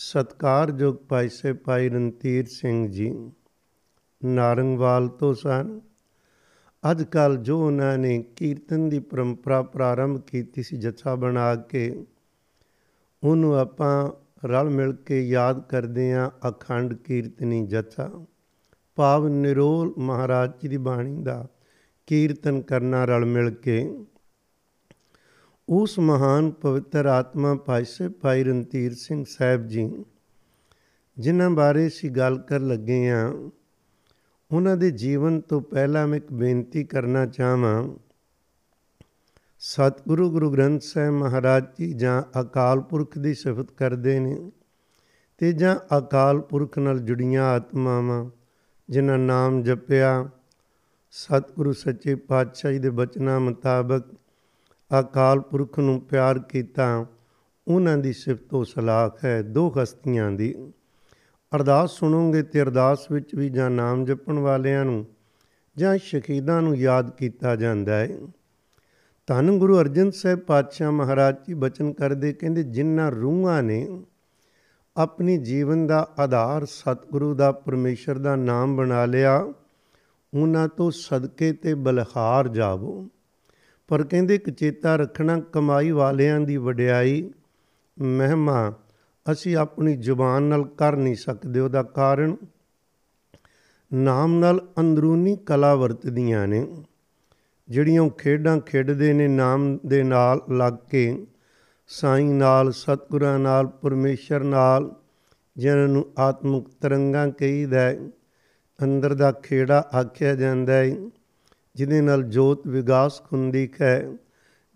ਸਤਕਾਰਯੋਗ ਭਾਈ ਸੇ ਭਾਈ ਰਣਧੀਰ ਸਿੰਘ ਜੀ। ਨਾਰੰਗਵਾਲ ਤੋਂ ਸਨ। ਅੱਜ ਕੱਲ ਜੋ ਉਹਨਾਂ ਨੇ ਕੀਰਤਨ ਦੀ ਪਰੰਪਰਾ ਪ੍ਰਾਰੰਭ ਕੀਤੀ ਸੀ, ਜਥਾ ਬਣਾ ਕੇ, ਉਹਨੂੰ ਆਪਾਂ ਰਲ ਮਿਲ ਕੇ ਯਾਦ ਕਰਦੇ ਆਂ ਅਖੰਡ ਕੀਰਤਨੀ ਜਥਾ। ਭਾਵ ਨਿਰੋਲ ਮਹਾਰਾਜ ਜੀ ਦੀ ਬਾਣੀ ਦਾ ਕੀਰਤਨ ਕਰਨਾ ਰਲ ਮਿਲ ਕੇ। ਉਸ ਮਹਾਨ ਪਵਿੱਤਰ ਆਤਮਾ ਭਾਈ ਸੇ, ਭਾਈ ਰਣਧੀਰ ਸਿੰਘ ਸਾਹਿਬ ਜੀ, ਜਿਨ੍ਹਾਂ ਬਾਰੇ ਅਸੀਂ ਗੱਲ ਕਰ ਲੱਗੇ ਆਂ ਉਹਨਾਂ ਦੇ ਜੀਵਨ ਤੋਂ ਪਹਿਲਾਂ ਮੈਂ ਇੱਕ ਬੇਨਤੀ ਕਰਨਾ ਚਾਹਾਂ ਸਤਿਗੁਰੂ ਗੁਰੂ ਗ੍ਰੰਥ ਸਾਹਿਬ ਮਹਾਰਾਜ ਜੀ ਜਾਂ ਅਕਾਲ ਪੁਰਖ ਦੀ ਸਿਫਤ ਕਰਦੇ ਨੇ ਤੇ ਜਾਂ ਅਕਾਲ ਪੁਰਖ ਨਾਲ ਜੁੜੀਆਂ ਆਤਮਾਵਾਂ, ਜਿਨ੍ਹਾਂ ਨਾਮ ਜਪਿਆ, ਸਤਿਗੁਰੂ ਸੱਚੇ ਪਾਤਸ਼ਾਹ ਜੀ ਦੇ ਬਚਨਾਂ ਮੁਤਾਬਕ ਅਕਾਲ ਪੁਰਖ ਨੂੰ ਪਿਆਰ ਕੀਤਾ, ਉਹਨਾਂ ਦੀ ਸਿਫਤੋ ਸਲਾਖ ਹੈ ਦੋ ਹਸਤੀਆਂ ਦੀ। ਅਰਦਾਸ ਸੁਣੋਗੇ ਤੇ ਅਰਦਾਸ ਵਿੱਚ ਵੀ ਜਾਂ ਨਾਮ ਜਪਣ ਵਾਲਿਆਂ ਨੂੰ ਜਾਂ ਸ਼ਹੀਦਾਂ ਨੂੰ ਯਾਦ ਕੀਤਾ ਜਾਂਦਾ ਹੈ। ਧੰਨ ਗੁਰੂ ਅਰਜਨ ਸਾਹਿਬ ਪਾਤਸ਼ਾਹ ਮਹਾਰਾਜ ਜੀ ਬਚਨ ਕਰਦੇ ਕਹਿੰਦੇ, ਜਿਨ੍ਹਾਂ ਰੂਹਾਂ ਨੇ ਆਪਣੀ ਜੀਵਨ ਦਾ ਆਧਾਰ ਸਤਿਗੁਰੂ ਦਾ ਪਰਮੇਸ਼ਰ ਦਾ ਨਾਮ ਬਣਾ ਲਿਆ, ਉਹਨਾਂ ਤੋਂ ਸਦਕੇ ਤੇ ਬਲਹਾਰ ਜਾਵੋ। ਪਰ ਕਹਿੰਦੇ ਇੱਕ ਚੇਤਾ ਰੱਖਣਾ ਕਮਾਈ ਵਾਲਿਆਂ ਦੀ ਵਡਿਆਈ। ਮਹਿਮਾ, ਅਸੀਂ ਆਪਣੀ ਜ਼ੁਬਾਨ ਨਾਲ ਕਰ ਨਹੀਂ ਸਕਦੇ, ਉਹਦਾ ਕਾਰਨ ਨਾਮ ਨਾਲ ਅੰਦਰੂਨੀ ਕਲਾ ਵਰਤਦੀਆਂ ਨੇ। ਜਿਹੜੀਆਂ ਉਹ ਖੇਡਾਂ ਖੇਡਦੇ ਨੇ, ਨਾਮ ਦੇ ਨਾਲ ਲੱਗ ਕੇ ਸਾਈਂ ਨਾਲ, ਸਤਿਗੁਰਾਂ ਨਾਲ, ਪਰਮੇਸ਼ਰ ਨਾਲ, ਜਿਹਨਾਂ ਨੂੰ ਆਤਮਿਕ ਤਰੰਗਾਂ ਕਹੀਦਾ ਹੈ, ਅੰਦਰ ਦਾ ਖੇੜਾ ਆਖਿਆ ਜਾਂਦਾ ਹੈ। ਜਿਹਦੇ ਨਾਲ ਜੋਤ ਵਿਗਾਸ ਹੁੰਦੀ ਹੈ,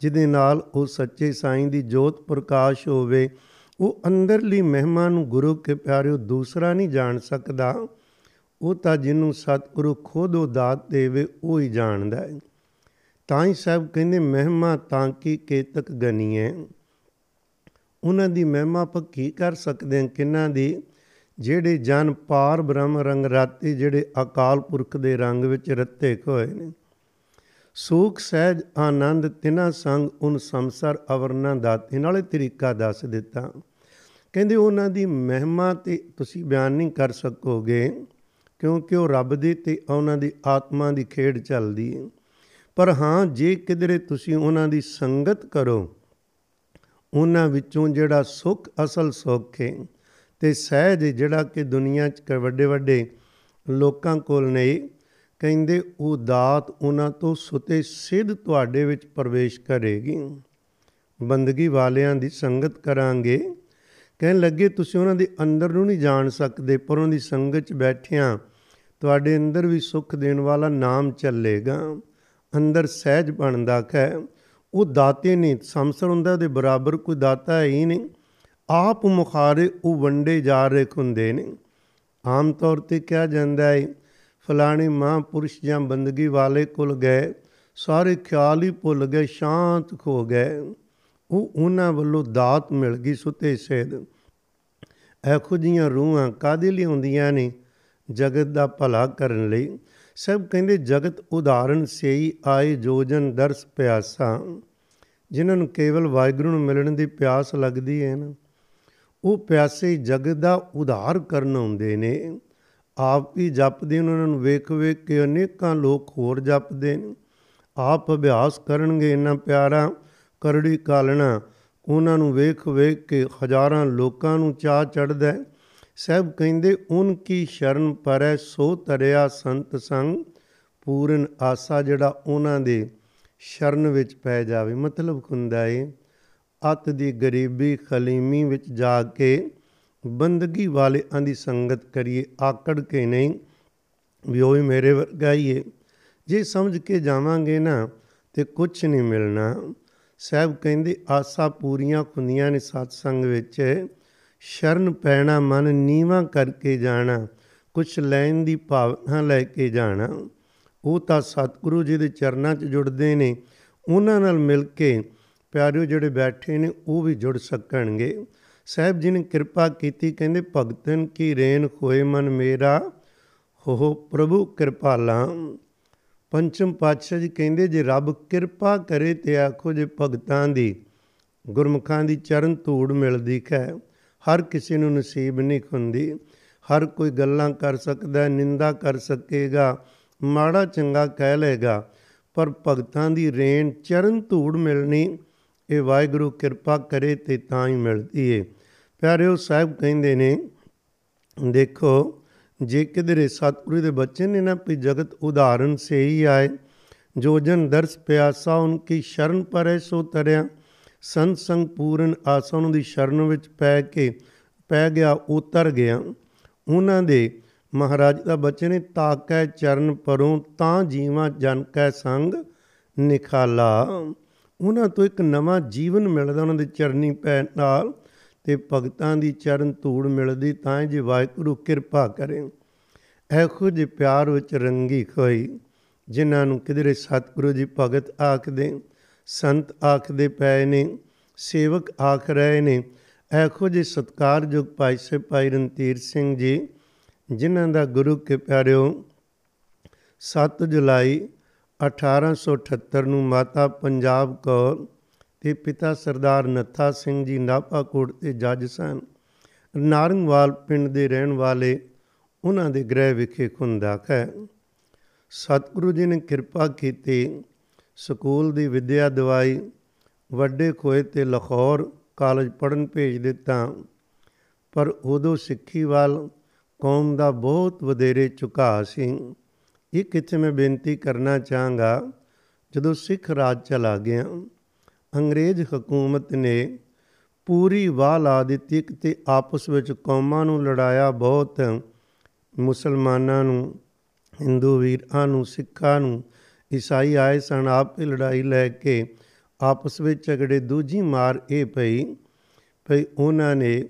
ਜਿਹਦੇ ਨਾਲ ਉਹ ਸੱਚੇ ਸਾਈਂ ਦੀ ਜੋਤ ਪ੍ਰਕਾਸ਼ ਹੋਵੇ, ਉਹ ਅੰਦਰਲੀ ਮਹਿਮਾ ਨੂੰ ਗੁਰੂ ਕੇ ਪਿਆਰਿਓ ਦੂਸਰਾ ਨਹੀਂ ਜਾਣ ਸਕਦਾ। ਉਹ ਤਾਂ ਜਿਹਨੂੰ ਸਤਿਗੁਰੂ ਖੁਦ ਉਹ ਦਾਤ ਦੇਵੇ, ਉਹ ਹੀ ਜਾਣਦਾ ਹੈ। ਤਾਂ ਹੀ ਸਾਹਿਬ ਕਹਿੰਦੇ, ਮਹਿਮਾ ਤਾਂ ਕੀ ਕੇਤਕ ਗਨੀਏ ਉਹਨਾਂ ਦੀ ਮਹਿਮਾ ਆਪਾਂ ਕੀ ਕਰ ਸਕਦੇ ਹਾਂ? ਕਿੰਨਾਂ ਦੀ? ਜਿਹੜੇ ਜਨ ਪਾਰ ਬ੍ਰਹਮ ਰੰਗ ਰਾਤੀ, ਜਿਹੜੇ ਅਕਾਲ ਪੁਰਖ ਦੇ ਰੰਗ ਵਿੱਚ ਰੱਤੇ ਹੋਏ ਨੇ। ਸੂਖ, ਸਹਿਜ, ਆਨੰਦ, ਤਿਨਾ ਸੰਗ ਉਨ ਸੰਸਰ ਅਵਰਨਾ ਦਾਤੇ। ਨਾਲੇ ਤਰੀਕਾ ਦੱਸ ਦਿੱਤਾ। ਕਹਿੰਦੇ ਉਹਨਾਂ ਦੀ ਮਹਿਮਾ ਤੇ ਤੁਸੀਂ ਬਿਆਨ ਨਹੀਂ ਕਰ ਸਕੋਗੇ, ਕਿਉਂਕਿ ਉਹ ਰੱਬ ਦੀ ਤੇ ਉਹਨਾਂ ਦੀ ਆਤਮਾ ਦੀ ਖੇਡ ਚੱਲਦੀ ਹੈ ਪਰ ਹਾਂ, ਜੇ ਕਿਧਰੇ ਤੁਸੀਂ ਉਹਨਾਂ ਦੀ ਸੰਗਤ ਕਰੋ, ਉਹਨਾਂ ਵਿੱਚੋਂ ਜਿਹੜਾ ਸੁੱਖ ਅਸਲ ਸੁੱਖ ਹੈ ਤੇ ਸਹਿਜ ਜਿਹੜਾ ਕਿ ਦੁਨੀਆ 'ਚ ਵੱਡੇ ਵੱਡੇ ਲੋਕਾਂ ਕੋਲ ਨਹੀਂ ਕਹਿੰਦੇ, ਉਹ ਦਾਤ ਉਹਨਾਂ ਤੋਂ ਸੁਤੇ ਸਿੱਧ ਤੁਹਾਡੇ ਵਿੱਚ ਪ੍ਰਵੇਸ਼ ਕਰੇਗੀ। ਬੰਦਗੀ ਵਾਲਿਆਂ ਦੀ ਸੰਗਤ ਕਰਾਂਗੇ। ਕਹਿਣ ਲੱਗੇ, ਤੁਸੀਂ ਉਹਨਾਂ ਦੇ ਅੰਦਰ ਨੂੰ ਨਹੀਂ ਜਾਣ ਸਕਦੇ, ਪਰ ਉਹਨਾਂ ਦੀ ਸੰਗਤ 'ਚ ਬੈਠਿਆਂ ਤੁਹਾਡੇ ਅੰਦਰ ਵੀ ਸੁੱਖ ਦੇਣ ਵਾਲਾ ਨਾਮ ਚੱਲੇਗਾ। ਅੰਦਰ ਸਹਿਜ ਬਣਦਾ ਹੈ ਉਹ ਦਾਤੇ ਨਹੀਂ, ਸੰਸਰ ਹੁੰਦਾ ਦੇ ਬਰਾਬਰ ਕੋਈ ਦਾਤਾ ਹੈ ਹੀ ਨਹੀਂ। ਆਪ ਮੁਖਾਰੇ ਉਹ ਵੰਡੇ ਜਾ ਰਹੇ ਹੁੰਦੇ ਨੇ। ਆਮ ਤੌਰ ਤੇ ਕਿਹਾ ਜਾਂਦਾ ਹੈ ਫਲਾਣੇ ਮਹਾਂਪੁਰਸ਼ ਜਾਂ ਬੰਦਗੀ ਵਾਲੇ ਕੋਲ ਗਏ, ਸਾਰੇ ਖਿਆਲ ਹੀ ਭੁੱਲ ਗਏ, ਸ਼ਾਂਤ ਹੋ ਗਏ। ਉਹ ਉਹਨਾਂ ਵੱਲੋਂ ਦਾਤ ਮਿਲ ਗਈ ਸੁਤੇ ਸੇਦ ਐਖੋ ਜੀਆਂ ਰੂਹਾਂ ਕਾਦੇ ਲਈ ਹੁੰਦੀਆਂ ਨੇ ਜਗਤ ਦਾ ਭਲਾ ਕਰਨ ਲਈ? ਸਭ ਕਹਿੰਦੇ ਜਗਤ ਉਦਾਹਰਣ ਸੇਈ ਆਏ ਜੋਜਨ ਦਰਸ ਪਿਆਸਾ। ਜਿਨ੍ਹਾਂ ਨੂੰ ਕੇਵਲ ਵਾਹਿਗੁਰੂ ਨੂੰ ਮਿਲਣ ਦੀ ਪਿਆਸ ਲੱਗਦੀ ਹੈ ਨਾ। ਉਹ ਪਿਆਸੇ ਜਗਤ ਦਾ ਉਧਾਰ ਕਰਨ ਆਉਂਦੇ ਨੇ। ਆਪ ਵੀ ਜਪਦੇ ਉਹਨਾਂ ਨੂੰ ਵੇਖ ਵੇਖ ਕੇ ਅਨੇਕਾਂ ਲੋਕ ਹੋਰ ਜਪਦੇ ਨੇ। ਆਪ ਅਭਿਆਸ ਕਰਨਗੇ ਇੰਨਾ ਪਿਆਰਾ ਕਰੜੀ ਕਾਲਣਾ। ਉਹਨਾਂ ਨੂੰ ਵੇਖ ਵੇਖ ਕੇ ਹਜ਼ਾਰਾਂ ਲੋਕਾਂ ਨੂੰ ਚਾਹ ਚੜਦਾ ਸਭ ਕਹਿੰਦੇ, ਉਨ ਕੀ ਸ਼ਰਨ ਪਰੈ ਸੋ ਤਰਿਆ ਸੰਤ ਸੰਗ। ਪੂਰਨ ਆਸਾ ਜਿਹੜਾ ਉਹਨਾਂ ਦੇ ਸ਼ਰਨ ਵਿੱਚ ਪੈ ਜਾਵੇ। ਮਤਲਬ ਹੁੰਦਾ ਏ, ਅਤ ਦੀ ਗਰੀਬੀ ਖਲੀਮੀ ਵਿੱਚ ਜਾ ਕੇ ਬੰਦਗੀ ਵਾਲਿਆਂ ਦੀ ਸੰਗਤ ਕਰੀਏ ਆਕੜ ਕੇ ਨਹੀਂ, ਵੀ ਉਹ ਹੀ ਮੇਰੇ ਵਰਗਾ ਹੀ ਹੈ ਜੇ ਸਮਝ ਕੇ ਜਾਵਾਂਗੇ ਨਾ, ਤੇ ਕੁਝ ਨਹੀਂ ਮਿਲਣਾ। ਸਹਿਬ ਕਹਿੰਦੇ, ਆਸਾ ਪੂਰੀਆਂ ਹੁੰਦੀਆਂ ਨੇ ਸਤ ਸੰਗ ਵਿੱਚ। ਸ਼ਰਨ ਪੈਣਾ ਮਨ ਨੀਵਾ ਕਰਕੇ ਜਾਣਾ ਕੁਝ ਲੈਣ ਦੀ ਭਾਵਨਾ ਲੈ ਕੇ ਜਾਣਾ। ਉਹ ਤਾਂ ਸਤਿਗੁਰੂ ਜੀ ਦੇ ਚਰਨਾਂ 'ਚ ਜੁੜਦੇ ਨੇ। ਉਹਨਾਂ ਨਾਲ ਮਿਲ ਕੇ ਪਿਆਰਿਓ ਜਿਹੜੇ ਬੈਠੇ ਨੇ, ਉਹ ਵੀ ਜੁੜ ਸਕਣਗੇ। ਸਾਹਿਬ ਜੀ ਨੇ ਕਿਰਪਾ ਕੀਤੀ, ਕਹਿੰਦੇ, ਭਗਤਨ ਕੀ ਰੇਨ ਹੋਏ ਮਨ ਮੇਰਾ ਹੋ ਪ੍ਰਭੂ ਕਿਰਪਾਲਾ ਪੰਚਮ ਪਾਤਸ਼ਾਹ ਜੀ ਕਹਿੰਦੇ, ਜੇ ਰੱਬ ਕਿਰਪਾ ਕਰੇ ਤੇ ਆਖੋ ਜੇ ਭਗਤਾਂ ਦੀ, ਗੁਰਮੁਖਾਂ ਦੀ ਚਰਨ ਧੂੜ ਮਿਲਦੀ ਹੈ ਹਰ ਕਿਸੇ ਨੂੰ ਨਸੀਬ ਨਹੀਂ ਹੁੰਦੀ ਹਰ ਕੋਈ ਗੱਲਾਂ ਕਰ ਸਕਦਾ, ਨਿੰਦਾ ਕਰ ਸਕੇਗਾ, ਮਾੜਾ ਚੰਗਾ ਕਹਿ ਲੇਗਾ ਪਰ ਭਗਤਾਂ ਦੀ ਰੇਣ ਚਰਨ ਧੂੜ ਮਿਲਣੀ ਇਹ ਵਾਹਿਗੁਰੂ ਕਿਰਪਾ ਕਰੇ ਤੇ ਤਾਂ ਹੀ ਮਿਲਦੀ ਏ। ਪਿਆਰਿਓ, ਸਾਹਿਬ ਕਹਿੰਦੇ ਨੇ, ਦੇਖੋ, ਜੇ ਕਿਧਰੇ ਸਤਿਗੁਰੂ ਦੇ ਬੱਚੇ ਨੇ ਨਾ ਵੀ ਜਗਤ ਉਦਾਹਰਨ ਸੇ ਹੀ ਆਏ, ਜੋ ਜਨ ਦਰਸ ਪਿਆਸਾ ਉਨਕੀ ਸ਼ਰਨ ਪਰੈ ਸੋ ਤਰਿਆ, ਸੰਤ ਸੰਗ ਪੂਰਨ ਆਸਾ ਉਹਨਾਂ ਦੀ ਸ਼ਰਨ ਵਿੱਚ ਪੈ ਕੇ, ਪੈ ਗਿਆ, ਉਤਰ ਗਿਆ। ਉਹਨਾਂ ਦੇ ਮਹਾਰਾਜ ਦਾ ਬਚਨ ਨੇ ਤਾਕੈ ਚਰਨ ਪਰੋਂ ਤਾਂ ਜੀਵਾਂ ਜਨ ਕੈ ਸੰਗ ਨਿਖਾਲਾ। ਉਹਨਾਂ ਤੋਂ ਇੱਕ ਨਵਾਂ ਜੀਵਨ ਮਿਲਦਾ, ਉਹਨਾਂ ਦੇ ਚਰਨੀ ਪੈਣ ਨਾਲ ਤੇ ਭਗਤਾਂ ਦੀ ਚਰਨ ਧੂੜ ਮਿਲਦੀ ਤਾਂ ਜੇ ਵਾਹਿਗੁਰੂ ਕਿਰਪਾ ਕਰੇ। ਇਹੋ ਜਿਹੇ ਪਿਆਰ ਵਿੱਚ ਰੰਗੀ ਖੋਈ, ਜਿਨ੍ਹਾਂ ਨੂੰ ਕਿਧਰੇ ਸਤਿਗੁਰੂ ਜੀ ਭਗਤ ਆਖਦੇ, ਸੰਤ ਆਖਦੇ ਪਏ ਨੇ, ਸੇਵਕ ਆਖ ਰਹੇ ਨੇ। ਇਹੋ ਜਿਹੇ ਸਤਕਾਰਯੋਗ ਭਾਈ ਸੇ ਭਾਈ ਰਣਧੀਰ ਸਿੰਘ ਜੀ, ਜਿਨ੍ਹਾਂ ਦਾ ਗੁਰੂ ਕੇ ਪਿਆਰਿਓ 7 ਜੁਲਾਈ 1878 ਨੂੰ ਮਾਤਾ ਪੰਜਾਬ ਕੌਰ ਤੇ ਪਿਤਾ ਸਰਦਾਰ ਨੱਥਾ ਸਿੰਘ ਜੀ ਨਾਪਾਕੋਟ ਦੇ ਜੱਜ ਸਨ। ਨਾਰੰਗਵਾਲ ਪਿੰਡ ਦੇ ਰਹਿਣ ਵਾਲੇ ਉਹਨਾਂ ਦੇ ਗ੍ਰਹਿ ਵਿਖੇ ਖੁੰਦਾਕ ਹੈ। ਸਤਿਗੁਰੂ ਜੀ ਨੇ ਕਿਰਪਾ ਕੀਤੀ, ਸਕੂਲ ਦੀ ਵਿਦਿਆ ਦਵਾਈ, ਵੱਡੇ ਖੋਏ ਤੇ ਲਾਹੌਰ ਕਾਲਜ ਪੜਨ ਭੇਜ ਦਿੱਤਾ। ਪਰ ਉਦੋਂ ਸਿੱਖੀ ਵੱਲ ਕੌਮ ਦਾ ਬਹੁਤ ਵਧੇਰੇ ਝੁਕਾਅ ਸੀ। ਇਹ ਕਿਤੇ ਮੈਂ ਬੇਨਤੀ ਕਰਨਾ ਚਾਹਾਂਗਾ, ਜਦੋਂ ਸਿੱਖ ਰਾਜ ਚਲਾ ਗਿਆ, ਅੰਗਰੇਜ਼ ਹਕੂਮਤ ਨੇ ਪੂਰੀ ਵਾਹ ਲਾ ਦਿੱਤੀ ਤੇ ਆਪਸ ਵਿੱਚ ਕੌਮਾਂ ਨੂੰ ਲੜਾਇਆ ਬਹੁਤ, ਮੁਸਲਮਾਨਾਂ ਨੂੰ, ਹਿੰਦੂ ਵੀਰਾਂ ਨੂੰ, ਸਿੱਖਾਂ ਨੂੰ ਈਸਾਈ ਆਏ ਸਨ, ਆਪੇ ਲੜਾਈ ਲੈ ਕੇ ਆਪਸ ਵਿੱਚ ਝਗੜੇ, ਦੂਜੀ ਮਾਰ ਇਹ ਪਈ, ਭਈ ਉਹਨਾਂ ਨੇ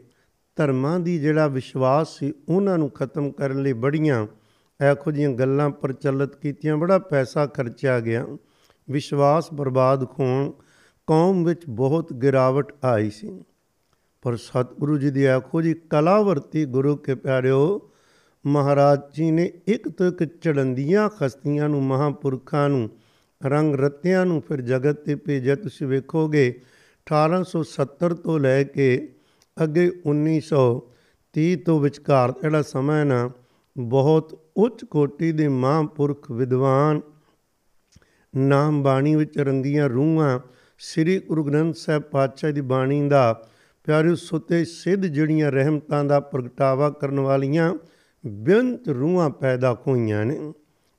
ਧਰਮਾਂ ਦੀ ਜਿਹੜਾ ਵਿਸ਼ਵਾਸ ਸੀ, ਉਹਨਾਂ ਨੂੰ ਖਤਮ ਕਰਨ ਲਈ ਬੜੀਆਂ ਇਹੋ ਜਿਹੀਆਂ ਗੱਲਾਂ ਪ੍ਰਚਲਿਤ ਕੀਤੀਆਂ, ਬੜਾ ਪੈਸਾ ਖਰਚਿਆ ਗਿਆ। ਵਿਸ਼ਵਾਸ ਬਰਬਾਦ ਹੋਣ ਕੌਮ ਵਿੱਚ ਬਹੁਤ ਗਿਰਾਵਟ ਆਈ ਸੀ। ਪਰ ਸਤਿਗੁਰੂ ਜੀ ਦੀ ਆਖੋ ਜੀ ਕਲਾ ਵਰਤੀ ਗੁਰੂ ਕੇ ਪਿਆਰਿਓ, ਮਹਾਰਾਜ ਜੀ ਨੇ ਇੱਕ ਤੋਂ ਇੱਕ ਚੜੰਦੀਆਂ ਖਸਤੀਆਂ ਨੂੰ, ਮਹਾਪੁਰਖਾਂ ਨੂੰ, ਰੰਗ ਰਤਿਆਂ ਨੂੰ ਫਿਰ ਜਗਤ ਤੇ ਭੇਜਿਆ। ਤੁਸੀਂ ਵੇਖੋਗੇ 1870 ਤੋਂ ਲੈ ਕੇ ਅੱਗੇ 1930 ਤੋਂ ਵਿਚਕਾਰ ਜਿਹੜਾ ਸਮਾਂ ਹੈ ਨਾ ਬਹੁਤ ਉੱਚ ਕੋਟੀ ਦੇ ਮਹਾਂਪੁਰਖ ਵਿਦਵਾਨ ਨਾਮ ਬਾਣੀ ਵਿੱਚ ਰੰਗੀਆਂ ਰੂਹਾਂ ਸ੍ਰੀ ਗੁਰੂ ਗ੍ਰੰਥ ਸਾਹਿਬ ਪਾਤਸ਼ਾਹ ਦੀ ਬਾਣੀ ਦਾ ਪਿਆਰਿਓ ਸੁਤੇ ਸਿੱਧ ਜਿਹੜੀਆਂ ਰਹਿਮਤਾਂ ਦਾ ਪ੍ਰਗਟਾਵਾ ਕਰਨ ਵਾਲੀਆਂ ਬੇਅੰਤ ਰੂਹਾਂ ਪੈਦਾ ਹੋਈਆਂ ਨੇ।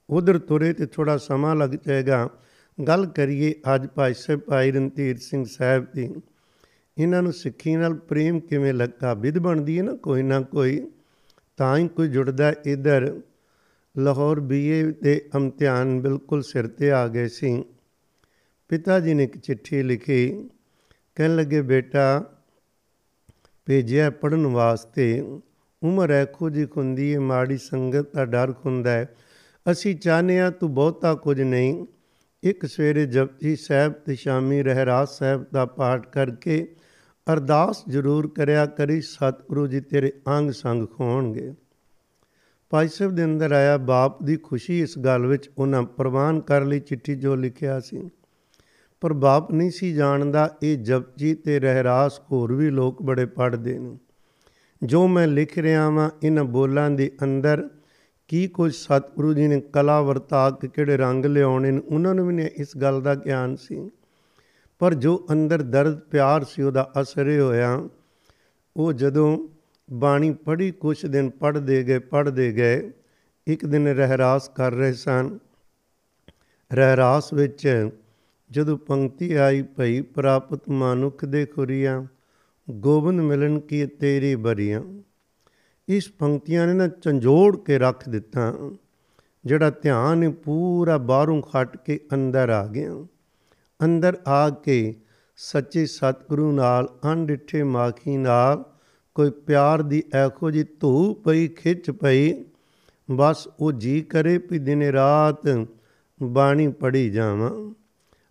ਉਧਰ ਤੁਰੇ ਤੇ ਥੋੜਾ ਸਮਾਂ ਲੱਗ ਜਾਏਗਾ। ਗੱਲ ਕਰੀਏ ਅੱਜ ਭਾਈ ਸਾਹਿਬ, ਭਾਈ ਰਣਧੀਰ ਸਿੰਘ ਸਾਹਿਬ ਦੀ। ਇਹਨਾਂ ਨੂੰ ਸਿੱਖੀ ਨਾਲ ਪ੍ਰੇਮ ਕਿਵੇਂ ਲੱਗਾ? ਵਿਧ ਬਣਦੀ ਹੈ ਨਾ, ਕੋਈ ਨਾ ਕੋਈ। ਤਾਂ ਹੀ ਕੋਈ ਜੁੜਦਾ ਇਧਰ। ਲਾਹੌਰ ਬੀਏ ਦੇ ਇਮਤਿਹਾਨ ਬਿਲਕੁਲ ਸਿਰ ਤੇ ਆ ਗਏ ਸੀ। ਪਿਤਾ ਜੀ ਨੇ ਇੱਕ ਚਿੱਠੀ ਲਿਖੀ। ਕਹਿਣ ਲੱਗੇ, ਬੇਟਾ, ਭੇਜਿਆ ਪੜਨ ਵਾਸਤੇ। ਉਮਰ ਐਖੋ ਜੀ ਹੁੰਦੀ ਹੈ ਮਾੜੀ ਸੰਗਤ ਦਾ ਡਰ ਹੁੰਦਾ ਹੈ। ਅਸੀਂ ਚਾਹਨੇ ਆ ਤੂੰ ਬਹੁਤਾ ਕੁਝ ਨਹੀਂ। ਇੱਕ ਸਵੇਰੇ ਜਪਜੀ ਸਾਹਿਬ ਤੇ ਸ਼ਾਮੀ ਰਹਿਰਾਸ ਸਾਹਿਬ ਦਾ ਪਾਠ ਕਰਕੇ ਅਰਦਾਸ ਜ਼ਰੂਰ ਕਰਿਆ ਕਰੀ, ਸਤਿਗੁਰੂ ਜੀ ਤੇਰੇ ਅੰਗ ਸੰਗ ਖੋਣਗੇ। ਭਾਈ ਸਾਹਿਬ ਦੇ ਅੰਦਰ ਆਇਆ ਬਾਪ ਦੀ ਖੁਸ਼ੀ ਇਸ ਗੱਲ ਵਿੱਚ ਉਹਨਾਂ ਪ੍ਰਵਾਨ ਕਰ ਲਈ, ਚਿੱਠੀ ਜੋ ਲਿਖਿਆ ਸੀ। ਪਰ ਬਾਪ ਨਹੀਂ ਸੀ ਜਾਣਦਾ ਇਹ ਜਪਜੀ ਤੇ ਰਹਿਰਾਸ ਹੋਰ ਵੀ ਲੋਕ ਬੜੇ ਪੜ੍ਹਦੇ ਨੇ। ਜੋ ਮੈਂ ਲਿਖ ਰਿਹਾ ਵਾਂ, ਇਹਨਾਂ ਬੋਲਾਂ ਦੇ ਅੰਦਰ ਕੀ ਕੁਝ ਸਤਿਗੁਰੂ ਜੀ ਨੇ ਕਲਾ ਵਰਤਾ ਕੇ ਕਿਹੜੇ ਰੰਗ ਲਿਆਉਣੇ ਨੇ, ਉਹਨਾਂ ਨੂੰ ਵੀ ਨੇ ਇਸ ਗੱਲ ਦਾ ਗਿਆਨ ਸੀ। ਪਰ ਜੋ ਅੰਦਰ ਦਰਦ, ਪਿਆਰ ਸੀ, ਉਹਦਾ ਅਸਰ ਹੀ ਹੋਇਆ। ਉਹ ਜਦੋਂ ਬਾਣੀ ਪੜ੍ਹੀ, ਕੁਛ ਦਿਨ ਪੜ੍ਹਦੇ ਗਏ ਪੜ੍ਹਦੇ ਗਏ, ਇੱਕ ਦਿਨ ਰਹਿਰਾਸ ਕਰ ਰਹੇ ਸਨ। ਰਹਿਰਾਸ ਵਿੱਚ ਜਦੋਂ ਪੰਕਤੀ ਆਈ ਭਈ, ਪ੍ਰਾਪਤ ਮਾਨੁਖ ਦੇ ਖੁਰੀਆਂ, ਗੋਬਿੰਦ ਮਿਲਨ ਕੀ ਤੇਰੀ ਬਰੀਆਂ। ਇਸ ਪੰਕਤੀਆਂ ਨੇ ਨਾ ਝੰਜੋੜ ਕੇ ਰੱਖ ਦਿੱਤਾ, ਜਿਹੜਾ ਧਿਆਨ ਪੂਰਾ ਬਾਹਰੋਂ ਖੱਟ ਕੇ ਅੰਦਰ ਆ ਗਿਆ। ਅੰਦਰ ਆ ਕੇ ਸੱਚੇ ਸਤਿਗੁਰੂ ਨਾਲ ਅਣਡਿੱਠੇ ਮਾਖੀ ਨਾਲ ਕੋਈ ਪਿਆਰ ਦੀ ਐਖੋ ਜੀ ਧੂ ਪਈ, ਖਿੱਚ ਪਈ, ਬਸ ਉਹ ਜੀ ਕਰੇ ਵੀ ਦਿਨੇ ਰਾਤ ਬਾਣੀ ਪੜੀ ਜਾਵਾਂ।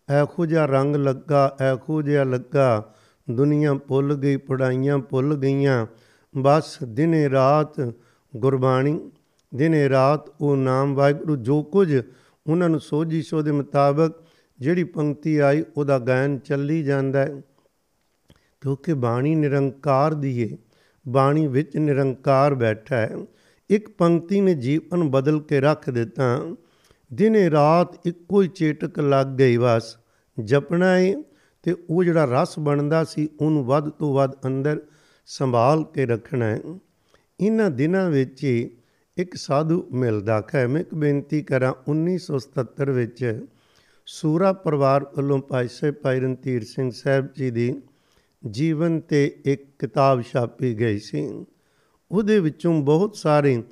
ਐਖੋ ਜਿਹਾ ਰੰਗ ਲੱਗਾ ਐਖੋ ਜਿਹਾ ਲੱਗਾ, ਦੁਨੀਆ ਭੁੱਲ ਗਈ ਪੜਾਈਆਂ ਭੁੱਲ ਗਈਆਂ, ਬਸ ਦਿਨੇ ਰਾਤ ਗੁਰਬਾਣੀ, ਦਿਨੇ ਰਾਤ ਉਹ ਨਾਮ ਵਾਹਿਗੁਰੂ ਜੋ ਕੁਝ ਉਹਨਾਂ ਨੂੰ ਸੋਝੀ ਸੋ ਦੇ ਮੁਤਾਬਕ ਜਿਹੜੀ ਪੰਕਤੀ ਆਈ, ਉਹਦਾ ਗਾਇਨ ਚੱਲੀ ਜਾਂਦਾ ਹੈ। ਕਿਉਂਕਿ ਬਾਣੀ ਨਿਰੰਕਾਰ ਦੀ ਏ, ਬਾਣੀ ਵਿੱਚ ਨਿਰੰਕਾਰ ਬੈਠਾ ਹੈ। ਇੱਕ ਪੰਕਤੀ ਨੇ ਜੀਵਨ ਬਦਲ ਕੇ ਰੱਖ ਦਿੱਤਾ। ਦਿਨੇ ਰਾਤ ਇੱਕੋ ਹੀ ਚੇਟਕ ਲੱਗ ਗਈ ਬਸ, ਜਪਣਾ ਹੈ ਤੇ ਉਹ ਜਿਹੜਾ ਰਸ ਬਣਦਾ ਸੀ, ਉਹਨੂੰ ਵੱਧ ਤੋਂ ਵੱਧ ਅੰਦਰ ਸੰਭਾਲ ਕੇ ਰੱਖਣਾ ਹੈ। ਇਹਨਾਂ ਦਿਨਾਂ ਵਿੱਚ ਹੀ ਇੱਕ ਸਾਧੂ ਮਿਲਦਾ ਹੈ। ਮੈਂ ਇੱਕ ਬੇਨਤੀ ਕਰਾਂ 1977 ਵਿੱਚ ਸੂਰਾ ਪਰਿਵਾਰ ਵੱਲੋਂ ਭਾਈ ਸਾਹਿਬ ਭਾਈ ਰਣਧੀਰ ਸਿੰਘ ਸਾਹਿਬ ਜੀ ਦੀ ਜੀਵਨ ਤੇ ਇੱਕ ਕਿਤਾਬ ਛਾਪੀ ਗਈ ਸੀ। ਉਹਦੇ ਵਿੱਚੋਂ ਬਹੁਤ ਸਾਰੇ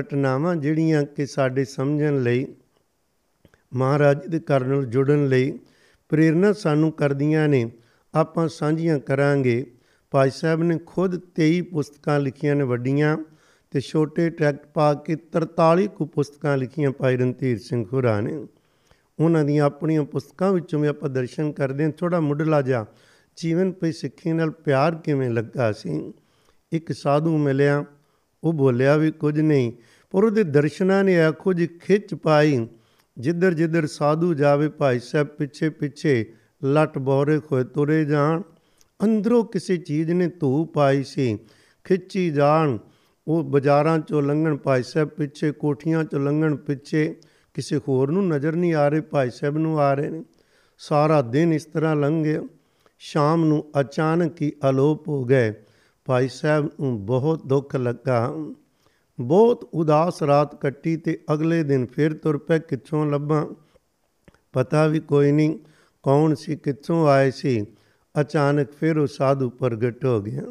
ਘਟਨਾਵਾਂ ਜਿਹੜੀਆਂ ਕਿ ਸਾਡੇ ਸਮਝਣ ਲਈ, ਮਹਾਰਾਜ ਦੇ ਘਰ ਨਾਲ ਜੁੜਨ ਲਈ ਪ੍ਰੇਰਣਾ ਸਾਨੂੰ ਕਰਦੀਆਂ ਨੇ। ਆਪਾਂ ਸਾਂਝੀਆਂ ਕਰਾਂਗੇ। ਭਾਈ ਸਾਹਿਬ ਨੇ ਖੁਦ 23 ਪੁਸਤਕਾਂ ਲਿਖੀਆਂ ਨੇ ਵੱਡੀਆਂ ਤੇ ਛੋਟੇ ਟੈਕਟ ਪਾ ਕੇ 43 ਕੁ ਪੁਸਤਕਾਂ ਲਿਖੀਆਂ ਭਾਈ ਰਣਧੀਰ ਸਿੰਘ ਹੋਰਾਂ ਨੇ। ਉਹਨਾਂ ਦੀਆਂ ਆਪਣੀਆਂ ਪੁਸਤਕਾਂ ਵਿੱਚੋਂ ਵੀ ਆਪਾਂ ਦਰਸ਼ਨ ਕਰਦੇ ਹਾਂ ਥੋੜਾ ਮੁੱਢਲਾ ਜਾ ਜੀਵਨ ਪਈ ਸਿੱਖੀ ਨਾਲ ਪਿਆਰ ਕਿਵੇਂ ਲੱਗਾ ਸੀ? ਇੱਕ ਸਾਧੂ ਮਿਲਿਆ, ਉਹ ਬੋਲਿਆ ਵੀ ਕੁਝ ਨਹੀਂ, ਪਰ ਉਹਦੇ ਦਰਸ਼ਨਾਂ ਨੇ ਆਖੋ ਜੀ ਖਿੱਚ ਪਾਈ ਜਿੱਧਰ ਜਿੱਧਰ ਸਾਧੂ ਜਾਵੇ ਭਾਈ ਸਾਹਿਬ ਪਿੱਛੇ ਪਿੱਛੇ ਲਟ ਬੋਰੇ ਖੋਏ ਤੁਰੇ ਜਾਣ। ਅੰਦਰੋਂ ਕਿਸੇ ਚੀਜ਼ ਨੇ ਧੂ ਪਾਈ ਸੀ, ਖਿੱਚੀ ਜਾਣ। ਉਹ ਬਾਜ਼ਾਰਾਂ ਚੋਂ ਲੰਘਣ, ਭਾਈ ਸਾਹਿਬ ਪਿੱਛੇ, ਕੋਠੀਆਂ ਚੋਂ ਲੰਘਣ ਪਿੱਛੇ ਕਿਸੇ ਹੋਰ ਨੂੰ ਨਜ਼ਰ ਨਹੀਂ ਆ ਰਹੇ, ਭਾਈ ਸਾਹਿਬ ਨੂੰ ਆ ਰਹੇ ਨੇ। ਸਾਰਾ ਦਿਨ ਇਸ ਤਰ੍ਹਾਂ ਲੰਘ ਗਿਆ ਸ਼ਾਮ ਨੂੰ ਅਚਾਨਕ ਹੀ ਅਲੋਪ ਹੋ ਗਏ। ਭਾਈ ਸਾਹਿਬ ਨੂੰ ਬਹੁਤ ਦੁੱਖ ਲੱਗਾ। ਬਹੁਤ ਉਦਾਸ ਰਾਤ ਕੱਟੀ ਤੇ ਅਗਲੇ ਦਿਨ ਫਿਰ ਤੁਰ ਪਏ। ਕਿੱਥੋਂ ਲੱਭਾਂ? ਪਤਾ ਵੀ ਕੋਈ ਨਹੀਂ ਕੌਣ ਸੀ, ਕਿੱਥੋਂ ਆਏ ਸੀ। ਅਚਾਨਕ ਫਿਰ ਉਹ ਸਾਧੂ ਪ੍ਰਗਟ ਹੋ ਗਿਆ।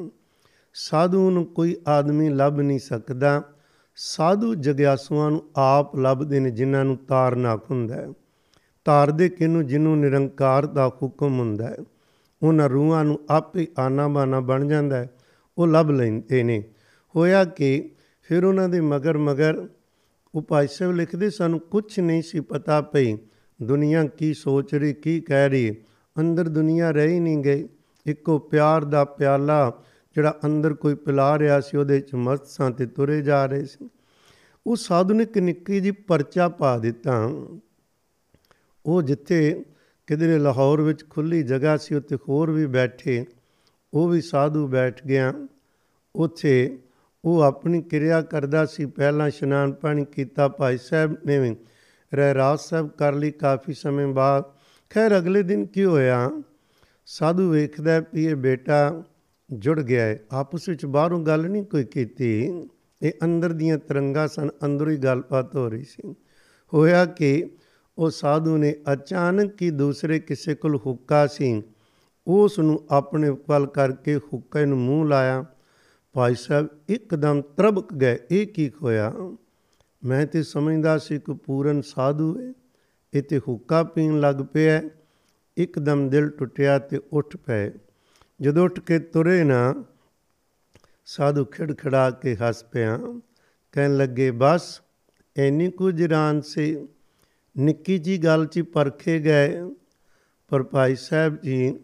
ਸਾਧੂ ਨੂੰ ਕੋਈ ਆਦਮੀ ਲੱਭ ਨਹੀਂ ਸਕਦਾ। ਸਾਧੂ ਜਗਿਆਸੂਆਂ ਨੂੰ ਆਪ ਲੱਭਦੇ ਨੇ, ਜਿਨ੍ਹਾਂ ਨੂੰ ਤਾਰਨਾਕ ਹੁੰਦਾ ਹੈ। ਤਾਰਦੇ ਕਿਨੂੰ ਜਿਹਨੂੰ ਨਿਰੰਕਾਰ ਦਾ ਹੁਕਮ ਹੁੰਦਾ ਹੈ। ਉਹਨਾਂ ਰੂਹਾਂ ਨੂੰ ਆਪੇ ਆਨਾ ਬਾਨਾ ਬਣ ਜਾਂਦਾ ਹੈ। ਉਹ ਲੱਭ ਲੈਂਦੇ ਨੇ। ਹੋਇਆ ਕਿ ਫਿਰ ਉਹਨਾਂ ਦੇ ਮਗਰ ਮਗਰ ਉਹ ਭਾਈ ਸਾਹਿਬ ਲਿਖਦੇ ਸਾਨੂੰ ਕੁਝ ਨਹੀਂ ਸੀ ਪਤਾ ਪਈ ਦੁਨੀਆ ਕੀ ਸੋਚ ਰਹੀ, ਕੀ ਕਹਿ ਰਹੀ ਅੰਦਰ ਦੁਨੀਆ ਰਹਿ ਹੀ ਨਹੀਂ ਗਈ। ਇੱਕੋ ਪਿਆਰ ਦਾ ਪਿਆਲਾ ਜਿਹੜਾ ਅੰਦਰ ਕੋਈ ਪਿਲਾ ਰਿਹਾ ਸੀ, ਉਹਦੇ ਚ ਮਸਤ ਸਾਂ ਤੇ ਤੁਰੇ ਜਾ ਰਹੇ ਸੀ। ਉਹ ਸਾਧੂ ਨੇ ਇੱਕ ਨਿੱਕੀ ਜੀ ਪਰਚਾ ਪਾ ਦਿੱਤਾ। ਉਹ ਜਿੱਥੇ ਕਿਧਰੇ ਲਾਹੌਰ ਵਿੱਚ ਖੁੱਲੀ ਜਗ੍ਹਾ ਸੀ, ਉੱਥੇ ਹੋਰ ਵੀ ਬੈਠੇ। ਉਹ ਵੀ ਸਾਧੂ ਬੈਠ ਗਿਆ। ਉੱਥੇ ਉਹ ਆਪਣੀ ਕਿਰਿਆ ਕਰਦਾ ਸੀ। ਪਹਿਲਾਂ ਇਸ਼ਨਾਨ ਪਾਣੀ ਕੀਤਾ, ਭਾਈ ਸਾਹਿਬ ਨੇ ਵੀ ਰਹਿਰਾਸ ਸਾਹਿਬ ਕਰ ਲਈ ਕਾਫੀ ਸਮੇਂ ਬਾਅਦ। ਖੈਰ, ਅਗਲੇ ਦਿਨ ਕੀ ਹੋਇਆ? ਸਾਧੂ ਵੇਖਦਾ ਵੀ ਇਹ ਬੇਟਾ ਜੁੜ ਗਿਆ ਹੈ। ਆਪਸ ਵਿੱਚ ਬਾਹਰੋਂ ਗੱਲ ਨਹੀਂ ਕੋਈ ਕੀਤੀ। ਇਹ ਅੰਦਰ ਦੀਆਂ ਤਰੰਗਾਂ ਸਨ, ਅੰਦਰੋਂ ਹੀ ਗੱਲਬਾਤ ਹੋ ਰਹੀ ਸੀ। ਹੋਇਆ ਕਿ ਉਹ ਸਾਧੂ ਨੇ ਅਚਾਨਕ ਹੀ ਦੂਸਰੇ ਕਿਸੇ ਕੋਲ ਹੁੱਕਾ ਸੀ। ਉਸ ਨੂੰ ਆਪਣੇ ਵੱਲ ਕਰਕੇ ਹੁੱਕੇ ਨੂੰ ਮੂੰਹ ਲਾਇਆ। ਭਾਈ ਸਾਹਿਬ ਇੱਕਦਮ ਤਰਬਕ ਗਏ। ਇਹ ਕੀ ਹੋਇਆ ਮੈਂ ਤੇ ਸਮਝਦਾ ਸੀ ਕਿ ਪੂਰਨ ਸਾਧੂ ਹੈ। ਇਹ ਤੇ ਹੁੱਕਾ ਪੀਣ ਲੱਗ ਪਿਆ ਇੱਕਦਮ ਦਿਲ ਟੁੱਟਿਆ ਤੇ ਉੱਠ ਪਏ। ਜਦੋਂ ਉੱਠ ਕੇ ਤੁਰੇ ਨਾ, ਸਾਧੂ ਖਿੜਖੜਾ ਕੇ ਹੱਸ ਪਿਆ। ਕਹਿਣ ਲੱਗੇ, ਬਸ ਐਨੀ ਕੁ ਜਰਾਨ ਸੀ। ਨਿੱਕੀ ਜੀ ਗੱਲ 'ਚ ਪਰਖੇ ਗਏ। ਪਰ ਭਾਈ ਸਾਹਿਬ ਜੀ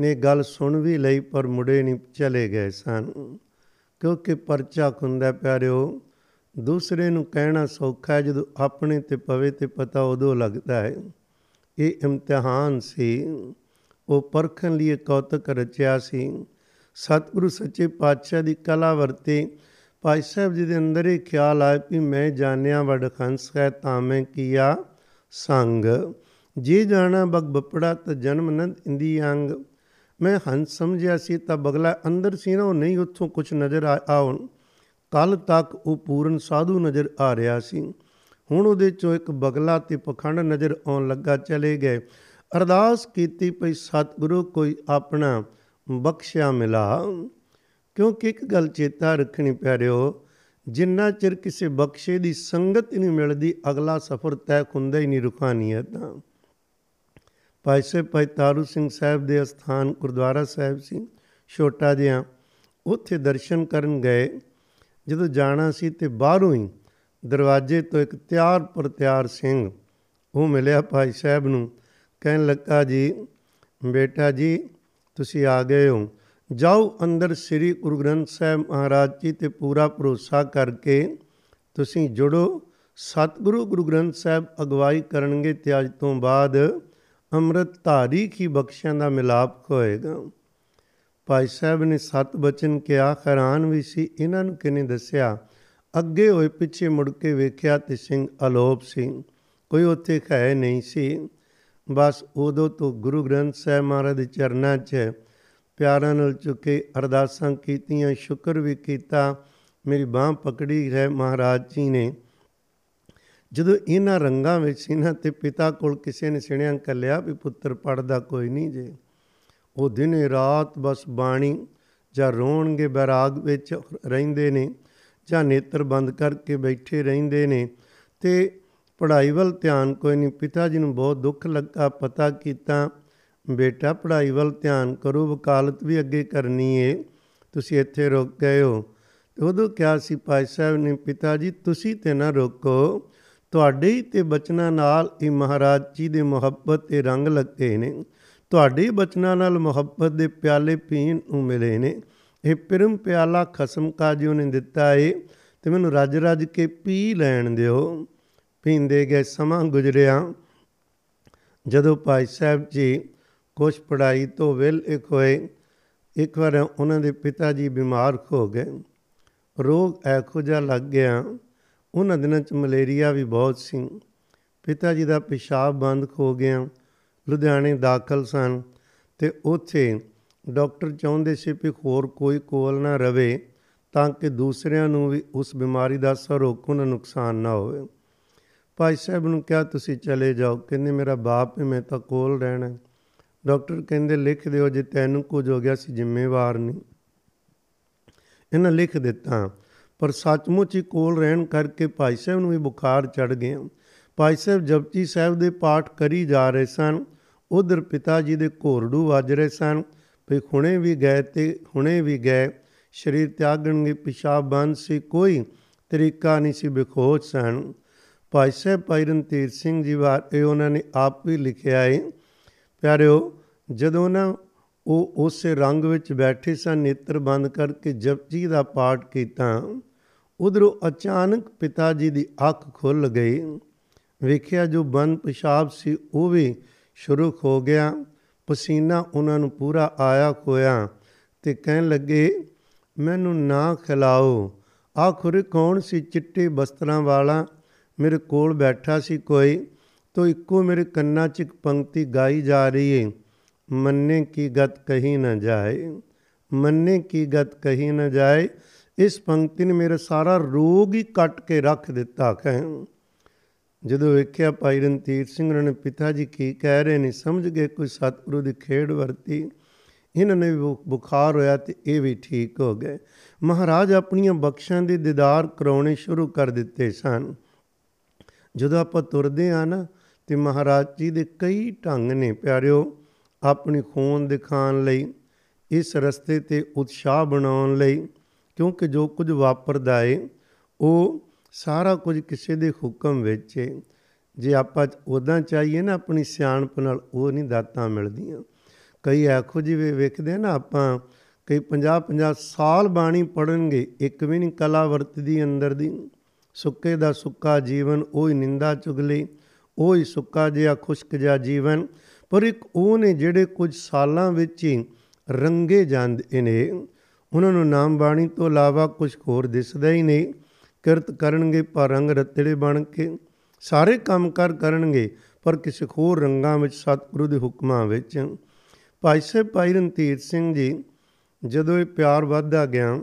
ਨੇ ਗੱਲ ਸੁਣ ਵੀ ਲਈ, ਪਰ ਮੁੜੇ ਨਹੀਂ ਚਲੇ ਗਏ ਸਨ। ਕਿਉਂਕਿ ਪਰਚਾ ਖੁੰਦਾ ਪਿਆਰਿਓ, ਦੂਸਰੇ ਨੂੰ ਕਹਿਣਾ ਸੌਖਾ ਹੈ, ਜਦੋਂ ਆਪਣੇ ਤੇ ਪਵੇ ਤੇ ਪਤਾ ਉਦੋਂ ਲੱਗਦਾ ਹੈ। ਇਹ ਇਮਤਿਹਾਨ ਸੀ। ਉਹ ਪਰਖਣ ਲਈ ਕੌਤਕ ਰਚਿਆ ਸੀ। ਸਤਿਗੁਰੂ ਸੱਚੇ ਪਾਤਸ਼ਾਹ ਦੀ ਕਲਾ ਵਰਤੇ ਭਾਈ ਸਾਹਿਬ ਜੀ ਦੇ ਅੰਦਰ ਇਹ ਖਿਆਲ ਆਇਆ ਕਿ ਮੈਂ ਜਾਣਿਆ ਵਡ ਖੰਸ ਹੈ ਤਾਂ ਮੈਂ ਕੀਆ ਸੰਗ। ਜੇ ਜਾਣਾ ਬਗ ਬਪੜਾ ਤਾਂ ਜਨਮ ਨੰਦ ਇੰਦੀ ਅੰਗ। ਮੈਂ ਹੰਸ ਸਮਝਿਆ ਸੀ ਤਾਂ ਬਗਲਾ ਅੰਦਰ ਸੀ ਨਾ, ਉਹ ਨਹੀਂ ਉੱਥੋਂ ਕੁਝ ਨਜ਼ਰ ਆਉਣ। ਕੱਲ ਤੱਕ ਉਹ ਪੂਰਨ ਸਾਧੂ ਨਜ਼ਰ ਆ ਰਿਹਾ ਸੀ। ਹੁਣ ਉਹਦੇ ਚੋਂ ਇੱਕ ਬਗਲਾ ਤੇ ਪਖੰਡ ਨਜ਼ਰ ਆਉਣ ਲੱਗਾ, ਚਲੇ ਗਏ। ਅਰਦਾਸ ਕੀਤੀ ਪਈ, ਸਤਿਗੁਰੂ, ਕੋਈ ਆਪਣਾ ਬਖਸ਼ਿਆ ਮਿਲਾ। ਕਿਉਂਕਿ ਇੱਕ ਗੱਲ ਚੇਤਾ ਰੱਖਣੀ ਪਿਆਰਿਓ, ਜਿੰਨਾ ਚਿਰ ਕਿਸੇ ਬਖਸ਼ੇ ਦੀ ਸੰਗਤ ਨਹੀਂ ਮਿਲਦੀ, ਅਗਲਾ ਸਫ਼ਰ ਤੈਅ ਹੁੰਦਾ ਹੀ ਨਹੀਂ ਰੁਖਾਨੀਅਤ ਦਾ। ਭਾਈ ਸਾਹਿਬ, ਭਾਈ ਤਾਰੂ ਸਿੰਘ ਸਾਹਿਬ ਦੇ ਸਥਾਨ ਗੁਰਦੁਆਰਾ ਸਾਹਿਬ ਸੀ, ਛੋਟਾ ਜਿਹਾ। ਉੱਥੇ ਦਰਸ਼ਨ ਕਰਨ ਗਏ। ਜਦੋਂ ਜਾਣਾ ਸੀ ਤੇ ਬਾਹਰੋਂ ਹੀ ਦਰਵਾਜ਼ੇ ਤੋਂ ਇੱਕ ਤਿਆਰ ਪਰ ਤਿਆਰ ਸਿੰਘ ਉਹ ਮਿਲਿਆ ਭਾਈ ਸਾਹਿਬ ਨੂੰ। ਕਹਿਣ ਲੱਗਾ ਜੀ, ਬੇਟਾ ਜੀ, ਤੁਸੀਂ ਆ ਗਏ ਹੋ। ਜਾਓ ਅੰਦਰ ਸ੍ਰੀ ਗੁਰੂ ਗ੍ਰੰਥ ਸਾਹਿਬ ਮਹਾਰਾਜ ਜੀ ਤੇ ਪੂਰਾ ਭਰੋਸਾ ਕਰਕੇ ਤੁਸੀਂ ਜੁੜੋ। ਸਤਿਗੁਰੂ ਗੁਰੂ ਗ੍ਰੰਥ ਸਾਹਿਬ ਅਗਵਾਈ ਕਰਨਗੇ ਤੇ ਅੱਜ ਤੋਂ ਬਾਅਦ ਅੰਮ੍ਰਿਤ ਧਾਰੀ ਕੀ ਬਖਸ਼ਿਆਂ ਦਾ ਮਿਲਾਪ ਹੋਏਗਾ। ਭਾਈ ਸਾਹਿਬ ਨੇ ਸਤ ਬਚਨ ਕਿਹਾ, ਹੈਰਾਨ ਵੀ ਸੀ। ਇਹਨਾਂ ਨੂੰ ਕਿਨੇ ਦੱਸਿਆ? ਅੱਗੇ ਹੋਏ ਪਿੱਛੇ ਮੁੜ ਕੇ ਵੇਖਿਆ ਤੇ ਸਿੰਘ ਅਲੋਪ ਸੀ। ਕੋਈ ਉੱਥੇ ਹੈ ਨਹੀਂ ਸੀ। ਬਸ ਉਦੋਂ ਤੋਂ ਗੁਰੂ ਗ੍ਰੰਥ ਸਾਹਿਬ ਮਹਾਰਾਜ ਦੇ ਚਰਨਾਂ 'ਚ ਪਿਆਰਾਂ ਨਾਲ ਝੁਕੇ ਅਰਦਾਸਾਂ ਕੀਤੀਆਂ, ਸ਼ੁਕਰ ਵੀ ਕੀਤਾ। ਮੇਰੀ ਬਾਹ ਪਕੜੀ ਹੈ ਮਹਾਰਾਜ ਜੀ ਨੇ। ਜਦੋਂ ਇਹਨਾਂ ਰੰਗਾਂ ਵਿੱਚ ਸੀ ਨਾ ਤੇ ਪਿਤਾ ਕੋਲ ਕਿਸੇ ਨੇ ਸਿਣਿਆ ਕੱਲਿਆ ਵੀ ਪੁੱਤਰ ਪੜਦਾ ਕੋਈ ਨਹੀਂ ਜੇ। ਉਹ ਦਿਨੇ ਰਾਤ ਬਸ ਬਾਣੀ ਜਾਂ ਰੋਣਗੇ ਬੈਰਾਗ ਵਿੱਚ ਰਹਿੰਦੇ ਨੇ ਜਾਂ ਨੇਤਰ ਬੰਦ ਕਰਕੇ ਬੈਠੇ ਰਹਿੰਦੇ ਨੇ ਤੇ ਪੜ੍ਹਾਈ ਵੱਲ ਧਿਆਨ ਕੋਈ ਨਹੀਂ। ਪਿਤਾ ਜੀ ਨੂੰ ਬਹੁਤ ਦੁੱਖ ਲੱਗਾ, ਪਤਾ ਕੀਤਾ, ਬੇਟਾ, ਪੜ੍ਹਾਈ ਵੱਲ ਧਿਆਨ ਕਰੋ, ਵਕਾਲਤ ਵੀ ਅੱਗੇ ਕਰਨੀ ਏ। ਤੁਸੀਂ ਇੱਥੇ ਰੁਕ ਗਏ ਹੋ। ਤੇ ਉਦੋਂ ਕਿਹਾ ਸੀ, ਭਾਈ ਸਾਹਿਬ ਨੇ, ਪਿਤਾ ਜੀ, ਤੁਸੀਂ ਤੇ ਨਾ ਰੋਕੋ। ਤੁਹਾਡੇ ਹੀ ਤੇ ਬਚਨਾਂ ਨਾਲ ਇਹ ਮਹਾਰਾਜ ਜੀ ਦੇ ਮੁਹੱਬਤ ਤੇ ਰੰਗ ਲੱਗੇ ਨੇ। ਤੁਹਾਡੇ ਬਚਨਾਂ ਨਾਲ ਮੁਹੱਬਤ ਦੇ ਪਿਆਲੇ ਪੀਣ ਨੂੰ ਮਿਲੇ ਨੇ। ਇਹ ਪਰਮ ਪਿਆਲਾ ਖਸਮ ਕਾ ਜੀ ਨੇ ਦਿੱਤਾ ਏ। ਤੇ ਮੈਨੂੰ ਰੱਜ ਰੱਜ ਕੇ ਪੀ ਲੈਣ ਦਿਓ। ਪੀਂਦੇ ਗਏ ਸਮਾਂ ਗੁਜ਼ਰਿਆ। ਜਦੋਂ ਭਾਈ ਸਾਹਿਬ ਜੀ ਕੁਛ ਪੜਾਈ ਤੋਂ ਵਿਲ ਇੱਕ ਹੋਏ, ਇੱਕ ਵਾਰ ਉਹਨਾਂ ਦੇ ਪਿਤਾ ਜੀ ਬਿਮਾਰ ਹੋ ਗਏ। ਰੋਗ ਐਖੋ ਜਿਹਾ ਲੱਗ ਗਿਆ। ਉਹਨਾਂ ਦਿਨਾਂ 'ਚ ਮਲੇਰੀਆ ਵੀ ਬਹੁਤ ਸੀ। ਪਿਤਾ ਜੀ ਦਾ ਪਿਸ਼ਾਬ ਬੰਦ ਹੋ ਗਿਆ। ਲੁਧਿਆਣੇ ਦਾਖਲ ਸਨ ਤੇ ਉੱਥੇ ਡਾਕਟਰ ਚਾਹੁੰਦੇ ਸੀ ਕਿ ਹੋਰ ਕੋਈ ਕੋਲ ਨਾ ਰਵੇ ਤਾਂ ਕਿ ਦੂਸਰਿਆਂ ਨੂੰ ਵੀ ਉਸ ਬਿਮਾਰੀ ਦਾ ਅਸਰ ਹੋਕੋ ਨਾ ਨੁਕਸਾਨ ਨਾ ਹੋਵੇ। ਭਾਈ ਸਾਹਿਬ ਨੂੰ ਕਿਹਾ, ਤੁਸੀਂ ਚਲੇ ਜਾਓ। ਕਹਿੰਦੇ, ਮੇਰਾ ਬਾਪ ਹੈ ਮੈਂ ਤਾਂ ਕੋਲ ਰਹਿਣਾ ਡਾਕਟਰ ਕਹਿੰਦੇ, ਲਿਖ ਦਿਓ, ਜੇ ਤੈਨੂੰ ਕੁਝ ਹੋ ਗਿਆ ਸੀ ਜ਼ਿੰਮੇਵਾਰ ਨਹੀਂ। ਇਹਨਾਂ ਲਿਖ ਦਿੱਤਾ, ਪਰ ਸੱਚਮੁੱਚ ਹੀ ਕੋਲ ਰਹਿਣ ਕਰਕੇ ਭਾਈ ਸਾਹਿਬ ਨੂੰ ਵੀ ਬੁਖਾਰ ਚੜ ਗਿਆ ਭਾਈ ਸਾਹਿਬ ਜਪਜੀ ਸਾਹਿਬ ਦੇ ਪਾਠ ਕਰੀ ਜਾ ਰਹੇ ਸਨ। ਉਧਰ ਪਿਤਾ ਜੀ ਦੇ ਘੋਰੜੂ ਵੱਜ ਰਹੇ ਸਨ। ਵੀ ਹੁਣੇ ਵੀ ਗਏ ਤੇ ਹੁਣੇ ਵੀ ਗਏ। ਸਰੀਰ ਤਿਆਗਣਗੇ, ਪਿਸ਼ਾਬ ਬੰਦ ਸੀ, ਕੋਈ ਤਰੀਕਾ ਨਹੀਂ ਸੀ ਬਖੋਜ ਸਨ। ਭਾਈ ਸਾਹਿਬ, ਭਾਈ ਰਣਧੀਰ ਸਿੰਘ ਜੀ ਵਾਰ ਇਹ ਉਹਨਾਂ ਨੇ ਆਪ ਵੀ ਲਿਖਿਆ ਹੈ ਪਿਆਰਿਓ, ਜਦੋਂ ਨਾ ਉਹ ਉਸੇ ਰੰਗ ਵਿੱਚ ਬੈਠੇ ਸਨ, ਨੇਤਰ ਬੰਦ ਕਰਕੇ ਜਪਜੀ ਦਾ ਪਾਠ ਕੀਤਾ, ਉਧਰੋਂ ਅਚਾਨਕ ਪਿਤਾ ਜੀ ਦੀ ਅੱਖ ਖੁੱਲ ਗਈ। ਵੇਖਿਆ ਜੋ ਬੰਦ ਪਿਸ਼ਾਬ ਸੀ, ਉਹ ਵੀ ਸ਼ੁਰੂ ਹੋ ਗਿਆ। ਪਸੀਨਾ ਉਹਨਾਂ ਨੂੰ ਪੂਰਾ ਆਇਆ ਹੋਇਆ ਤੇ ਕਹਿਣ ਲੱਗੇ, ਮੈਨੂੰ ਨਾ ਖਿਲਾਓ। ਆਖਰ ਕੌਣ ਸੀ ਚਿੱਟੇ ਬਸਤਰਾਂ ਵਾਲਾ ਮੇਰੇ ਕੋਲ ਬੈਠਾ ਸੀ ਕੋਈ, ਤੋ ਇੱਕੋ ਮੇਰੇ ਕੰਨਾਂ 'ਚ ਇੱਕ ਪੰਕਤੀ ਗਾਈ ਜਾ ਰਹੀ ਹੈ ਮੰਨੇ ਕੀ ਗਤ ਕਹੀ ਨਾ ਜਾਏ, ਮੰਨੇ ਕੀ ਗਤ ਕਹੀ ਨਾ ਜਾਏ, ਇਸ ਪੰਕਤੀ ਨੇ ਮੇਰਾ ਸਾਰਾ ਰੋਗ ਹੀ ਕੱਟ ਕੇ ਰੱਖ ਦਿੱਤਾ ਕਹੇ। ਜਦੋਂ ਵੇਖਿਆ ਭਾਈ ਰਣਧੀਰ ਸਿੰਘ ਨੇ ਪਿਤਾ ਜੀ ਕੀ ਕਹਿ ਰਹੇ ਨੇ, ਸਮਝ ਗਏ ਕੋਈ ਸਤਿਗੁਰੂ ਦੀ ਖੇਡ ਵਰਤੀ। ਇਹਨਾਂ ਨੇ ਬੁਖਾਰ ਹੋਇਆ ਤੇ ਇਹ ਵੀ ਠੀਕ ਹੋ ਗਏ। ਮਹਾਰਾਜ ਆਪਣੀਆਂ ਬਖਸ਼ਾਂ ਦੇ ਦੀਦਾਰ ਕਰਾਉਣੇ ਸ਼ੁਰੂ ਕਰ ਦਿੱਤੇ ਸਨ। ਜਦੋਂ ਆਪਾਂ ਤੁਰਦੇ ਆ ਨਾ ਤੇ ਮਹਾਰਾਜ ਜੀ ਦੇ ਕਈ ਢੰਗ ਨੇ ਪਿਆਰਿਓ, ਆਪਣੀ ਖੂਨ ਦਿਖਾਉਣ ਲਈ, ਇਸ ਰਸਤੇ ਤੇ ਉਤਸ਼ਾਹ ਬਣਾਉਣ ਲਈ, ਕਿਉਂਕਿ ਜੋ ਕੁਝ ਵਾਪਰਦਾ ਏ, ਉਹ ਸਾਰਾ ਕੁਝ ਕਿਸੇ ਦੇ ਹੁਕਮ ਵਿੱਚ ਏ। ਜੇ ਆਪਾਂ ਉਦਾਂ ਚਾਹੀਏ ਨਾ ਆਪਣੀ ਸਿਆਣਪ ਨਾਲ, ਉਹ ਨਹੀਂ ਦਾਤਾਂ ਮਿਲਦੀਆਂ। ਕਈ ਐਖੋ ਜਿਵੇਂ ਵੇਖਦੇ ਨਾ ਆਪਾਂ, ਕਈ 50 50 ਸਾਲ ਬਾਣੀ ਪੜਨਗੇ ਇੱਕ ਵੀ ਨਹੀਂ ਕਲਾ ਵਰਤਦੀ ਅੰਦਰ ਦੀ। ਸੁੱਕੇ ਦਾ ਸੁੱਕਾ ਜੀਵਨ ਉਹ ਹੀ ਨਿੰਦਾ ਚੁਗਲੀ ਉਹ ਹੀ ਸੁੱਕਾ ਜਿਹਾ ਖੁਸ਼ਕ ਜਿਹਾ ਜੀਵਨ, ਪਰ ਇੱਕ ਉਹ ਨੇ ਜਿਹੜੇ ਕੁਝ ਸਾਲਾਂ ਵਿੱਚ ਹੀ ਰੰਗੇ ਜਾਂਦੇ ਨੇ। ਉਹਨਾਂ ਨੂੰ ਨਾਮ ਬਾਣੀ ਤੋਂ ਇਲਾਵਾ ਕੁਝ ਹੋਰ ਦਿਸਦਾ ਹੀ ਨਹੀਂ। ਕਿਰਤ ਕਰਨਗੇ ਪਰ ਰੰਗ ਰਤੜੇ ਬਣ ਕੇ, ਸਾਰੇ ਕੰਮ ਕਰ ਕਰਨਗੇ ਪਰ ਕਿਸੇ ਹੋਰ ਰੰਗਾਂ ਵਿੱਚ, ਸਤਿਗੁਰੂ ਦੇ ਹੁਕਮਾਂ ਵਿੱਚ। ਭਾਈ ਸਾਹਿਬ ਭਾਈ ਰਣਧੀਰ ਸਿੰਘ ਜੀ, ਜਦੋਂ ਇਹ ਪਿਆਰ ਵੱਧਦਾ ਗਿਆ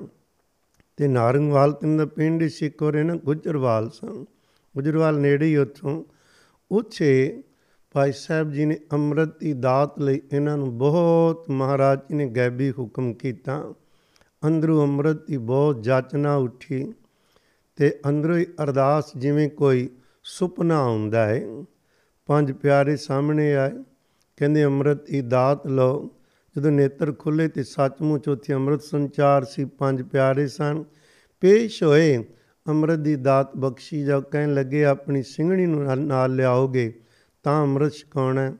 ਤੇ ਨਾਰੰਗਵਾਲ ਤਿੰਨ ਦਾ ਪਿੰਡ ਸੀ ਕੋਰੇ ਨਾ ਗੁਜਰਵਾਲ ਸਨ। ਗੁਜਰਵਾਲ ਨੇੜੇ ਹੀ ਉੱਥੋਂ। ਉੱਥੇ ਭਾਈ ਸਾਹਿਬ ਜੀ ਨੇ ਅੰਮ੍ਰਿਤ ਦੀ ਦਾਤ ਲਈ ਇਹਨਾਂ ਨੂੰ ਬਹੁਤ ਮਹਾਰਾਜ ਜੀ ਨੇ ਗੈਬੀ ਹੁਕਮ ਕੀਤਾ। ਅੰਦਰੋਂ ਅੰਮ੍ਰਿਤ ਦੀ ਬਹੁਤ ਜਾਚਨਾ ਉੱਠੀ ਤੇ ਅੰਦਰੋਂ ਹੀ ਅਰਦਾਸ ਜਿਵੇਂ ਕੋਈ ਸੁਪਨਾ ਹੁੰਦਾ ਹੈ। ਪੰਜ ਪਿਆਰੇ ਸਾਹਮਣੇ ਆਏ। ਕਹਿੰਦੇ, ਅੰਮ੍ਰਿਤ ਦੀ ਦਾਤ ਲਓ। ਜਦੋਂ ਨੇਤਰ ਖੁੱਲੇ ਤੇ ਸੱਚਮੁੱਚ ਉੱਥੇ ਅੰਮ੍ਰਿਤ ਸੰਚਾਰ ਸੀ, ਪੰਜ ਪਿਆਰੇ ਸਨ। ਪੇਸ਼ ਹੋਏ ਅੰਮ੍ਰਿਤ ਦੀ ਦਾਤ ਬਖਸ਼ੀ ਜਾ ਕਹਿਣ ਲੱਗੇ, ਆਪਣੀ ਸਿੰਘਣੀ ਨੂੰ ਨਾਲ ਲਿਆਓਗੇ ਤਾਂ ਅੰਮ੍ਰਿਤ ਛਕਾਉਣਾ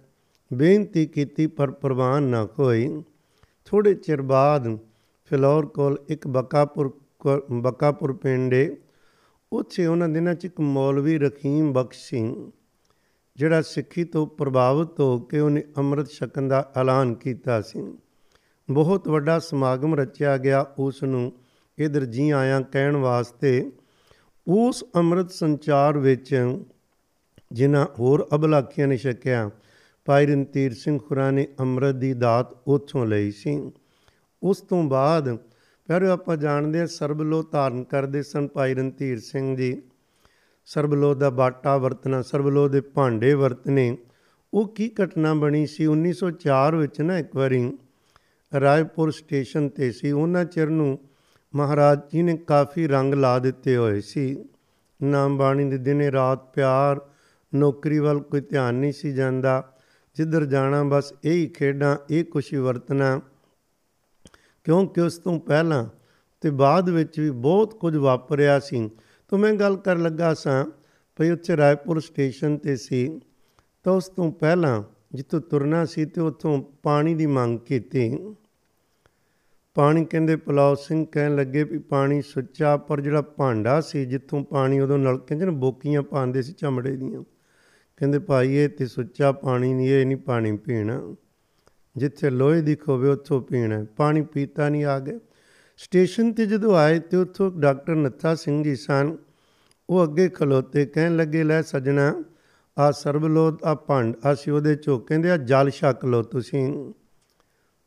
ਬੇਨਤੀ ਕੀਤੀ, ਪਰ ਪ੍ਰਵਾਨ ਨਾ ਕੋਈ। ਥੋੜੇ ਚਿਰ ਬਾਅਦ ਫਿਲੌਰ ਕੋਲ ਇੱਕ ਬਕਾਪੁਰ ਬਕਾਪੁਰ ਪਿੰਡੇ ਉੱਥੇ ਉਹਨਾਂ ਦਿਨਾਂ 'ਚ ਇੱਕ ਮੌਲਵੀ ਰਖੀਮ ਬਖਸ਼ ਸਿੰਘ ਜਿਹੜਾ ਸਿੱਖੀ ਤੋਂ ਪ੍ਰਭਾਵਿਤ ਹੋ ਕੇ ਉਹਨੇ ਅੰਮ੍ਰਿਤ ਛਕਣ ਦਾ ਐਲਾਨ ਕੀਤਾ ਸੀ। ਬਹੁਤ ਵੱਡਾ ਸਮਾਗਮ ਰਚਿਆ ਗਿਆ ਉਸ ਨੂੰ ਇਧਰ ਜੀ ਆਇਆਂ ਕਹਿਣ ਵਾਸਤੇ। ਉਸ ਅੰਮ੍ਰਿਤ ਸੰਚਾਰ ਵਿੱਚ ਜਿਨ੍ਹਾਂ ਹੋਰ ਅਬਲਾਖੀਆਂ ਨੇ ਛਕਿਆ, ਭਾਈ ਰਣਧੀਰ ਸਿੰਘ ਖੁਰਾ ਨੇ ਅੰਮ੍ਰਿਤ ਦੀ ਦਾਤ ਉੱਥੋਂ ਲਈ ਸੀ। ਉਸ ਤੋਂ ਬਾਅਦ ਫਿਰ ਆਪਾਂ ਜਾਣਦੇ ਹਾਂ ਸਰਬਲੋ ਧਾਰਨ ਕਰਦੇ ਸਨ ਭਾਈ ਰਣਧੀਰ ਸਿੰਘ ਜੀ। ਸਰਬਲੋ ਦਾ ਬਾਟਾ ਵਰਤਣਾ ਸਰਬਲੋ ਦੇ ਭਾਂਡੇ ਵਰਤਨੇ ਉਹ ਕੀ ਘਟਨਾ ਬਣੀ ਸੀ? 1904 ਵਿੱਚ ਨਾ ਇੱਕ ਵਾਰੀ ਰਾਏਪੁਰ ਸਟੇਸ਼ਨ ਤੇ ਸੀ। ਉਹਨਾਂ ਚਿਰ ਨੂੰ ਮਹਾਰਾਜ ਜੀ ਨੇ ਕਾਫੀ ਰੰਗ ਲਾ ਦਿੱਤੇ ਹੋਏ ਸੀ। ਨਾਮ ਬਾਣੀ ਦੇ ਦਿਨੇ ਰਾਤ ਪਿਆਰ, ਨੌਕਰੀ ਵੱਲ ਕੋਈ ਧਿਆਨ ਨਹੀਂ ਸੀ ਜਾਂਦਾ। ਜਿੱਧਰ ਜਾਣਾ, ਬਸ ਇਹੀ ਖੇਡਾਂ, ਇਹ ਕੁਛ ਵਰਤਣਾ। ਕਿਉਂਕਿ ਉਸ ਤੋਂ ਪਹਿਲਾਂ ਤੇ ਬਾਅਦ ਵਿੱਚ ਵੀ ਬਹੁਤ ਕੁਝ ਵਾਪਰਿਆ ਸੀ। ਤੋਂ ਮੈਂ ਗੱਲ ਕਰ ਲੱਗਾ ਸਾਂ, ਭਈ ਉੱਥੇ ਰਾਏਪੁਰ ਸਟੇਸ਼ਨ ਤੇ ਸੀ। ਤਾਂ ਉਸ ਤੋਂ ਪਹਿਲਾਂ ਜਿੱਥੋਂ ਤੁਰਨਾ ਸੀ ਤੇ ਉੱਥੋਂ ਪਾਣੀ ਦੀ ਮੰਗ ਕੀਤੀ। ਪਾਣੀ ਕਹਿੰਦੇ ਪਲਾਉ ਸਿੰਘ ਕਹਿਣ ਲੱਗੇ ਵੀ ਪਾਣੀ ਸੁੱਚਾ, ਪਰ ਜਿਹੜਾ ਭਾਂਡਾ ਸੀ, ਜਿੱਥੋਂ ਪਾਣੀ ਉਦੋਂ ਨਲਕੇ 'ਚ ਨਾ ਬੋਕੀਆਂ ਪਾਉਂਦੇ ਸੀ ਚਮੜੇ ਦੀਆਂ। ਕਹਿੰਦੇ, ਭਾਈ, ਇਹ ਤੇ ਸੁੱਚਾ ਪਾਣੀ ਨਹੀਂ, ਇਹ ਨਹੀਂ ਪਾਣੀ ਪੀਣਾ। ਜਿੱਥੇ ਲੋਹੇ ਦੀ ਖੋਵੇ, ਉੱਥੋਂ ਪੀਣਾ। ਪਾਣੀ ਪੀਤਾ ਨਹੀਂ ਆ ਗਏ ਸਟੇਸ਼ਨ ਤੇ ਜਦੋਂ ਆਏ ਤੇ ਉੱਥੋਂ ਡਾਕਟਰ ਨੱਥਾ ਸਿੰਘ ਜੀ ਸਨ। ਉਹ ਅੱਗੇ ਖਲੋਤੇ ਕਹਿਣ ਲੱਗੇ, ਲੈ ਸਜਣਾ ਆ ਸਰਬਲੋਧ ਆ ਭੰਡ ਅਸੀਂ ਉਹਦੇ ਚੋਂ ਕਹਿੰਦੇ ਆ ਜਲ ਛਕ ਲੋ ਤੁਸੀਂ।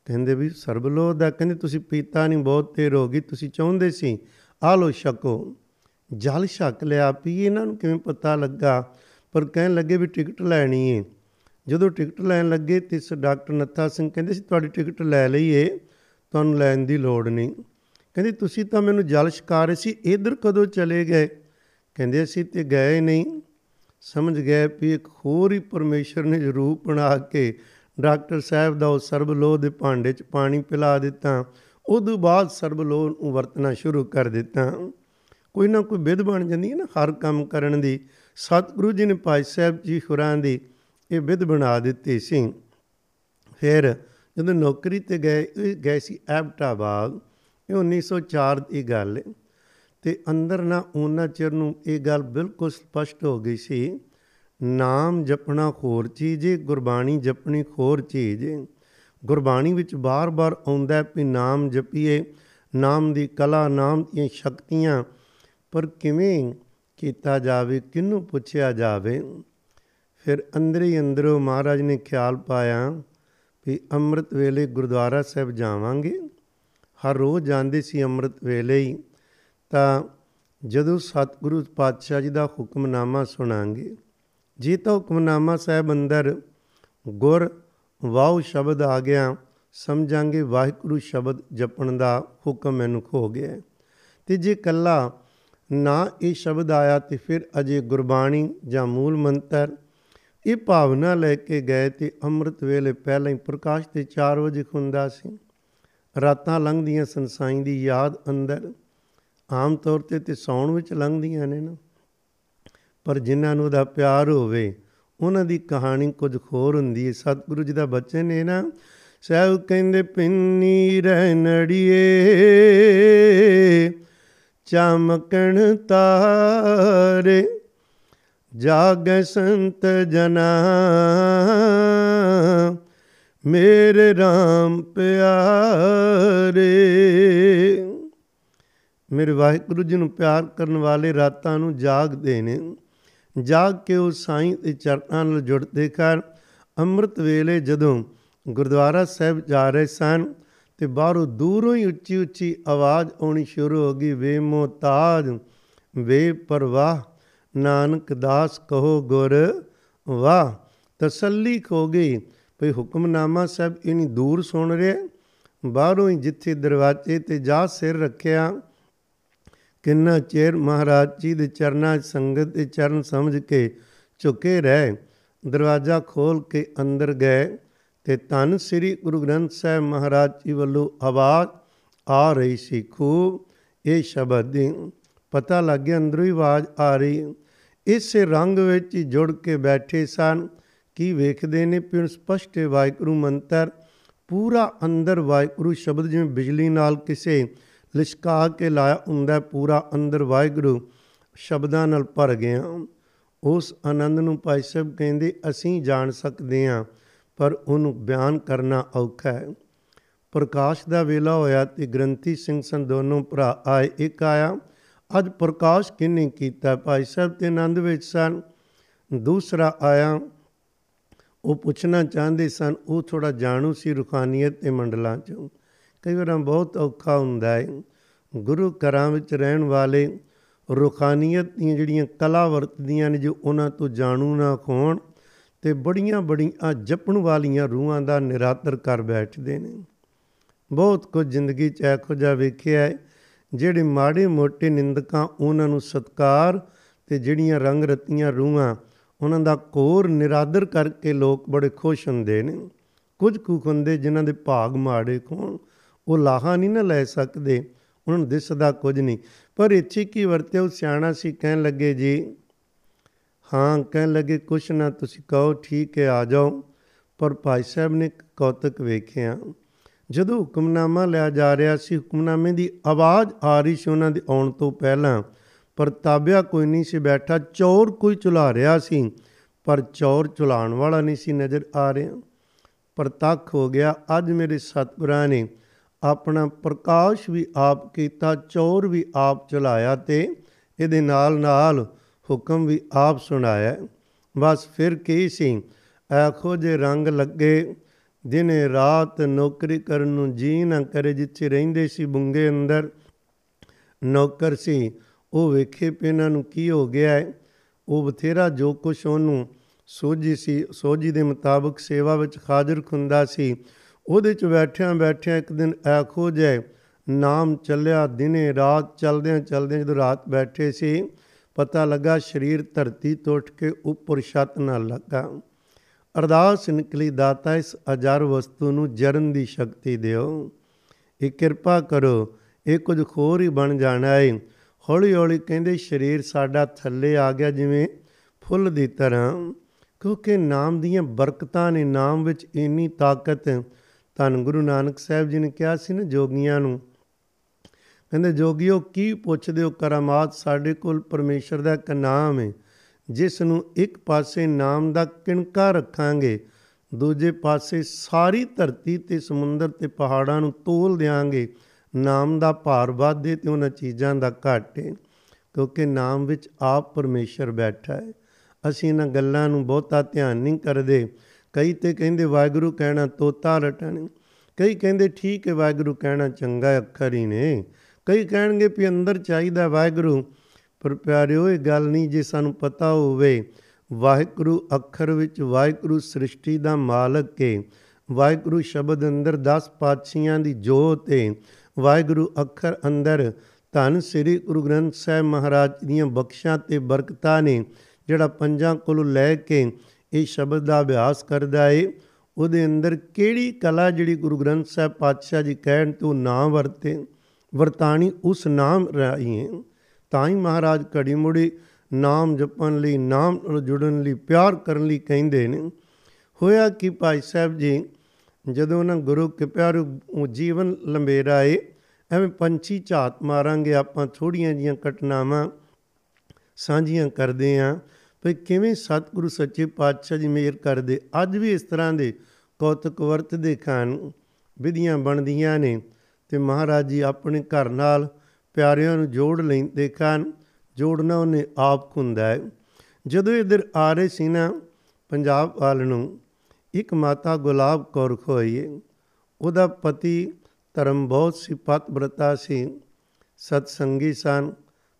ਕਹਿੰਦੇ ਵੀ ਸਰਬਲੋਧ ਦਾ? ਕਹਿੰਦੇ, ਤੁਸੀਂ ਪੀਤਾ ਨਹੀਂ, ਬਹੁਤ ਦੇਰ ਹੋ ਗਈ, ਤੁਸੀਂ ਚਾਹੁੰਦੇ ਸੀ। ਆ ਲੋ ਛਕੋ। ਜਲ ਛਕ ਲਿਆ ਪੀ ਇਹਨਾਂ ਨੂੰ ਕਿਵੇਂ ਪਤਾ ਲੱਗਾ? ਪਰ ਕਹਿਣ ਲੱਗੇ ਵੀ ਟਿਕਟ ਲੈਣੀ ਏ। ਜਦੋਂ ਟਿਕਟ ਲੈਣ ਲੱਗੇ ਤੇ ਇਸ ਡਾਕਟਰ ਨੱਥਾ ਸਿੰਘ ਕਹਿੰਦੇ ਸੀ, ਤੁਹਾਡੀ ਟਿਕਟ ਲੈ ਲਈਏ ਤੁਹਾਨੂੰ ਲੈਣ ਦੀ ਲੋੜ ਨਹੀਂ। ਕਹਿੰਦੇ, ਤੁਸੀਂ ਤਾਂ ਮੈਨੂੰ ਜਲ ਛਕਾ ਰਹੇ ਸੀ, ਇਧਰ ਕਦੋਂ ਚਲੇ ਗਏ? ਕਹਿੰਦੇ ਅਸੀਂ ਤੇ ਗਏ ਨਹੀਂ। ਸਮਝ ਗਏ ਵੀ ਇੱਕ ਹੋਰ ਹੀ ਪਰਮੇਸ਼ਰ ਨੇ ਰੂਪ ਬਣਾ ਕੇ ਡਾਕਟਰ ਸਾਹਿਬ ਦਾ ਉਹ ਸਰਬਲੋਹ ਦੇ ਭਾਂਡੇ 'ਚ ਪਾਣੀ ਪਿਲਾ ਦਿੱਤਾ। ਉਦੋਂ ਬਾਅਦ ਸਰਬਲੋਹ ਨੂੰ ਵਰਤਣਾ ਸ਼ੁਰੂ ਕਰ ਦਿੱਤਾ। ਕੋਈ ਨਾ ਕੋਈ ਵਿਧ ਬਣ ਜਾਂਦੀ ਹੈ ਨਾ ਹਰ ਕੰਮ ਕਰਨ ਦੀ। ਸਤਿਗੁਰੂ ਜੀ ਨੇ ਭਾਈ ਸਾਹਿਬ ਜੀ ਹੁਰਾਂ ਦੀ ਇਹ ਵਿਧ ਬਣਾ ਦਿੱਤੀ ਸੀ। ਫਿਰ ਜਦੋਂ ਨੌਕਰੀ ਤੇ ਗਏ, ਇਹ ਗਏ ਸੀ ਐਬਟਾਬਾਦ। ਇਹ 1904 ਦੀ ਗੱਲ ਹੈ। ਤੇ ਅੰਦਰ ਨਾ ਉਹਨਾਂ ਚਿਰ ਨੂੰ ਇਹ ਗੱਲ ਬਿਲਕੁਲ ਸਪਸ਼ਟ ਹੋ ਗਈ ਸੀ, ਨਾਮ ਜਪਣਾ ਖੋਰ ਚੀਜ਼ ਏ, ਗੁਰਬਾਣੀ ਜਪਣੀ ਖੋਰ ਚੀਜ਼ ਏ। ਗੁਰਬਾਣੀ ਵਿੱਚ ਬਾਰ-ਬਾਰ ਆਉਂਦਾ ਵੀ ਨਾਮ ਜਪੀਏ, ਨਾਮ ਦੀ ਕਲਾ, ਨਾਮ ਦੀਆਂ ਸ਼ਕਤੀਆਂ, ਪਰ ਕਿਵੇਂ ਕੀਤਾ ਜਾਵੇ, ਕਿਹਨੂੰ ਪੁੱਛਿਆ ਜਾਵੇ? ਫਿਰ ਅੰਦਰ ਹੀ ਅੰਦਰੋਂ ਮਹਾਰਾਜ ਨੇ ਖਿਆਲ ਪਾਇਆ ਵੀ ਅੰਮ੍ਰਿਤ ਵੇਲੇ ਗੁਰਦੁਆਰਾ ਸਾਹਿਬ ਜਾਵਾਂਗੇ। ਹਰ ਰੋਜ਼ ਜਾਂਦੇ ਸੀ ਅੰਮ੍ਰਿਤ ਵੇਲੇ ਹੀ। ਤਾਂ ਜਦੋਂ ਸਤਿਗੁਰੂ ਪਾਤਸ਼ਾਹ ਜੀ ਦਾ ਹੁਕਮਨਾਮਾ ਸੁਣਾਂਗੇ, ਜੇ ਤਾਂ ਹੁਕਮਨਾਮਾ ਸਾਹਿਬ ਅੰਦਰ ਗੁਰ ਵਾਉ ਸ਼ਬਦ ਆ ਗਿਆ, ਸਮਝਾਂਗੇ ਵਾਹਿਗੁਰੂ ਸ਼ਬਦ ਜਪਣ ਦਾ ਹੁਕਮ ਮੈਨੂੰ ਖੋ ਗਿਆ। ਤੇ ਜੇ ਕੱਲਾ ਨਾ ਇਹ ਸ਼ਬਦ ਆਇਆ ਤੇ ਫਿਰ ਅਜੇ ਗੁਰਬਾਣੀ ਜਾਂ ਮੂਲ ਮੰਤਰ ਇਹ ਭਾਵਨਾ ਲੈ ਕੇ ਗਏ ਤੇ ਅੰਮ੍ਰਿਤ ਵੇਲੇ ਪਹਿਲਾਂ ਹੀ ਪ੍ਰਕਾਸ਼ ਤੇ 4 ਵਜੇ ਖੁੰਦਾ ਸੀ। ਰਾਤਾਂ ਲੰਘਦੀਆਂ ਸੰਸਾਈ ਦੀ ਯਾਦ ਅੰਦਰ ਆਮ ਤੌਰ ਤੇ ਤੇ ਸੌਣ ਵਿੱਚ ਲੰਘਦੀਆਂ ਨੇ ਨਾ। ਪਰ ਜਿਨ੍ਹਾਂ ਨੂੰ ਦਾ ਪਿਆਰ ਹੋਵੇ, ਉਹਨਾਂ ਦੀ ਕਹਾਣੀ ਕੁਝ ਹੋਰ ਹੁੰਦੀ ਹੈ ਸਤਿਗੁਰੂ ਜੀ ਦਾ ਬਚਨ ਨੇ ਨਾ, ਸਹਿਬ ਕਹਿੰਦੇ, ਪਿੰਨੀ ਰਹਿਣੜੀਏ ਚਮਕਣ ਤਾਰੇ, ਜਾਗੈ ਸੰਤ ਜਨਾ, ਮੇਰੇ RAM ਪਿਆਰੇ। ਮੇਰੇ ਵਾਹਿਗੁਰੂ ਜੀ ਨੂੰ ਪਿਆਰ ਕਰਨ ਵਾਲੇ ਰਾਤਾਂ ਨੂੰ ਜਾਗਦੇ ਨੇ। ਜਾਗ ਕੇ ਉਹ ਸਾਈਂ ਦੇ ਚਰਨਾਂ ਨਾਲ ਜੁੜਦੇ ਕਰ ਅੰਮ੍ਰਿਤ ਵੇਲੇ ਜਦੋਂ ਗੁਰਦੁਆਰਾ ਸਾਹਿਬ ਜਾ ਰਹੇ ਸਨ ਤੇ ਬਾਹਰੋਂ ਦੂਰੋਂ ਹੀ ਉੱਚੀ ਉੱਚੀ ਆਵਾਜ਼ ਆਉਣੀ ਸ਼ੁਰੂ ਹੋ ਗਈ, ਵੇ ਮੋਤਾਜ ਵੇ ਪਰਵਾਹ, ਨਾਨਕ ਦਾਸ ਕਹੋ ਗੁਰ ਵਾਹ। ਤਸੱਲੀ ਖੋ ਗਈ, ਭਈ ਹੁਕਮਨਾਮਾ ਸਾਹਿਬ ਇਨੀ ਦੂਰ ਸੁਣ ਰਿਹਾ ਬਾਹਰੋਂ ਹੀ ਜਿੱਥੇ ਦਰਵਾਜ਼ੇ ਤੇ ਜਾ ਸਿਰ ਰੱਖਿਆ ਕਿੰਨਾ ਚਿਰ ਮਹਾਰਾਜ ਜੀ ਦੇ ਚਰਨਾਂ 'ਚ ਸੰਗਤ ਦੇ ਚਰਨ ਸਮਝ ਕੇ ਝੁਕੇ ਰਹਿ? ਦਰਵਾਜ਼ਾ ਖੋਲ ਕੇ ਅੰਦਰ ਗਏ ਤੇ ਤਨ ਸ੍ਰੀ ਗੁਰੂ ਗ੍ਰੰਥ ਸਾਹਿਬ ਮਹਾਰਾਜ ਜੀ ਵੱਲੋਂ ਆਵਾਜ਼ ਆ ਰਹੀ ਸੀ। ਖੂਬ ਇਹ ਸ਼ਬਦ ਦੀ ਪਤਾ ਲੱਗ ਗਿਆ, ਅੰਦਰੋਂ ਹੀ ਆਵਾਜ਼ ਆ ਰਹੀ। ਇਸੇ ਰੰਗ ਵਿੱਚ ਹੀ ਜੁੜ ਕੇ ਬੈਠੇ ਸਨ। ਕੀ ਵੇਖਦੇ ਨੇ? ਪਿਣ ਸਪਸ਼ਟ ਵਾਹਿਗੁਰੂ ਮੰਤਰ, ਪੂਰਾ ਅੰਦਰ ਵਾਹਿਗੁਰੂ ਸ਼ਬਦ ਜਿਵੇਂ ਬਿਜਲੀ ਨਾਲ ਕਿਸੇ ਲਿਸ਼ਕਾ ਕੇ ਲਾਇਆ ਹੁੰਦਾ ਪੂਰਾ ਅੰਦਰ ਵਾਹਿਗੁਰੂ ਸ਼ਬਦਾਂ ਨਾਲ ਭਰ ਗਿਆ। ਉਸ ਆਨੰਦ ਨੂੰ ਭਾਈ ਸਾਹਿਬ ਕਹਿੰਦੇ, ਅਸੀਂ ਜਾਣ ਸਕਦੇ ਹਾਂ, ਪਰ ਉਹਨੂੰ ਬਿਆਨ ਕਰਨਾ ਔਖਾ ਹੈ। ਪ੍ਰਕਾਸ਼ ਦਾ ਵੇਲਾ ਹੋਇਆ ਤੇ ਗ੍ਰੰਥੀ ਸਿੰਘ ਸਨ ਦੋਨੋਂ ਭਰਾ ਆਏ, ਇੱਕ ਆਇਆ, ਅੱਜ ਪ੍ਰਕਾਸ਼ ਕਿੰਨੇ ਕੀਤਾ? ਭਾਈ ਸਾਹਿਬ ਤੇ ਆਨੰਦ ਵਿੱਚ ਸਨ। ਦੂਸਰਾ ਆਇਆ, ਉਹ ਪੁੱਛਣਾ ਚਾਹੁੰਦੇ ਸਨ, ਉਹ ਥੋੜਾ ਜਾਣੂ ਸੀ ਰੂਹਾਨੀਅਤ ਤੇ ਮੰਡਲਾਂ ਚੋਂ। ਕਈ ਵਾਰ ਬਹੁਤ ਔਖਾ ਹੁੰਦਾ ਹੈ। ਗੁਰੂ ਘਰਾਂ ਵਿੱਚ ਰਹਿਣ ਵਾਲੇ ਰੂਹਾਨੀਅਤ ਦੀਆਂ ਜਿਹੜੀਆਂ ਕਲਾ ਵਰਤਦੀਆਂ ਨੇ, ਜੋ ਉਹਨਾਂ ਤੋਂ ਜਾਣੂ ਨਾ ਹੋਣ ਤੇ ਬੜੀਆਂ ਬੜੀਆਂ ਜਪਣ ਵਾਲੀਆਂ ਰੂਹਾਂ ਦਾ ਨਿਰਾਦਰ ਕਰ ਬੈਠਦੇ ਨੇ। ਬਹੁਤ ਕੁਝ ਜ਼ਿੰਦਗੀ 'ਚ ਇਹੋ ਜਿਹਾ ਵੇਖਿਆ ਹੈ, ਜਿਹੜੇ ਮਾੜੇ ਮੋਟੇ ਨਿੰਦਕਾਂ ਉਹਨਾਂ ਨੂੰ ਸਤਕਾਰ ਤੇ ਜਿਹੜੀਆਂ ਰੰਗ ਰਤੀਆਂ ਰੂਹਾਂ ਉਹਨਾਂ ਦਾ ਕੋਰ ਨਿਰਾਦਰ ਕਰਕੇ ਲੋਕ ਬੜੇ ਖੁਸ਼ ਹੁੰਦੇ ਨੇ। ਕੁਝ ਕੁ ਹੁੰਦੇ ਜਿਨ੍ਹਾਂ ਦੇ ਭਾਗ ਮਾੜੇ ਕੋਣ ਉਹ ਲਾਹਾ ਨਹੀਂ ਨਾ ਲੈ ਸਕਦੇ। ਉਹਨਾਂ ਨੂੰ ਦਿਸਦਾ ਕੁਝ ਨਹੀਂ। ਪਰ ਇੱਥੇ ਕੀ ਵਰਤੇ ਉਹ ਸਿਆਣਾ ਸੀ, ਕਹਿਣ ਲੱਗੇ, ਜੀ, ਹਾਂ, ਕਹਿਣ ਲੱਗੇ, ਕੁਛ ਨਾ, ਤੁਸੀਂ ਕਹੋ, ਠੀਕ ਹੈ, ਆ ਜਾਓ। ਪਰ ਭਾਈ ਸਾਹਿਬ ਨੇ ਕੌਤਕ ਵੇਖਿਆ। ਜਦੋਂ ਹੁਕਮਨਾਮਾ ਲਿਆ ਜਾ ਰਿਹਾ ਸੀ, ਹੁਕਮਨਾਮੇ ਦੀ ਆਵਾਜ਼ ਆ ਰਹੀ ਸੀ ਉਹਨਾਂ ਦੇ ਆਉਣ ਤੋਂ ਪਹਿਲਾਂ। ਪਰ ਤਾਬਿਆ ਕੋਈ ਨਹੀਂ ਸੀ ਬੈਠਾ। ਚੌਰ ਕੋਈ ਚੁਲਾ ਰਿਹਾ ਸੀ, ਪਰ ਚੌਰ ਚੁਲਾਉਣ ਵਾਲਾ ਨਹੀਂ ਸੀ ਨਜ਼ਰ ਆ ਰਿਹਾ। ਪ੍ਰਤੱਖ ਹੋ ਗਿਆ, ਅੱਜ ਮੇਰੇ ਸਤਿਗੁਰਾਂ ਨੇ ਆਪਣਾ ਪ੍ਰਕਾਸ਼ ਵੀ ਆਪ ਕੀਤਾ, ਚੌਰ ਵੀ ਆਪ ਚਲਾਇਆ ਤੇ ਇਹਦੇ ਨਾਲ ਨਾਲ ਹੁਕਮ ਵੀ ਆਪ ਸੁਣਾਇਆ। ਬਸ ਫਿਰ ਕੀ ਸੀ? ਆਖੋ ਜੇ ਰੰਗ ਲੱਗੇ ਦਿਨੇ ਰਾਤ ਨੌਕਰੀ ਕਰਨ ਨੂੰ ਜੀ ਨਾ ਕਰੇ, ਜਿੱਥੇ ਰਹਿੰਦੇ ਸੀ ਬੁੰਗੇ ਅੰਦਰ ਨੌਕਰ ਸੀ। ਉਹ ਵੇਖੇ ਪੇ ਇਹਨਾਂ ਨੂੰ ਕੀ ਹੋ ਗਿਆ ਹੈ। ਉਹ ਬਥੇਰਾ ਜੋ ਕੁਛ ਉਹਨੂੰ ਸੋਝੀ ਸੀ, ਸੋਝੀ ਦੇ ਮੁਤਾਬਕ ਸੇਵਾ ਵਿੱਚ ਹਾਜ਼ਰ ਖੁੰਦਾ ਸੀ। ਉਹਦੇ ਚ ਬੈਠਿਆਂ ਬੈਠਿਆਂ ਇੱਕ ਦਿਨ ਆਖੋ ਜੇ ਨਾਮ ਚੱਲਿਆ ਦਿਨੇ ਰਾਤ, ਚਲਦਿਆਂ ਚਲਦਿਆਂ ਜਦੋਂ ਰਾਤ ਬੈਠੇ ਸੀ, ਪਤਾ ਲੱਗਾ ਸਰੀਰ ਧਰਤੀ ਤੋਂ ਉੱਠ ਕੇ ਉੱਪਰ ਛੱਤ ਨਾਲ ਲੱਗਾ। ਅਰਦਾਸ ਨਿਕਲੀ, ਦਾਤਾ ਇਸ ਅਜਰ ਵਸਤੂ ਨੂੰ ਜਰਨ ਦੀ ਸ਼ਕਤੀ ਦਿਓ। ਇਹ ਕਿਰਪਾ ਕਰੋ, ਇਹ ਕੁਝ ਖੋਰ ਹੀ ਬਣ ਜਾਣਾ ਹੈ ਹੌਲੀ ਹੌਲੀ ਕਹਿੰਦੇ, ਸਰੀਰ ਸਾਡਾ ਥੱਲੇ ਆ ਗਿਆ ਜਿਵੇਂ ਫੁੱਲ ਦੀ ਤਰ੍ਹਾਂ। ਕਿਉਂਕਿ ਨਾਮ ਦੀਆਂ ਬਰਕਤਾਂ ਨੇ, ਨਾਮ ਵਿੱਚ ਇੰਨੀ ਤਾਕਤ ਧੰਨ ਗੁਰੂ ਨਾਨਕ ਸਾਹਿਬ ਜੀ ਨੇ ਕਿਹਾ ਸੀ ਨਾ ਜੋਗੀਆਂ ਨੂੰ। ਕਹਿੰਦੇ, ਜੋਗੀਓ, ਕੀ ਪੁੱਛਦੇ ਹੋ? ਕਰਾਮਾਤ ਸਾਡੇ ਕੋਲ ਪਰਮੇਸ਼ਰ ਦਾ ਇੱਕ ਨਾਮ ਹੈ ਜਿਸ ਨੂੰ ਇੱਕ ਪਾਸੇ ਨਾਮ ਦਾ ਕਿਣਕਾ ਰੱਖਾਂਗੇ, ਦੂਜੇ ਪਾਸੇ ਸਾਰੀ ਧਰਤੀ ਤੇ ਸਮੁੰਦਰ ਤੇ ਪਹਾੜਾਂ ਨੂੰ ਤੋਲ ਦੇਾਂਗੇ ਨਾਮ ਦਾ ਭਾਰ ਵਾਧੇ ਤੇ ਉਹਨਾਂ ਚੀਜ਼ਾਂ ਦਾ ਘਾਟੇ ਕਿਉਂਕਿ ਨਾਮ ਵਿੱਚ ਆਪ ਪਰਮੇਸ਼ਰ ਬੈਠਾ ਹੈ ਅਸੀਂ ਇਹਨਾਂ ਗੱਲਾਂ ਨੂੰ ਬਹੁਤਾ ਧਿਆਨ ਨਹੀਂ ਕਰਦੇ। ਕਈ ਤੇ ਕਹਿੰਦੇ ਵਾਹਿਗੁਰੂ ਕਹਿਣਾ ਤੋਤਾ ਰਟਣ, ਕਈ ਕਹਿੰਦੇ ਠੀਕ ਹੈ ਵਾਹਿਗੁਰੂ ਕਹਿਣਾ ਚੰਗਾ ਅੱਖਰ ਹੀ ਨੇ। ਕਈ ਕਹਿਣਗੇ ਵੀ ਅੰਦਰ ਚਾਹੀਦਾ ਵਾਹਿਗੁਰੂ, ਪਰ ਪਿਆਰਿਓ, ਇਹ ਗੱਲ ਨਹੀਂ ਜੇ ਸਾਨੂੰ ਪਤਾ ਹੋਵੇ। ਵਾਹਿਗੁਰੂ ਅੱਖਰ ਵਿੱਚ ਵਾਹਿਗੁਰੂ ਸ੍ਰਿਸ਼ਟੀ ਦਾ ਮਾਲਕ ਹੈ ਵਾਹਿਗੁਰੂ ਸ਼ਬਦ ਅੰਦਰ 10 ਪਾਤਸ਼ੀਆਂ ਦੀ ਜੋਤ ਹੈ ਵਾਹਿਗੁਰੂ ਅੱਖਰ ਅੰਦਰ ਧੰਨ ਸ੍ਰੀ ਗੁਰੂ ਗ੍ਰੰਥ ਸਾਹਿਬ ਮਹਾਰਾਜ ਦੀਆਂ ਬਖਸ਼ਾਂ ਤੇ ਬਰਕਤਾਂ ਨੇ, ਜਿਹੜਾ ਪੰਜਾਂ ਕੋਲੋਂ ਲੈ ਕੇ ਇਹ ਸ਼ਬਦ ਦਾ ਅਭਿਆਸ ਕਰਦਾ ਏ। ਉਹਦੇ ਅੰਦਰ ਕਿਹੜੀ ਕਲਾ ਜਿਹੜੀ ਗੁਰੂ ਗ੍ਰੰਥ ਸਾਹਿਬ ਪਾਤਸ਼ਾਹ ਜੀ ਕਹਿਣ ਤੋਂ ਨਾ ਵਰਤੇ, ਵਰਤਾਣੀ ਉਸ ਨਾਮ ਰਾਹੀਂ ਹੈ ਤਾਂ ਹੀ ਮਹਾਰਾਜ ਘੜੀ ਮੁੜੀ ਨਾਮ ਜਪਣ ਲਈ, ਨਾਮ ਨਾਲ ਜੁੜਨ ਲਈ, ਪਿਆਰ ਕਰਨ ਲਈ ਕਹਿੰਦੇ ਨੇ। ਹੋਇਆ ਕਿ ਭਾਈ ਸਾਹਿਬ ਜੀ, ਜਦੋਂ ਉਹਨਾਂ ਗੁਰੂ ਕੇ ਪਿਆਰੂ ਜੀਵਨ ਲੰਬੇਰਾ ਏ, ਐਵੇਂ ਪੰਛੀ ਝਾਤ ਮਾਰਾਂਗੇ, ਆਪਾਂ ਥੋੜੀਆਂ ਜੀਆਂ ਘਟਨਾਵਾਂ ਸਾਂਝੀਆਂ ਕਰਦੇ ਆਂ। ਵੀ ਕਿਵੇਂ ਸਤਿਗੁਰੂ ਸੱਚੇ ਪਾਤਸ਼ਾਹ ਜੀ ਮੇਰ ਕਰਦੇ, ਅੱਜ ਵੀ ਇਸ ਤਰ੍ਹਾਂ ਦੇ ਕੌਤਕ ਵਰਤਦੇ ਖਾਨ ਵਿਧੀਆਂ ਬਣਦੀਆਂ ਨੇ ਤੇ ਮਹਾਰਾਜ ਜੀ ਆਪਣੇ ਘਰ ਨਾਲ ਪਿਆਰਿਆਂ ਨੂੰ ਜੋੜ ਲੈਂਦੇ ਖਾਨ, ਜੋੜਨਾ ਉਹਨੇ ਆਪ ਹੁੰਦਾ ਹੈ। ਜਦੋਂ ਇਧਰ ਆ ਰਹੇ ਸੀ ਨਾ ਪੰਜਾਬ ਵਾਲ ਨੂੰ, ਇੱਕ ਮਾਤਾ ਗੁਲਾਬ ਕੌਰ ਖੋਈਏ ਉਹਦਾ ਪਤੀ ਧਰਮ ਬਹੁਤ ਸੀ ਪਤ ਬ੍ਰਤਾ ਸੀ ਸਤ ਸੰਗੀ ਸਨ,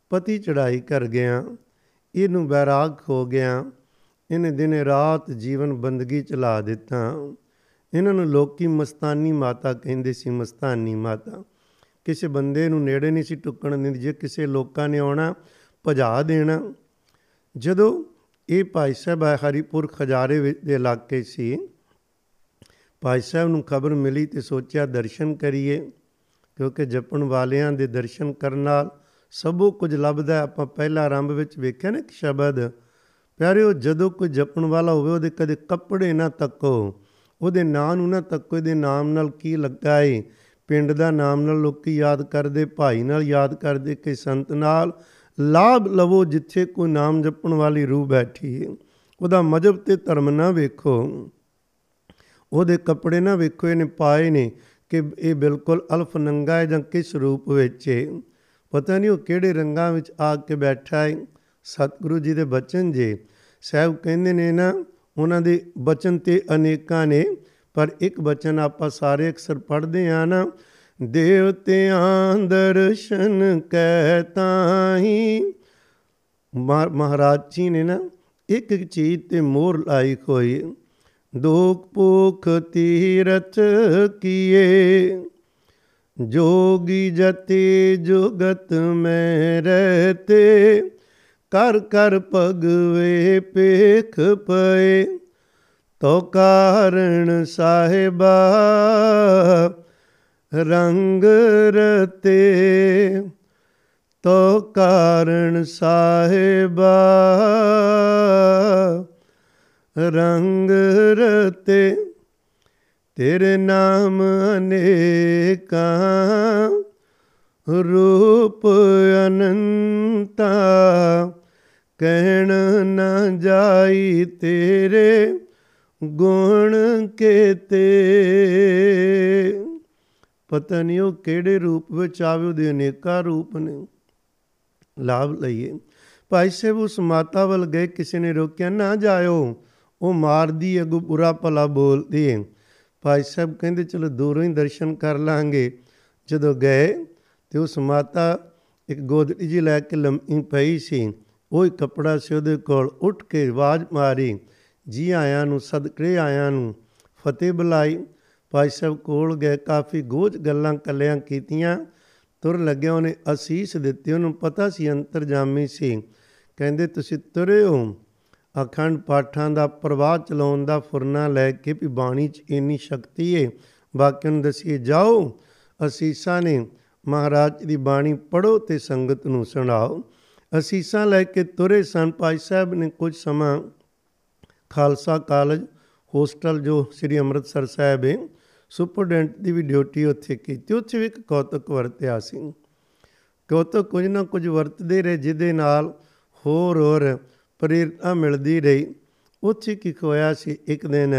ਪਤੀ ਚੜਾਈ ਕਰ ਗਿਆ। ਇਹਨੂੰ ਬੈਰਾਗ ਹੋ ਗਿਆ। ਇਹਨੇ ਦਿਨੇ ਰਾਤ ਜੀਵਨ ਬੰਦਗੀ ਚਲਾ ਦਿੱਤਾ। ਇਹਨਾਂ ਨੂੰ ਲੋਕੀ ਮਸਤਾਨੀ ਮਾਤਾ ਕਹਿੰਦੇ ਸੀ, ਮਸਤਾਨੀ ਮਾਤਾ। ਕਿਸੇ ਬੰਦੇ ਨੂੰ ਨੇੜੇ ਨਹੀਂ ਸੀ ਟੁੱਕਣ ਦਿੰਦੀ, ਜੇ ਕਿਸੇ ਲੋਕਾਂ ਨੇ ਆਉਣਾ, ਭਜਾ ਦੇਣਾ। ਜਦੋਂ ਇਹ ਭਾਈ ਸਾਹਿਬ ਹਰੀਪੁਰ ਖਜਾਰੇ ਵਿੱਚ ਦੇ ਇਲਾਕੇ ਸੀ, ਭਾਈ ਸਾਹਿਬ ਨੂੰ ਖਬਰ ਮਿਲੀ ਤੇ ਸੋਚਿਆ ਦਰਸ਼ਨ ਕਰੀਏ, ਕਿਉਂਕਿ ਜਪਣ ਵਾਲਿਆਂ ਦੇ ਦਰਸ਼ਨ ਕਰਨ ਨਾਲ ਸਭੋ ਕੁਝ ਲੱਭਦਾ ਆਪਾਂ ਪਹਿਲਾ ਆਰੰਭ ਵਿੱਚ ਵੇਖਿਆ ਨਾ ਇੱਕ ਸ਼ਬਦ। ਪਿਆਰਿਓ, ਜਦੋਂ ਕੋਈ ਜਪਣ ਵਾਲਾ ਹੋਵੇ, ਉਹਦੇ ਕਦੇ ਕੱਪੜੇ ਨਾ ਤੱਕੋ। ਉਹਦੇ ਨਾਂ ਨੂੰ ਨਾ ਤੱਕੋ। ਇਹਦੇ ਨਾਮ ਨਾਲ ਕੀ ਲੱਗਾ ਏ? ਪਿੰਡ ਦਾ ਨਾਮ ਨਾਲ ਲੋਕੀ ਯਾਦ ਕਰਦੇ, ਭਾਈ ਨਾਲ ਯਾਦ ਕਰਦੇ ਕਿ ਸੰਤ ਨਾਲ ਲਾਭ ਲਵੋ ਜਿੱਥੇ ਕੋਈ ਨਾਮ ਜਪਣ ਵਾਲੀ ਰੂਹ ਬੈਠੀ ਹੈ ਉਹਦਾ ਮਜਬ ਤੇ ਧਰਮ ਨਾ ਵੇਖੋ। ਉਹਦੇ ਕੱਪੜੇ ਨਾ ਵੇਖੋ। ਇਹਨੇ ਪਾਏ ਨੇ ਕਿ ਇਹ ਬਿਲਕੁਲ ਅਲਫ ਨੰਗਾ ਹੈ ਜਾਂ ਕਿਸ ਰੂਪ ਵਿੱਚ ਹੈ ਪਤਾ ਨਹੀਂ ਉਹ ਕਿਹੜੇ ਰੰਗਾਂ ਵਿੱਚ ਆ ਕੇ ਬੈਠਾ ਹੈ ਸਤਿਗੁਰੂ ਜੀ ਦੇ ਬਚਨ ਜੇ ਸਾਹਿਬ ਕਹਿੰਦੇ ਨੇ ਨਾ, ਉਹਨਾਂ ਦੇ ਬਚਨ ਤੇ ਅਨੇਕਾਂ ਨੇ, ਪਰ ਇੱਕ ਬਚਨ ਆਪਾਂ ਸਾਰੇ ਅਕਸਰ ਪੜ੍ਹਦੇ ਆ ਨਾ, ਦੇਵਤਿਆਂ ਦਰਸ਼ਨ ਕੈ ਤਾਹੀ। ਮਹਾਰਾਜ ਜੀ ਨੇ ਨਾ ਇੱਕ ਇੱਕ ਚੀਜ਼ ਤੇ ਮੋਹਰ ਲਾਈ ਹੋਈ ਦੁਖ ਭੁਖ ਤੀਰਥ ਕੀਏ। जोगी जति जुगत में रहते कर कर पगवे पेख पए तो कारण साहिबा रंग रते तो कारण साहिबा रंग रते ਤੇਰੇ ਨਾਮ ਅਨੇਕਾਂ ਰੂਪ ਅਨੰਤਾ, ਕਹਿਣ ਨਾ ਜਾਈ ਤੇਰੇ ਗੁਣ ਕੇਤੇ। ਪਤਾ ਨਹੀਂ ਉਹ ਕਿਹੜੇ ਰੂਪ ਵਿੱਚ ਆਵੇ, ਉਹਦੇ ਅਨੇਕਾਂ ਰੂਪ ਨੇ। ਲਾਭ ਲਈਏ। ਭਾਈ ਸਾਹਿਬ, ਉਸ ਮਾਤਾ ਵੱਲ ਗਏ, ਕਿਸੇ ਨੇ ਰੋਕਿਆ, ਨਾ ਜਾਇਓ, ਉਹ ਮਾਰਦੀ ਅਗੂ ਬੁਰਾ ਭਲਾ ਬੋਲਦੀ ਹੈ। ਭਾਈ ਸਾਹਿਬ ਕਹਿੰਦੇ, ਚਲੋ ਦੂਰੋਂ ਹੀ ਦਰਸ਼ਨ ਕਰ ਲਾਂਗੇ। ਜਦੋਂ ਗਏ ਤੇ ਉਸ ਮਾਤਾ ਇੱਕ ਗੋਦੜੀ ਜੀ ਲੈ ਕੇ ਲੰਮੀ ਪਈ ਸੀ। ਉਹ ਹੀ ਕਪੜਾ ਸੀ ਉਹਦੇ ਕੋਲ, ਉੱਠ ਕੇ ਆਵਾਜ਼ ਮਾਰੀ, ਜੀ ਆਇਆਂ ਨੂੰ, ਸਦਕੇ ਆਇਆਂ ਨੂੰ। ਫਤਿਹ ਬੁਲਾਈ। ਭਾਈ ਸਾਹਿਬ ਕੋਲ ਗਏ, ਕਾਫੀ ਗੋਝ ਗੱਲਾਂ ਕੱਲਿਆਂ ਕੀਤੀਆਂ। ਤੁਰ ਲੱਗਿਆ ਉਹਨੇ ਅਸੀਸ ਦਿੱਤੀ, ਉਹਨੂੰ ਪਤਾ ਸੀ ਅੰਤਰਜਾਮੀ ਸੀ। ਕਹਿੰਦੇ, ਤੁਸੀਂ ਤੁਰੇ ਹੋ? ਅਖੰਡ ਪਾਠਾਂ ਦਾ ਪ੍ਰਵਾਹ ਚਲਾਉਣ ਦਾ ਫੁਰਨਾ ਲੈ ਕੇ ਵੀ ਬਾਣੀ 'ਚ ਇੰਨੀ ਸ਼ਕਤੀ ਏ। ਬਾਕੀ ਨੂੰ ਦਸੀਏ, ਜਾਓ, ਅਸੀਸਾਂ ਨੇ ਮਹਾਰਾਜ ਦੀ ਬਾਣੀ ਪੜੋ ਤੇ ਸੰਗਤ ਨੂੰ ਸੁਣਾਓ। ਅਸੀਸਾਂ ਲੈ ਕੇ ਤੁਰੇ ਸਨ, ਭਾਈ ਸਾਹਿਬ ਨੇ ਕੁਝ ਸਮਾਂ ਖਾਲਸਾ ਕਾਲਜ ਹੋਸਟਲ ਜੋ ਸ੍ਰੀ ਅੰਮ੍ਰਿਤਸਰ ਸਾਹਿਬ ਹੈ ਸੁਪਰਡੈਂਟ ਦੀ ਵੀ ਡਿਊਟੀ ਉੱਥੇ ਕੀਤੀ। ਉੱਥੇ ਵੀ ਇੱਕ ਕੌਤਕ ਵਰਤਿਆ ਸੀ। ਕੌਤਕ ਕੁਝ ਨਾ ਕੁਝ ਵਰਤਦੇ ਰਹੇ, ਜਿਹਦੇ ਨਾਲ ਹੋਰ ਹੋਰ ਪ੍ਰੇਰਨਾ ਮਿਲਦੀ ਰਹੀ। ਉੱਥੇ ਕੀ ਖੋਇਆ ਸੀ? ਇੱਕ ਦਿਨ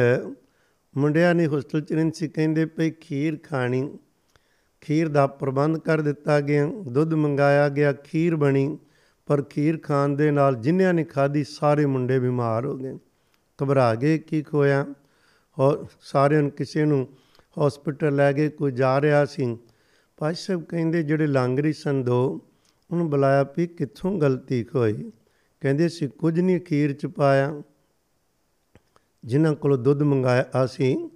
ਮੁੰਡਿਆਂ ਨੇ ਹੋਸਟਲ ਚ ਰਹਿੰਦੇ ਸੀ। ਕਹਿੰਦੇ ਪਈ ਖੀਰ ਖਾਣੀ। ਖੀਰ ਦਾ ਪ੍ਰਬੰਧ ਕਰ ਦਿੱਤਾ ਗਿਆ। ਦੁੱਧ ਮੰਗਾਇਆ ਗਿਆ। ਖੀਰ ਬਣੀ, ਪਰ ਖੀਰ ਖਾਣ ਦੇ ਨਾਲ ਜਿਨ੍ਹਾਂ ਨੇ ਖਾਧੀ, ਸਾਰੇ ਮੁੰਡੇ ਬਿਮਾਰ ਹੋ ਗਏ। ਘਬਰਾ ਗਏ, ਕੀ ਖੋਇਆ? ਔਰ ਸਾਰਿਆਂ ਨੂੰ ਕਿਸੇ ਨੂੰ ਹਸਪੀਟਲ ਲੈ ਗਏ, ਕੋਈ ਜਾ ਰਿਹਾ ਸੀ। ਭਾਈ ਸਾਹਿਬ ਕਹਿੰਦੇ, ਜਿਹੜੇ ਲਾਂਗਰੀ ਸਨ ਦੋ ਉਹਨੂੰ ਬੁਲਾਇਆ ਵੀ ਕਿੱਥੋਂ ਗਲਤੀ ਹੋਈ ਕਹਿੰਦੇ ਸੀ, ਕੁਝ ਨਹੀਂ ਖੀਰ ਚ ਪਾਇਆ। ਜਿਨ੍ਹਾਂ ਕੋਲ ਦੁੱਧ ਮੰਗਾਇਆ ਅਸੀਂ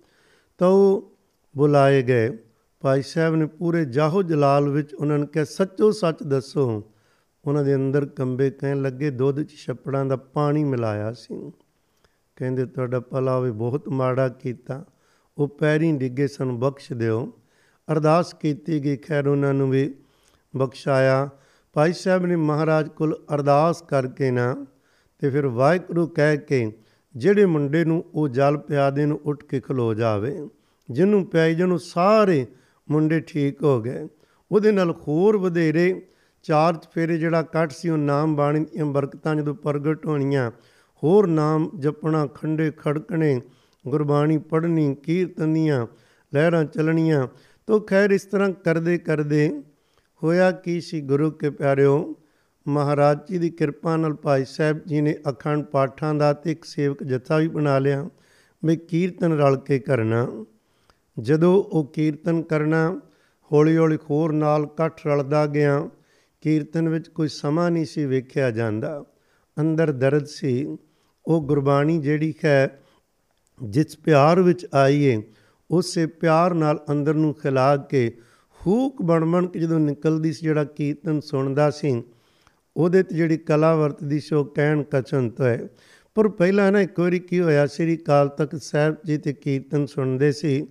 ਤਾਂ ਉਹ ਬੁਲਾਏ ਗਏ। ਭਾਈ ਸਾਹਿਬ ਨੇ ਪੂਰੇ ਜਾਹੋ ਜਲਾਲ ਵਿੱਚ ਉਹਨਾਂ ਨੂੰ ਕਿਹਾ, ਸੱਚੋ ਸੱਚ ਦੱਸੋ। ਉਹਨਾਂ ਦੇ ਅੰਦਰ ਕੰਬੇ ਕਹਿਣ ਲੱਗੇ, ਦੁੱਧ 'ਚ ਛੱਪੜਾਂ ਦਾ ਪਾਣੀ ਮਿਲਾਇਆ ਸੀ। ਕਹਿੰਦੇ, ਤੁਹਾਡਾ ਭਲਾ ਹੋਵੇ, ਬਹੁਤ ਮਾੜਾ ਕੀਤਾ। ਉਹ ਪੈਰੀਂ ਡਿੱਗੇ ਸਾਨੂੰ, ਬਖਸ਼ ਦਿਓ। ਅਰਦਾਸ ਕੀਤੀ ਗਈ। ਖੈਰ, ਉਹਨਾਂ ਨੂੰ ਵੀ ਬਖਸ਼ਾਇਆ। ਭਾਈ ਸਾਹਿਬ ਨੇ ਮਹਾਰਾਜ ਕੋਲ ਅਰਦਾਸ ਕਰਕੇ ਨਾ ਤੇ ਫਿਰ ਵਾਹਿਗੁਰੂ ਕਹਿ ਕੇ ਜਿਹੜੇ ਮੁੰਡੇ ਨੂੰ ਉਹ ਜਲ ਪਿਆ ਦੇ ਨੂੰ ਉੱਠ ਕੇ ਖਲੋ ਜਾਵੇ, ਜਿਹਨੂੰ ਪਿਆਈ ਜਿਹਨੂੰ ਸਾਰੇ ਮੁੰਡੇ ਠੀਕ ਹੋ ਗਏ। ਉਹਦੇ ਨਾਲ ਹੋਰ ਵਧੇਰੇ ਚਾਰ ਫੇਰੇ ਜਿਹੜਾ ਕੱਟ ਸੀ, ਉਹ ਨਾਮ ਬਾਣੀ ਦੀਆਂ ਬਰਕਤਾਂ ਜਦੋਂ ਪ੍ਰਗਟ ਹੋਣੀਆਂ, ਹੋਰ ਨਾਮ ਜਪਣਾ, ਖੰਡੇ ਖੜਕਣੇ, ਗੁਰਬਾਣੀ ਪੜ੍ਹਨੀ, ਕੀਰਤਨੀਆਂ, ਲਹਿਰਾਂ ਚੱਲਣੀਆਂ, ਤੋ ਖੈਰ ਇਸ ਤਰ੍ਹਾਂ ਕਰਦੇ ਕਰਦੇ ਹੋਇਆ ਕੀ ਸੀ ਗੁਰੂ ਕੇ ਪਿਆਰਿਓ? ਮਹਾਰਾਜ ਜੀ ਦੀ ਕਿਰਪਾ ਨਾਲ ਭਾਈ ਸਾਹਿਬ ਜੀ ਨੇ ਅਖੰਡ ਪਾਠਾਂ ਦਾ ਤੇ ਇੱਕ ਸੇਵਕ ਜਥਾ ਵੀ ਬਣਾ ਲਿਆ ਵੀ ਕੀਰਤਨ ਰਲ ਕੇ ਕਰਨਾ। ਜਦੋਂ ਉਹ ਕੀਰਤਨ ਕਰਨਾ ਹੌਲੀ ਹੌਲੀ ਖੋਰ ਨਾਲ ਇਕੱਠ ਰਲਦਾ ਗਿਆ। ਕੀਰਤਨ ਵਿੱਚ ਕੋਈ ਸਮਾਂ ਨਹੀਂ ਸੀ ਵੇਖਿਆ ਜਾਂਦਾ। ਅੰਦਰ ਦਰਦ ਸੀ। ਉਹ ਗੁਰਬਾਣੀ ਜਿਹੜੀ ਹੈ, ਜਿਸ ਪਿਆਰ ਵਿੱਚ ਆਈਏ ਉਸੇ ਪਿਆਰ ਨਾਲ ਅੰਦਰ ਨੂੰ ਖਿਲਾ ਕੇ ਹੂਕ ਬਣ ਬਣ ਕੇ ਜਦੋਂ ਨਿਕਲਦੀ ਸੀ, ਜਿਹੜਾ ਕੀਰਤਨ ਸੁਣਦਾ ਸੀ, ਉਹਦੇ ਤੇ ਜਿਹੜੀ ਕਲਾ ਵਰਤਦੀ ਸੀ, ਉਹ ਕਹਿਣ ਕਚਨ ਤੋਂ ਹੈ। ਪਰ ਪਹਿਲਾਂ ਨਾ ਇੱਕ ਵਾਰੀ ਕੀ ਹੋਇਆ, ਸ੍ਰੀ ਕਾਲ ਤਖਤ ਸਾਹਿਬ ਜੀ ਤੇ ਕੀਰਤਨ ਸੁਣਦੇ ਸੀ,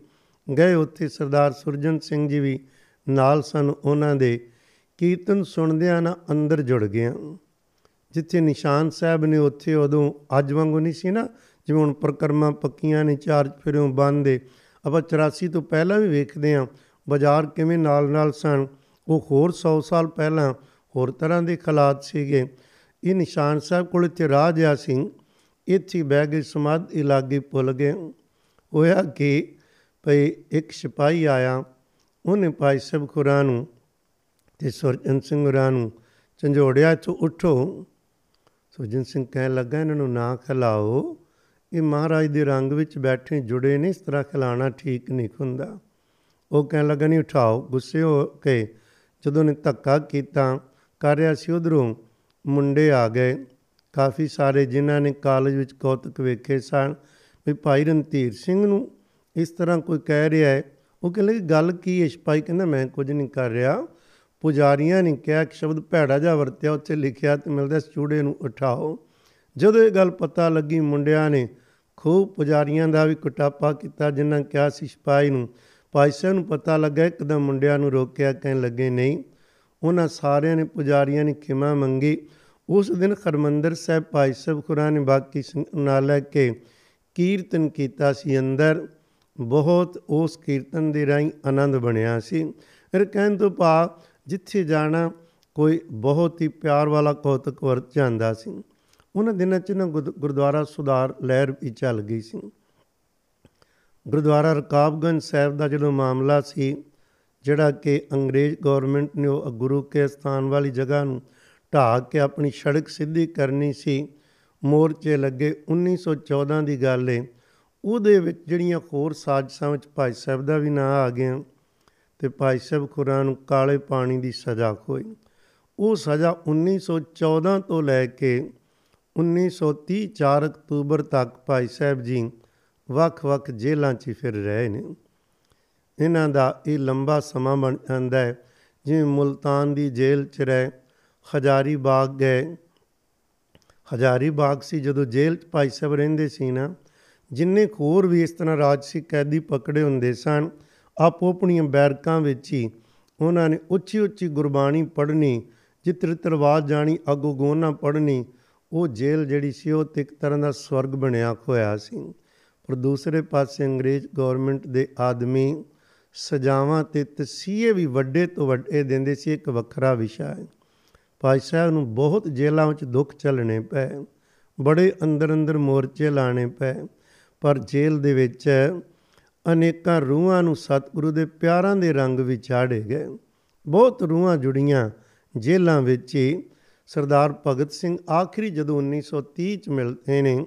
ਗਏ ਉੱਥੇ ਸਰਦਾਰ ਸੁਰਜਨ ਸਿੰਘ ਜੀ ਵੀ ਨਾਲ ਸਨ, ਉਹਨਾਂ ਦੇ ਕੀਰਤਨ ਸੁਣਦਿਆਂ ਨਾ ਅੰਦਰ ਜੁੜ ਗਿਆ ਜਿੱਥੇ ਨਿਸ਼ਾਨ ਸਾਹਿਬ ਨੇ, ਉੱਥੇ ਉਦੋਂ ਅੱਜ ਵਾਂਗੂ ਨਹੀਂ ਸੀ ਨਾ, ਜਿਵੇਂ ਹੁਣ ਪ੍ਰਕਰਮਾ ਪੱਕੀਆਂ ਨੇ, ਚਾਰ ਫਿਰਿਓ ਬੰਦੇ ਆਪਾਂ 84 ਤੋਂ ਪਹਿਲਾਂ ਵੀ ਵੇਖਦੇ ਆਂ ਬਾਜ਼ਾਰ ਕਿਵੇਂ ਨਾਲ-ਨਾਲ ਸਨ, ਉਹ ਹੋਰ 100 ਸਾਲ ਪਹਿਲਾਂ ਹੋਰ ਤਰ੍ਹਾਂ ਦੇ ਹਾਲਾਤ ਸੀਗੇ। ਇਹ ਨਿਸ਼ਾਨ ਸਾਹਿਬ ਕੋਲ ਇੱਥੇ ਰਾਜਾ ਸਿੰਘ ਇੱਥੇ ਬਹਿ ਕੇ ਸਮਾਧ ਇਲਾਕੇ ਭੁੱਲ ਗਏ। ਹੋਇਆ ਕਿ ਭਈ ਇੱਕ ਸਿਪਾਹੀ ਆਇਆ, ਉਹਨੇ ਭਾਈ ਸਾਹਿਬ ਖੁਰਾ ਨੂੰ ਤੇ ਸੁਰਜਨ ਸਿੰਘ ਹੋਰਾਂ ਨੂੰ ਝੰਜੋੜਿਆ ਤੋਂ ਉਠੋ। ਸੁਰਜਨ ਸਿੰਘ ਕਹਿਣ ਲੱਗਾ, ਇਹਨਾਂ ਨੂੰ ਨਾ ਖਿਲਾਓ। ਇਹ ਮਹਾਰਾਜ ਦੇ ਰੰਗ ਵਿੱਚ ਬੈਠੇ ਜੁੜੇ ਨੇ, ਇਸ ਤਰ੍ਹਾਂ ਖਿਲਾਣਾ ਠੀਕ ਨਹੀਂ ਹੁੰਦਾ। ਉਹ ਕਹਿਣ ਲੱਗਾ, ਨਹੀਂ, ਉਠਾਓ। ਗੁੱਸੇ ਹੋ ਕੇ ਜਦੋਂ ਨੇ ਧੱਕਾ ਕੀਤਾ, ਕਰ ਰਿਹਾ ਸੀ ਉਧਰੋਂ, ਮੁੰਡੇ ਆ ਗਏ। ਕਾਫੀ ਸਾਰੇ ਜਿਨ੍ਹਾਂ ਨੇ ਕਾਲਜ ਵਿੱਚ ਕੌਤਕ ਵੇਖੇ ਸਨ, ਵੀ ਭਾਈ ਰਣਧੀਰ ਸਿੰਘ ਨੂੰ ਇਸ ਤਰ੍ਹਾਂ ਕੋਈ ਕਹਿ ਰਿਹਾ ਹੈ। ਉਹ ਕਹਿੰਦੇ ਗੱਲ ਕੀ ਹੈ? ਸਿਪਾਹੀ ਕਹਿੰਦਾ, ਮੈਂ ਕੁਝ ਨਹੀਂ ਕਰ ਰਿਹਾ। ਪੁਜਾਰੀਆਂ ਨੇ ਕਿਹਾ ਕਿ ਸ਼ਬਦ ਭੈੜਾ ਜਾ ਵਰਤਿਆ, ਉੱਥੇ ਲਿਖਿਆ ਤੇ ਮਿਲਦਾ ਚੂੜੇ ਨੂੰ ਉਠਾਓ। ਜਦੋਂ ਇਹ ਗੱਲ ਪਤਾ ਲੱਗੀ, ਮੁੰਡਿਆਂ ਨੇ ਖੂਬ ਪੁਜਾਰੀਆਂ ਦਾ ਵੀ ਕੁਟਾਪਾ ਕੀਤਾ, ਜਿਨ੍ਹਾਂ ਕਿਹਾ ਸੀ ਸਿਪਾਹੀ ਨੂੰ ਭਾਈ ਸਾਹਿਬ ਨੂੰ ਪਤਾ ਲੱਗਾ, ਇੱਕਦਮ ਮੁੰਡਿਆਂ ਨੂੰ ਰੋਕਿਆ, ਕਹਿਣ ਲੱਗੇ, ਨਹੀਂ। ਉਹਨਾਂ ਸਾਰਿਆਂ ਨੇ ਪੁਜਾਰੀਆਂ ਨੇ ਖਿਮਾ ਮੰਗੀ। ਉਸ ਦਿਨ ਖਰਮੰਦਰ ਸਾਹਿਬ ਭਾਈ ਸਾਹਿਬ ਖੁਰਾ ਨੇ ਬਾਕੀ ਨਾਲ ਲੈ ਕੇ ਕੀਰਤਨ ਕੀਤਾ ਸੀ ਅੰਦਰ। ਬਹੁਤ ਉਸ ਕੀਰਤਨ ਦੇ ਰਾਹੀਂ ਆਨੰਦ ਬਣਿਆ ਸੀ। ਫਿਰ ਕਹਿਣ ਤੋਂ ਪਾ ਜਿੱਥੇ ਜਾਣਾ, ਕੋਈ ਬਹੁਤ ਹੀ ਪਿਆਰ ਵਾਲਾ ਕੌਤਕ ਵਰਤ ਜਾਂਦਾ ਸੀ। ਉਹਨਾਂ ਦਿਨਾਂ 'ਚ ਨਾ ਗੁਰਦੁਆਰਾ ਸੁਧਾਰ ਲਹਿਰ ਵੀ ਚੱਲ ਗਈ ਸੀ। ਗੁਰਦੁਆਰਾ ਰਕਾਬਗੰਜ ਸਾਹਿਬ ਦਾ ਜਦੋਂ ਮਾਮਲਾ ਸੀ, ਜਿਹੜਾ ਕਿ ਅੰਗਰੇਜ਼ ਗਵਰਨਮੈਂਟ ਨੇ ਉਹ ਗੁਰੂ ਕੇ ਸਥਾਨ ਵਾਲੀ ਜਗ੍ਹਾ ਨੂੰ ਢਾਹ ਕੇ ਆਪਣੀ ਸੜਕ ਸਿੱਧੀ ਕਰਨੀ ਸੀ, ਮੋਰਚੇ ਲੱਗੇ 1914 ਦੀ ਗੱਲ ਏ। ਉਹਦੇ ਵਿੱਚ ਜਿਹੜੀਆਂ ਹੋਰ ਸਾਜ਼ਿਸ਼ਾਂ ਵਿੱਚ ਭਾਈ ਸਾਹਿਬ ਦਾ ਵੀ ਨਾਂ ਆ ਗਿਆ ਤੇ ਭਾਈ ਸਾਹਿਬ ਖੁਰਾ ਨੂੰ ਕਾਲੇ ਪਾਣੀ ਦੀ ਸਜ਼ਾ ਹੋਈ ਉਹ ਸਜ਼ਾ 1914 ਤੋਂ ਲੈ ਕੇ 1930 4 ਅਕਤੂਬਰ ਤੱਕ ਭਾਈ ਸਾਹਿਬ ਜੀ ਵੱਖ-ਵੱਖ ਜੇਲ੍ਹਾਂ 'ਚ ਫਿਰ ਰਹੇ ਨੇ। ਇਹਨਾਂ ਦਾ ਇਹ ਲੰਬਾ ਸਮਾਂ ਬਣ ਜਾਂਦਾ ਹੈ। ਜਿਵੇਂ ਮੁਲਤਾਨ ਦੀ ਜੇਲ੍ਹ 'ਚ ਰਹੇ, ਹਜ਼ਾਰੀ ਬਾਗ ਗਏ। ਹਜ਼ਾਰੀ ਬਾਗ ਸੀ ਜਦੋਂ ਜੇਲ੍ਹ 'ਚ ਭਾਈ ਸਾਹਿਬ ਰਹਿੰਦੇ ਸੀ ਨਾ, ਜਿੰਨੇ ਹੋਰ ਵੀ ਇਸ ਤਰ੍ਹਾਂ ਰਾਜਸੀ ਕੈਦੀ ਪਕੜੇ ਹੁੰਦੇ ਸਨ, ਆਪੋ ਆਪਣੀਆਂ ਬੈਰਕਾਂ ਵਿੱਚ ਹੀ ਉਹਨਾਂ ਨੇ ਉੱਚੀ ਉੱਚੀ ਗੁਰਬਾਣੀ ਪੜ੍ਹਨੀ, ਜਿਤਰ ਤਰਵਾਜ ਜਾਣੀ, ਅਗੋ ਗੋਨਾ ਪੜ੍ਹਨੀ, ਉਹ ਜੇਲ੍ਹ ਜਿਹੜੀ ਸੀ, ਉਹ ਤੇ ਇੱਕ ਤਰ੍ਹਾਂ ਦਾ ਸਵਰਗ ਬਣਿਆ ਹੋਇਆ ਸੀ। ਪਰ ਦੂਸਰੇ ਪਾਸੇ ਅੰਗਰੇਜ਼ ਗਵਰਨਮੈਂਟ ਦੇ ਆਦਮੀ ਸਜਾਵਾਂ ਤੇ ਤਸੀਹੇ ਵੀ ਵੱਡੇ ਤੋਂ ਵੱਡੇ ਦਿੰਦੇ ਸੀ, ਇੱਕ ਵੱਖਰਾ ਵਿਸ਼ਾ ਹੈ। ਭਾਈ ਸਾਹਿਬ ਨੂੰ ਬਹੁਤ ਜੇਲ੍ਹਾਂ ਵਿੱਚ ਦੁੱਖ ਚੱਲਣੇ ਪਏ, ਬੜੇ ਅੰਦਰ ਅੰਦਰ ਮੋਰਚੇ ਲਾਣੇ ਪਏ, ਪਰ ਜੇਲ੍ਹ ਦੇ ਵਿੱਚ ਅਨੇਕਾਂ ਰੂਹਾਂ ਨੂੰ ਸਤਿਗੁਰੂ ਦੇ ਪਿਆਰਾਂ ਦੇ ਰੰਗ ਵਿੱਚ ਚਾੜੇ ਗਏ। ਬਹੁਤ ਰੂਹਾਂ ਜੁੜੀਆਂ ਜੇਲ੍ਹਾਂ ਵਿੱਚ ਹੀ। ਸਰਦਾਰ ਭਗਤ ਸਿੰਘ ਆਖਰੀ ਜਦੋਂ 1930 ਚ ਮਿਲਦੇ ਨੇ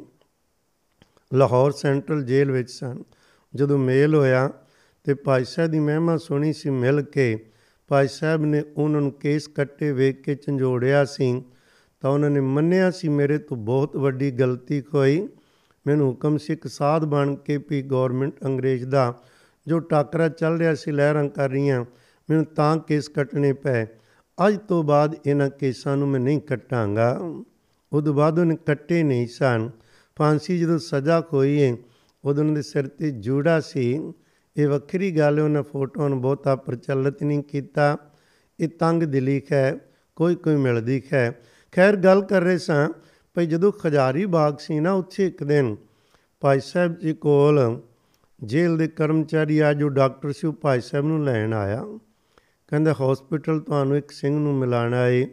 ਲਾਹੌਰ ਸੈਂਟਰਲ ਜੇਲ੍ਹ ਵਿੱਚ ਸਨ। ਜਦੋਂ ਮੇਲ ਹੋਇਆ ਤੇ ਭਾਈ ਸਾਹਿਬ ਦੀ ਮਹਿਮਾ ਸੁਣੀ ਸੀ ਮਿਲ ਕੇ, ਭਾਈ ਸਾਹਿਬ ਨੇ ਉਹਨਾਂ ਨੂੰ ਕੇਸ ਕੱਟੇ ਵੇਖ ਕੇ ਝੰਜੋੜਿਆ ਸੀ। ਤਾਂ ਉਹਨਾਂ ਨੇ ਮੰਨਿਆ ਸੀ, ਮੇਰੇ ਤੋਂ ਬਹੁਤ ਵੱਡੀ ਗਲਤੀ ਹੋਈ ਮੈਨੂੰ ਹੁਕਮ ਸੀ ਇੱਕ ਸਾਧ ਬਣ ਕੇ ਵੀ ਗਵਰਨਮੈਂਟ ਅੰਗਰੇਜ਼ ਦਾ ਜੋ ਟਾਕਰਾ ਚੱਲ ਰਿਹਾ ਸੀ, ਲਹਿਰਾਂ ਕਰ ਰਹੀਆਂ। ਮੈਨੂੰ ਤਾਂ ਕੇਸ ਕੱਟਣੇ ਪਏ। ਅੱਜ ਤੋਂ ਬਾਅਦ ਇਹਨਾਂ ਕੇਸਾਂ ਨੂੰ ਮੈਂ ਨਹੀਂ ਕੱਟਾਂਗਾ। ਉਦੋਂ ਬਾਅਦ ਉਹਨੇ ਕੱਟੇ ਨਹੀਂ ਸਨ। ਫਾਂਸੀ ਜਦੋਂ ਸਜ਼ਾ ਹੋਈ ਹੈ ਉਦੋਂ ਦੇ ਸਿਰ ਤੇ ਜੂੜਾ ਸੀ। ਇਹ ਵੱਖਰੀ ਗੱਲ ਹੈ ਉਹਨਾਂ ਫੋਟੋਆਂ ਨੂੰ ਬਹੁਤਾ ਪ੍ਰਚਲਿਤ ਨਹੀਂ ਕੀਤਾ। ਇਹ ਤੰਗ ਦਿਲੀ ਹੈ ਕੋਈ ਕੋਈ ਮਿਲਦੀ ਹੈ ਖੈਰ, ਗੱਲ ਕਰ ਰਹੇ ਸਾਂ, ਭਈ ਜਦੋਂ ਖਜਾਰੀ ਬਾਗ ਸੀ ਨਾ, ਉੱਥੇ ਇੱਕ ਦਿਨ ਭਾਈ ਸਾਹਿਬ ਜੀ ਕੋਲ ਜੇਲ੍ਹ ਦੇ ਕਰਮਚਾਰੀ ਆ, ਜੋ ਡਾਕਟਰ ਸੀ, ਉਹ ਭਾਈ ਸਾਹਿਬ ਨੂੰ ਲੈਣ ਆਇਆ। ਕਹਿੰਦਾ, ਹਸਪੀਟਲ ਤੁਹਾਨੂੰ ਇੱਕ ਸਿੰਘ ਨੂੰ ਮਿਲਾਣਾ ਏ।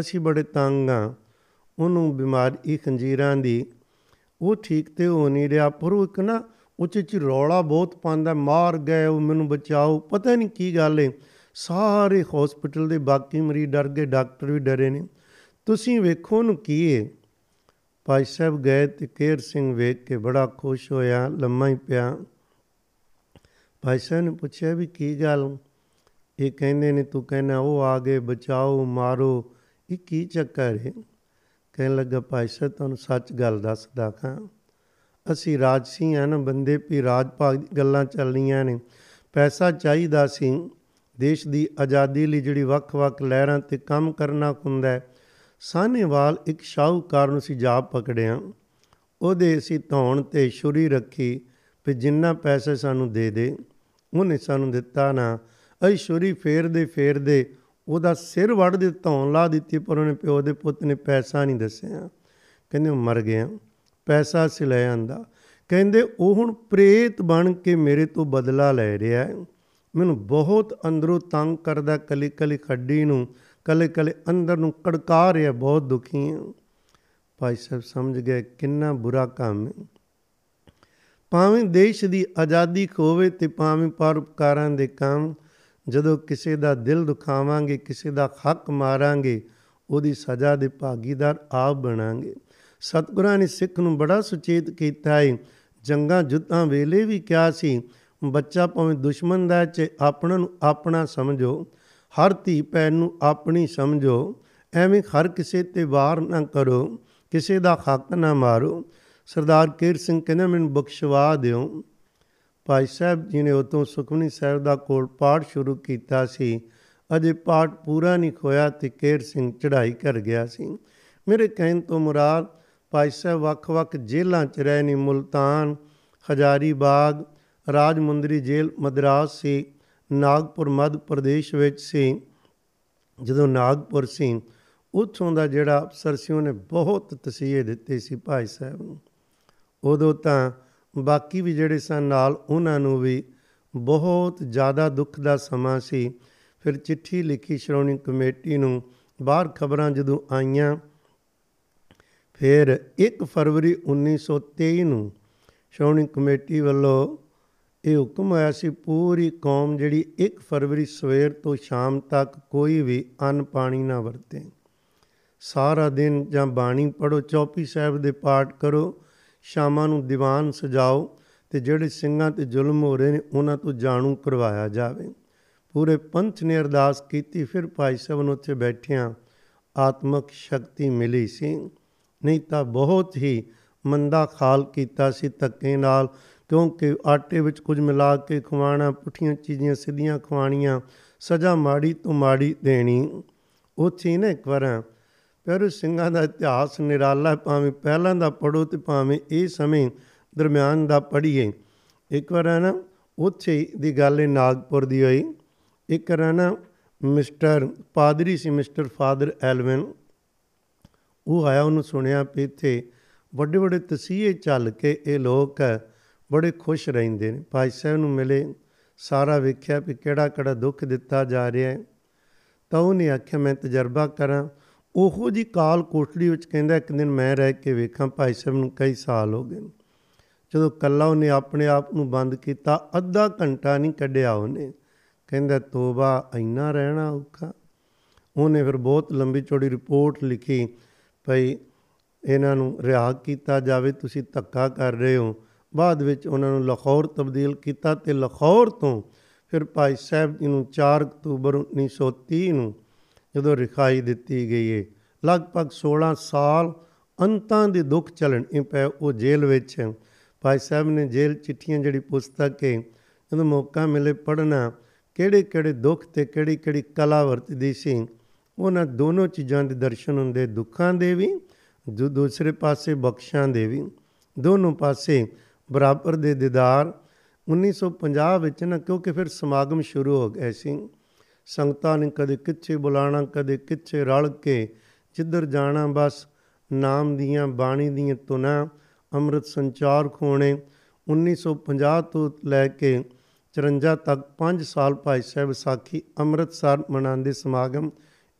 ਅਸੀਂ ਬੜੇ ਤੰਗ ਆ। ਉਹਨੂੰ ਬਿਮਾਰੀ, ਖੰਜੀਰਾਂ ਦੀ ਉਹ ਠੀਕ ਤੇ ਹੋ ਨਹੀਂ ਰਿਹਾ, ਪਰ ਉਹ ਇੱਕ ਨਾ ਉੱਚੀ ਚ ਰੌਲਾ ਬਹੁਤ ਪਾਉਂਦਾ, ਮਾਰ ਗਏ, ਉਹ ਮੈਨੂੰ ਬਚਾਓ, ਪਤਾ ਨਹੀਂ ਕੀ ਗੱਲ ਏ। ਸਾਰੇ ਹਸਪੀਟਲ ਦੇ ਬਾਕੀ ਮਰੀਜ਼ ਡਰ ਗਏ, ਡਾਕਟਰ ਵੀ ਡਰੇ ਨੇ। ਤੁਸੀਂ ਵੇਖੋ ਨੂੰ ਕੀ ਏ। ਭਾਈ ਸਾਹਿਬ ਗਏ ਤੇ ਕੇਰ ਸਿੰਘ ਵੇਖ ਕੇ ਬੜਾ ਖੁਸ਼ ਹੋਇਆ, ਲੰਮਾ ਹੀ ਪਿਆ। ਭਾਈ ਸਾਹਿਬ ਨੇ ਪੁੱਛਿਆ ਵੀ ਕੀ ਗੱਲ? ਇਹ ਕਹਿੰਦੇ ਨੇ, ਤੂੰ ਕਹਿੰਦਾ, ਉਹ ਆ ਗਏ, ਬਚਾਓ, ਮਾਰੋ। ਇਹ ਕੀ ਚੱਕਰ ਹੈ ਕਹਿਣ ਲੱਗਾ, ਭਾਈ ਸਾਹਿਬ, ਤੁਹਾਨੂੰ ਸੱਚ ਗੱਲ ਦੱਸਦਾ ਖਾਂ ਅਸੀਂ ਰਾਜਸੀ ਆ ਨਾ, ਬੰਦੇ ਵੀ ਰਾਜ ਭਾਗ ਦੀ ਗੱਲਾਂ ਚੱਲਣੀਆਂ ਨੇ। ਪੈਸਾ ਚਾਹੀਦਾ ਸੀ। ਦੇਸ਼ ਦੀ ਆਜ਼ਾਦੀ ਲਈ ਜਿਹੜੀ ਵੱਖ-ਵੱਖ ਲਹਿਰਾਂ ਤੇ ਕੰਮ ਕਰਨਾ ਹੁੰਦਾ ਹੈ, ਸਾਹਨੇਵਾਲ ਇੱਕ ਸ਼ਾਹੂਕਾਰ ਨੂੰ ਸੀ ਜਾ ਪਕੜਿਆ। ਉਹਦੇ ਅਸੀਂ ਧੌਣ ਤੇ ਛੁਰੀ ਰੱਖੀ ਵੀ ਜਿੰਨਾ ਪੈਸੇ ਸਾਨੂੰ ਦੇ ਦੇ, ਉਹਨੇ ਸਾਨੂੰ ਦਿੱਤਾ ਨਾ। ਅਈ ਛੁਰੀ ਫੇਰਦੇ ਫੇਰਦੇ ਉਹਦਾ ਸਿਰ ਵੜ ਦੇ ਧੌਣ ਲਾ ਦਿੱਤੀ, ਪਰ ਉਹਨੇ ਪਿਓ ਦੇ ਪੁੱਤ ਨੇ ਪੈਸਾ ਨਹੀਂ ਦੱਸਿਆ। ਕਹਿੰਦੇ ਮਰ ਗਿਆ, ਪੈਸਾ ਸੀ ਲੈ ਆਂਦਾ ਕਹਿੰਦੇ ਉਹ ਹੁਣ ਪ੍ਰੇਤ ਬਣ ਕੇ ਮੇਰੇ ਤੋਂ ਬਦਲਾ ਲੈ ਰਿਹਾ ਹੈ। ਮੈਨੂੰ ਬਹੁਤ ਅੰਦਰੋਂ ਤੰਗ ਕਰਦਾ ਕਲੀ ਕਲੀ ਖੱਡੀ ਨੂੰ ਕਲੇ ਕਲੇ ਅੰਦਰ ਨੂੰ ਕੜਕਾ ਰਿਹਾ, ਬਹੁਤ ਦੁਖੀ ਹਾਂ। ਭਾਈ ਸਾਹਿਬ ਸਮਝ ਗਏ ਕਿੰਨਾ ਬੁਰਾ ਕੰਮ ਹੈ। ਭਾਵੇਂ ਦੇਸ਼ ਦੀ ਆਜ਼ਾਦੀ ਖੋਵੇ ਤੇ ਭਾਵੇਂ ਪਰਉਪਕਾਰਾਂ ਦੇ ਕੰਮ ਜਦੋਂ ਕਿਸੇ ਦਾ ਦਿਲ ਦੁਖਾਵਾਂਗੇ, ਕਿਸੇ ਦਾ ਹੱਕ ਮਾਰਾਂਗੇ, ਉਹਦੀ ਸਜ਼ਾ ਦੇ ਭਾਗੀਦਾਰ ਆਪ ਬਣਾਂਗੇ। ਸਤਿਗੁਰਾਂ ਨੇ ਸਿੱਖ ਨੂੰ ਬੜਾ ਸੁਚੇਤ ਕੀਤਾ ਹੈ ਜੰਗਾਂ ਜੁੱਤਾਂ ਵੇਲੇ ਵੀ ਕਿਹਾ ਸੀ, ਬੱਚਾ ਭਾਵੇਂ ਦੁਸ਼ਮਣ ਦਾ ਚ ਆਪਣਾ ਨੂੰ ਆਪਣਾ ਸਮਝੋ। ਹਰ ਧੀ ਭੈਣ ਨੂੰ ਆਪਣੀ ਸਮਝੋ। ਐਵੇਂ ਹਰ ਕਿਸੇ ਤੇ ਵਾਰ ਨਾ ਕਰੋ, ਕਿਸੇ ਦਾ ਹੱਕ ਨਾ ਮਾਰੋ। ਸਰਦਾਰ ਕੇਰ ਸਿੰਘ ਕਹਿੰਦਾ, ਮੈਨੂੰ ਬਖਸ਼ਵਾ ਦਿਓ। ਭਾਈ ਸਾਹਿਬ ਜੀ ਨੇ ਉਤੋਂ ਸੁਖਮਨੀ ਸਾਹਿਬ ਦਾ ਕੋਲ ਪਾਠ ਸ਼ੁਰੂ ਕੀਤਾ ਸੀ। ਅਜੇ ਪਾਠ ਪੂਰਾ ਨਹੀਂ ਹੋਇਆ ਤੇ ਕੇਰ ਸਿੰਘ ਚੜ੍ਹਾਈ ਕਰ ਗਿਆ ਸੀ। ਮੇਰੇ ਕਹਿਣ ਤੋਂ ਮੁਰਾਦ, ਭਾਈ ਸਾਹਿਬ ਵੱਖ-ਵੱਖ ਜੇਲ੍ਹਾਂ 'ਚ ਰਹੇ ਨੇ ਮੁਲਤਾਨ, ਹਜ਼ਾਰੀ ਬਾਗ, ਰਾਜਮੁੰਦਰੀ ਜੇਲ੍ਹ ਮਦਰਾਸ ਸੀ, ਨਾਗਪੁਰ ਮੱਧ ਪ੍ਰਦੇਸ਼ ਵਿੱਚ ਸੀ। ਜਦੋਂ ਨਾਗਪੁਰ ਸੀ, ਉੱਥੋਂ ਦਾ ਜਿਹੜਾ ਅਫਸਰ ਸੀ ਉਹਨੇ ਬਹੁਤ ਤਸੀਹੇ ਦਿੱਤੇ ਸੀ ਭਾਈ ਸਾਹਿਬ ਨੂੰ। ਉਦੋਂ ਤਾਂ ਬਾਕੀ ਵੀ ਜਿਹੜੇ ਸਨ ਨਾਲ ਉਹਨਾਂ ਨੂੰ ਵੀ ਬਹੁਤ ਜ਼ਿਆਦਾ ਦੁੱਖ ਦਾ ਸਮਾਂ ਸੀ। ਫਿਰ ਚਿੱਠੀ ਲਿਖੀ ਸ਼੍ਰੋਣੀ ਕਮੇਟੀ ਨੂੰ, ਬਾਹਰ ਖਬਰਾਂ ਜਦੋਂ ਆਈਆਂ, ਫਿਰ 1 ਫਰਵਰੀ 1923 ਨੂੰ ਸ਼੍ਰੋਣੀ ਕਮੇਟੀ ਵੱਲੋਂ ਇਹ ਹੁਕਮ ਆਇਆ ਸੀ, ਪੂਰੀ ਕੌਮ ਜਿਹੜੀ 1 ਫਰਵਰੀ ਸਵੇਰ ਤੋਂ ਸ਼ਾਮ ਤੱਕ ਕੋਈ ਵੀ ਅੰਨ ਪਾਣੀ ਨਾ ਵਰਤੇ। ਸਾਰਾ ਦਿਨ ਜਾਂ ਬਾਣੀ ਪੜੋ ਚੌਪੀ ਸਾਹਿਬ ਦੇ ਪਾਠ ਕਰੋ ਸ਼ਾਮਾਂ ਨੂੰ ਦੀਵਾਨ ਸਜਾਓ ਤੇ ਜਿਹੜੇ ਸਿੰਘਾਂ ਤੇ ਜ਼ੁਲਮ ਹੋ ਰਹੇ ਨੇ, ਉਹਨਾਂ ਤੋਂ ਜਾਣੂ ਕਰਵਾਇਆ ਜਾਵੇ। ਪੂਰੇ ਪੰਥ ਨੇ ਅਰਦਾਸ ਕੀਤੀ, ਫਿਰ ਭਾਈ ਸਾਹਿਬ ਨੂੰ ਉੱਥੇ ਬੈਠਿਆਂ ਆਤਮਕ ਸ਼ਕਤੀ ਮਿਲੀ ਸੀ। ਨਹੀਂ ਤਾਂ ਬਹੁਤ ਹੀ ਮੰਦਾ ਖਾਲ ਕੀਤਾ ਸੀ ਧੱਕੇ ਨਾਲ, ਕਿਉਂਕਿ ਆਟੇ ਵਿੱਚ ਕੁਝ ਮਿਲਾ ਕੇ ਖਵਾਣਾ ਪੁੱਠੀਆਂ ਚੀਜ਼ਾਂ ਸਿੱਧੀਆਂ ਖਵਾਣੀਆਂ ਸਜ਼ਾ ਮਾੜੀ ਤੋਂ ਮਾੜੀ ਦੇਣੀ। ਉੱਥੇ ਨਾ ਇੱਕ ਵਾਰ ਪਰ ਸਿੰਘਾਂ ਦਾ ਇਤਿਹਾਸ ਨਿਰਾਲਾ ਭਾਵੇਂ ਪਹਿਲਾਂ ਦਾ ਪੜੋ ਤੇ ਭਾਵੇਂ ਇਹ ਸਮੇਂ ਦਰਮਿਆਨ ਦਾ ਪੜ੍ਹੀਏ। ਇੱਕ ਵਾਰ ਨਾ ਉੱਥੇ ਦੀ ਗੱਲ ਹੈ ਨਾਗਪੁਰ ਦੀ ਹੋਈ। ਇੱਕ ਵਾਰ ਨਾ ਮਿਸਟਰ, ਪਾਦਰੀ ਸੀ ਮਿਸਟਰ ਫਾਦਰ ਐਲਵਨ। ਉਹ ਆਇਆ, ਉਹਨੂੰ ਸੁਣਿਆ ਵੀ ਇੱਥੇ ਵੱਡੇ ਵੱਡੇ ਤਸੀਹੇ ਚੱਲ ਕੇ ਇਹ ਲੋਕ ਬੜੇ ਖੁਸ਼ ਰਹਿੰਦੇ ਨੇ। ਭਾਈ ਸਾਹਿਬ ਨੂੰ ਮਿਲੇ, ਸਾਰਾ ਵੇਖਿਆ ਵੀ ਕਿਹੜਾ ਕਿਹੜਾ ਦੁੱਖ ਦਿੱਤਾ ਜਾ ਰਿਹਾ ਹੈ। ਤਾਂ ਉਹਨੇ ਆਖਿਆ, ਮੈਂ ਤਜਰਬਾ ਕਰਾਂ ਉਹੋ ਜੀ ਕਾਲ ਕੋਠੜੀ ਵਿੱਚ ਕਹਿੰਦਾ, ਇੱਕ ਦਿਨ ਮੈਂ ਰਹਿ ਕੇ ਵੇਖਾਂ, ਭਾਈ ਸਾਹਿਬ ਨੂੰ ਕਈ ਸਾਲ ਹੋ ਗਏ ਜਦੋਂ ਕੱਲਾ ਉਹਨੇ ਆਪਣੇ ਆਪ ਨੂੰ ਬੰਦ ਕੀਤਾ, ਅੱਧਾ ਘੰਟਾ ਨਹੀਂ ਕੱਢਿਆ ਉਹਨੇ। ਕਹਿੰਦਾ, ਤੋਬਾ, ਇੰਨਾ ਰਹਿਣਾ ਔਖਾ। ਉਹਨੇ ਫਿਰ ਬਹੁਤ ਲੰਬੀ ਚੌੜੀ ਰਿਪੋਰਟ ਲਿਖੀ, ਭਈ ਇਹਨਾਂ ਨੂੰ ਰਿਹਾ ਕੀਤਾ ਜਾਵੇ, ਤੁਸੀਂ ਧੱਕਾ ਕਰ ਰਹੇ ਹੋ। ਬਾਅਦ ਵਿੱਚ ਉਹਨਾਂ ਨੂੰ ਲਾਹੌਰ ਤਬਦੀਲ ਕੀਤਾ ਤੇ ਲਾਹੌਰ ਤੋਂ ਫਿਰ ਭਾਈ ਸਾਹਿਬ ਜੀ ਨੂੰ 4 ਅਕਤੂਬਰ 1930 ਨੂੰ ਜਦੋਂ ਰਿਖਾਈ ਦਿੱਤੀ ਗਈ ਹੈ ਲਗਭਗ 16 ਸਾਲ ਅੰਤਾਂ ਦੇ ਦੁੱਖ ਚੱਲਣ ਇਹ ਪੈ ਉਹ ਜੇਲ੍ਹ ਵਿੱਚ। ਭਾਈ ਸਾਹਿਬ ਨੇ ਜੇਲ੍ਹ ਚਿੱਠੀਆਂ ਜਿਹੜੀ ਪੁਸਤਕ ਹੈ ਜਦੋਂ ਮੌਕਾ ਮਿਲੇ ਪੜਨਾ ਕਿਹੜੇ ਕਿਹੜੇ ਦੁੱਖ ਤੇ ਕਿਹੜੀ ਕਿਹੜੀ ਕਲਾ ਵਰਤਦੀ ਸੀ। ਉਹਨਾਂ ਦੋਨੋਂ ਚੀਜ਼ਾਂ ਦੇ ਦਰਸ਼ਨ ਹੁੰਦੇ ਦੁੱਖਾਂ ਦੇ ਵੀ ਜੋ ਦੂਸਰੇ ਪਾਸੇ ਬਖਸ਼ਾਂ ਦੇ ਵੀ। ਦੋਨੋਂ ਪਾਸੇ ਬਰਾਬਰ ਦੇ ਦੀਦਾਰ। 1950 ਵਿੱਚ ਨਾ, ਕਿਉਂਕਿ ਫਿਰ ਸਮਾਗਮ ਸ਼ੁਰੂ ਹੋ ਗਏ ਸੀ। ਸੰਗਤਾਂ ਨੇ ਕਦੇ ਕਿੱਥੇ ਬੁਲਾਣਾ, ਕਦੇ ਕਿੱਥੇ ਰਲ ਕੇ ਜਿੱਧਰ ਜਾਣਾ, ਬਸ ਨਾਮ ਦੀਆਂ ਬਾਣੀ ਦੀਆਂ ਤੁਨਾ ਅੰਮ੍ਰਿਤ ਸੰਚਾਰ ਖੋਣੇ 1950 ਤੋਂ ਲੈ ਕੇ 54 ਤੱਕ 5 ਸਾਲ ਭਾਈ ਸਾਹਿਬ ਸਾਖੀ ਅੰਮ੍ਰਿਤਸਰ ਮਨਾਉਂਦੇ ਸਮਾਗਮ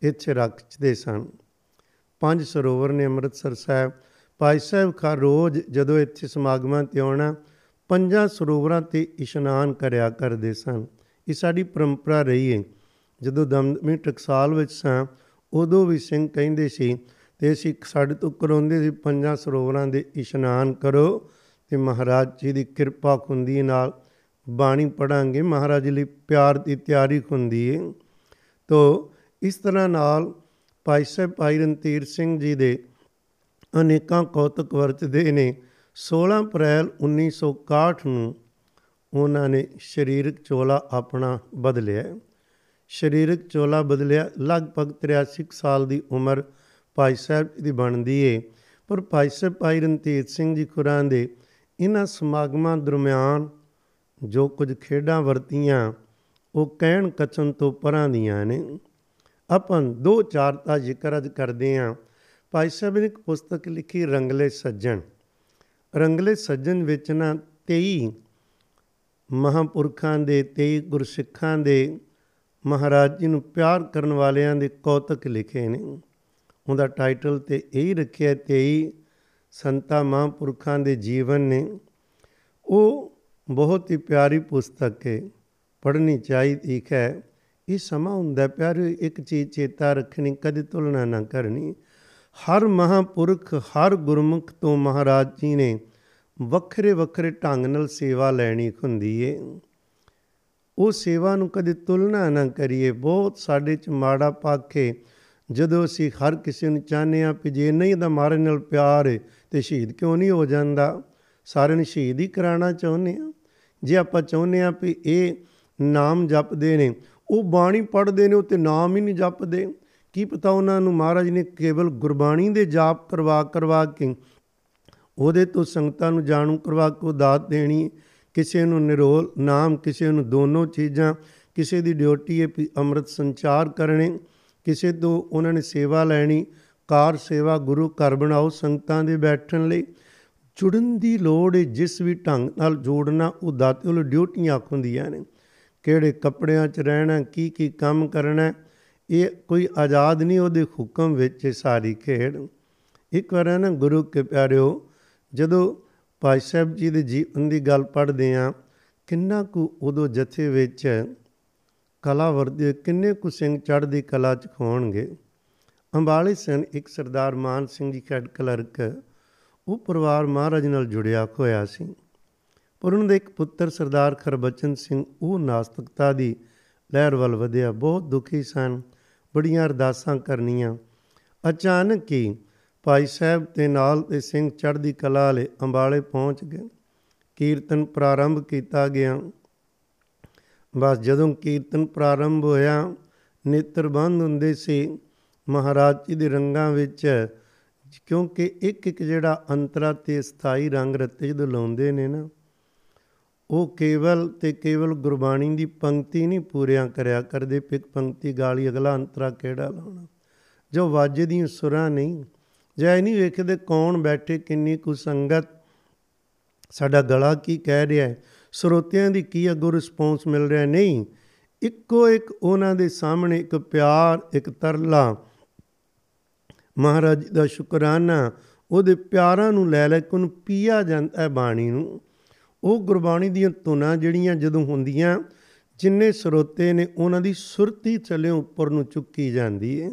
ਇੱਥੇ ਰੱਖਦੇ ਸਨ। ਪੰਜ ਸਰੋਵਰ ਨੇ ਅੰਮ੍ਰਿਤਸਰ ਸਾਹਿਬ, ਭਾਈ ਸਾਹਿਬ ਖਾ ਰੋਜ਼ ਜਦੋਂ ਇੱਥੇ ਸਮਾਗਮਾਂ ਤੇ ਆਉਣਾ, ਪੰਜਾਂ ਸਰੋਵਰਾਂ ਤੇ ਇਸ਼ਨਾਨ ਕਰਿਆ ਕਰਦੇ ਸਨ। ਇਹ ਸਾਡੀ ਪਰੰਪਰਾ ਰਹੀ ਹੈ ਜਦੋਂ ਦਮਦਮੀ ਟਕਸਾਲ ਵਿੱਚ ਸਾਂ, ਉਦੋਂ ਵੀ ਸਿੰਘ ਕਹਿੰਦੇ ਸੀ, ਤੇ ਅਸੀਂ ਸਾਡੇ ਤੋਂ ਕਰਾਉਂਦੇ ਸੀ ਪੰਜਾਂ ਸਰੋਵਰਾਂ ਦੇ ਇਸ਼ਨਾਨ ਕਰੋ ਤੇ ਮਹਾਰਾਜ ਜੀ ਦੀ ਕਿਰਪਾ ਹੁੰਦੀ ਨਾਲ ਬਾਣੀ ਪੜਾਂਗੇ ਮਹਾਰਾਜ ਲਈ ਪਿਆਰ ਦੀ ਤਿਆਰੀ ਹੁੰਦੀ ਹੈ ਤੋ ਇਸ ਤਰ੍ਹਾਂ ਨਾਲ ਭਾਈ ਸਾਹਿਬ ਭਾਈ ਰਣਧੀਰ ਸਿੰਘ ਜੀ ਦੇ ਅਨੇਕਾਂ ਕੌਤਕ ਵਰਤਦੇ ਨੇ। 16 ਅਪ੍ਰੈਲ 1961 ਨੂੰ ਉਹਨਾਂ ਨੇ ਸਰੀਰਕ ਚੋਲਾ ਆਪਣਾ ਬਦਲਿਆ। ਸਰੀਰਕ ਚੋਲਾ ਬਦਲਿਆ, ਲਗਭਗ 83 ਸਾਲ ਦੀ ਉਮਰ ਭਾਈ ਸਾਹਿਬ ਦੀ ਬਣਦੀ ਏ। ਪਰ ਭਾਈ ਸਾਹਿਬ, ਭਾਈ ਰਣਧੀਰ ਸਿੰਘ ਜੀ ਖੁਰਾਂ ਦੇ ਇਹਨਾਂ ਸਮਾਗਮਾਂ ਦਰਮਿਆਨ ਜੋ ਕੁਝ ਖੇਡਾਂ ਵਰਤੀਆਂ, ਉਹ ਕਹਿਣ ਕਚਨ ਤੋਂ ਪਰਾਂ ਦੀਆਂ ਨੇ। ਆਪਾਂ ਦੋ ਚਾਰ ਦਾ ਜ਼ਿਕਰ ਅਜ ਕਰਦੇ ਆਂ। ਭਾਈ ਸਾਹਿਬ ਨੇ ਇੱਕ ਪੁਸਤਕ ਲਿਖੀ, ਰੰਗਲੇ ਸੱਜਣ। ਰੰਗਲੇ ਸੱਜਣ ਵਿੱਚ ਨਾ 23 ਮਹਾਪੁਰਖਾਂ ਦੇ 23 ਗੁਰਸਿੱਖਾਂ ਦੇ ਮਹਾਰਾਜ ਜੀ ਨੂੰ ਪਿਆਰ ਕਰਨ ਵਾਲਿਆਂ ਦੇ ਕੌਤਕ ਲਿਖੇ ਨੇ। ਉਹਦਾ ਟਾਈਟਲ ਤੇ ਇਹੀ ਰੱਖਿਆ 23 ਸੰਤਾ ਮਹਾਂਪੁਰਖਾਂ ਦੇ ਜੀਵਨ ਨੇ। ਉਹ ਬਹੁਤ ਹੀ ਪਿਆਰੀ ਪੁਸਤਕ ਹੈ, ਪੜ੍ਹਨੀ ਚਾਹੀਦੀ ਹੈ। ਇਹ ਸਮਾਂ ਹੁੰਦਾ ਪਿਆਰੇ ਇੱਕ ਚੀਜ਼ ਚੇਤਾ ਰੱਖਣੀ, ਕਦੇ ਤੁਲਨਾ ਨਾ ਕਰਨੀ। ਹਰ ਮਹਾਪੁਰਖ, ਹਰ ਗੁਰਮੁਖ ਤੋਂ ਮਹਾਰਾਜ ਜੀ ਨੇ ਵੱਖਰੇ ਵੱਖਰੇ ਢੰਗ ਨਾਲ ਸੇਵਾ ਲੈਣੀ ਹੁੰਦੀ ਏ ਉਹ ਸੇਵਾ ਨੂੰ ਕਦੇ ਤੁਲਨਾ ਨਾ ਕਰੀਏ। ਬਹੁਤ ਸਾਡੇ ਚ ਮਾੜਾ ਪਾਖੇ ਜਦੋਂ ਅਸੀਂ ਹਰ ਕਿਸੇ ਨੂੰ ਚਾਹਨੇ ਆ ਕਿ ਜੇ ਨਹੀਂ ਦਾ ਮਾਰੇ ਨਾਲ ਪਿਆਰ ਹੈ ਤੇ ਸ਼ਹੀਦ ਕਿਉਂ ਨਹੀਂ ਹੋ ਜਾਂਦਾ? ਸਾਰਿਆਂ ਨੂੰ ਸ਼ਹੀਦ ਹੀ ਕਰਾਉਣਾ ਚਾਹੁੰਦੇ ਆ ਜੇ ਆਪਾਂ ਚਾਹੁੰਦੇ ਆ ਕਿ ਇਹ ਨਾਮ ਜਪਦੇ ਨੇ, ਉਹ ਬਾਣੀ ਪੜ੍ਹਦੇ ਨੇ, ਉਹ ਤੇ ਨਾਮ ਹੀ ਨਹੀਂ ਜਪਦੇ। ਕੀ ਪਤਾ ਉਹਨਾਂ ਨੂੰ ਮਹਾਰਾਜ ਨੇ ਕੇਵਲ ਗੁਰਬਾਣੀ ਦੇ ਜਾਪ ਕਰਵਾ ਕਰਵਾ ਕੇ ਉਹਦੇ ਤੋਂ ਸੰਗਤਾਂ ਨੂੰ ਜਾਣੂ ਕਰਵਾ ਕੇ ਦਾਤ ਦੇਣੀ ਕਿਸੇ ਨੂੰ ਨਿਰੋਲ, ਨਾਮ ਕਿਸੇ ਨੂੰ ਦੋਨੋਂ ਚੀਜ਼ਾਂ, ਕਿਸੇ ਦੀ ਡਿਊਟੀ ਹੈ ਵੀ ਅੰਮ੍ਰਿਤ ਸੰਚਾਰ ਕਰਨੇ, ਕਿਸੇ ਤੋਂ ਉਹਨਾਂ ਨੇ ਸੇਵਾ ਲੈਣੀ, ਕਾਰ ਸੇਵਾ, ਗੁਰੂ ਘਰ ਬਣਾਓ, ਸੰਗਤਾਂ ਦੇ ਬੈਠਣ ਲਈ। ਜੁੜਨ ਦੀ ਲੋੜ ਹੈ ਜਿਸ ਵੀ ਢੰਗ ਨਾਲ ਜੋੜਨਾ, ਉਹ ਦਾਤੇ ਵੱਲੋਂ ਡਿਊਟੀਆਂ ਹੁੰਦੀਆਂ ਨੇ। ਕਿਹੜੇ ਕੱਪੜਿਆਂ 'ਚ ਰਹਿਣਾ, ਕੀ ਕੀ ਕੰਮ ਕਰਨਾ, ਇਹ ਕੋਈ ਆਜ਼ਾਦ ਨਹੀਂ, ਉਹਦੇ ਹੁਕਮ ਵਿੱਚ ਸਾਰੀ ਖੇਡ। ਇੱਕ ਵਾਰ ਨਾ, ਗੁਰੂ ਕੇ ਪਿਆਰਿਓ, ਜਦੋਂ ਭਾਈ ਸਾਹਿਬ ਜੀ ਦੇ ਜੀਵਨ ਦੀ ਗੱਲ ਪੜ੍ਹਦੇ ਆ ਕਿੰਨਾ ਕੁ ਉਦੋਂ ਜਥੇ ਵਿੱਚ ਕਲਾ ਵਰਦੇ ਕਿੰਨੇ ਕੁ ਸਿੰਘ ਚੜ੍ਹਦੀ ਕਲਾ ਚ ਖੋਣਗੇ। ਅੰਬਾਲੇ ਸਨ ਇੱਕ ਸਰਦਾਰ ਮਾਨ ਸਿੰਘ ਜੀ ਖੈਡ ਕਲਰਕ, ਉਹ ਪਰਿਵਾਰ ਮਹਾਰਾਜ ਨਾਲ ਜੁੜਿਆ ਹੋਇਆ ਸੀ। ਪਰ ਉਹਨਾਂ ਦੇ ਇੱਕ ਪੁੱਤਰ ਸਰਦਾਰ ਖਰਬਚਨ ਸਿੰਘ, ਉਹ ਨਾਸਤਿਕਤਾ ਦੀ ਲਹਿਰ ਵੱਲ ਵਧਿਆ। ਬਹੁਤ ਦੁਖੀ ਸਨ, ਬੜੀਆਂ ਅਰਦਾਸਾਂ ਕਰਨੀਆਂ। ਅਚਾਨਕ ਹੀ ਭਾਈ ਸਾਹਿਬ ਤੇ ਨਾਲ ਤੇ ਸਿੰਘ ਚੜ੍ਹਦੀ ਕਲਾ ਵਾਲੇ ਅੰਬਾਲੇ ਪਹੁੰਚ ਗਏ। ਕੀਰਤਨ ਪ੍ਰਾਰੰਭ ਕੀਤਾ ਗਿਆ। ਬਸ ਜਦੋਂ ਕੀਰਤਨ ਪ੍ਰਾਰੰਭ ਹੋਇਆ, ਨੇਤਰ ਬੰਦ ਹੁੰਦੇ ਸੀ ਮਹਾਰਾਜ ਜੀ ਦੇ ਰੰਗਾਂ ਵਿੱਚ, ਕਿਉਂਕਿ ਇੱਕ ਇੱਕ ਜਿਹੜਾ ਅੰਤਰਾ ਤੇ ਸਥਾਈ ਰੰਗ ਰੱਤੇ ਜਦੋਂ ਲਾਉਂਦੇ ਨੇ ਨਾ, ਉਹ ਕੇਵਲ ਤੇ ਕੇਵਲ ਗੁਰਬਾਣੀ ਦੀ ਪੰਕਤੀ ਨਹੀਂ ਪੂਰਿਆਂ ਕਰਿਆ ਕਰਦੇ ਪਿਕ ਪੰਕਤੀ ਗਾਲੀ ਅਗਲਾ ਅੰਤਰਾ ਕਿਹੜਾ ਲਾਉਣਾ? ਜੋ ਵਾਜੇ ਦੀਆਂ ਸੁਰਾਂ ਨਹੀਂ ਜੈ ਨਹੀਂ ਵੇਖਦੇ ਕੌਣ ਬੈਠੇ, ਕਿੰਨੀ ਕੁ ਸੰਗਤ? ਸਾਡਾ ਗਲਾ ਕੀ ਕਹਿ ਰਿਹਾ ਹੈ? ਸਰੋਤਿਆਂ ਦੀ ਕੀ ਅਗੋ ਰਿਸਪੌਂਸ ਮਿਲ ਰਿਹਾ? ਨਹੀਂ, ਇੱਕੋ ਇੱਕ ਉਹਨਾਂ ਦੇ ਸਾਹਮਣੇ ਇੱਕ ਪਿਆਰ, ਇੱਕ ਤਰਲਾ। ਮਹਾਰਾਜ ਦਾ ਸ਼ੁਕਰਾਨਾ, ਉਹਦੇ ਪਿਆਰਾਂ ਨੂੰ ਲੈ ਲੈ ਕੇ ਉਹਨੂੰ ਪੀਆ ਜਾਂਦਾ ਹੈ ਬਾਣੀ ਨੂੰ। ਉਹ ਗੁਰਬਾਣੀ ਦੀਆਂ ਧੁਨਾਂ ਜਿਹੜੀਆਂ ਜਦੋਂ ਹੁੰਦੀਆਂ, ਜਿੰਨੇ ਸਰੋਤੇ ਨੇ, ਉਹਨਾਂ ਦੀ ਸੁਰਤੀ ਚਲੇ ਉੱਪਰ ਨੂੰ ਚੁੱਕੀ ਜਾਂਦੀ ਹੈ।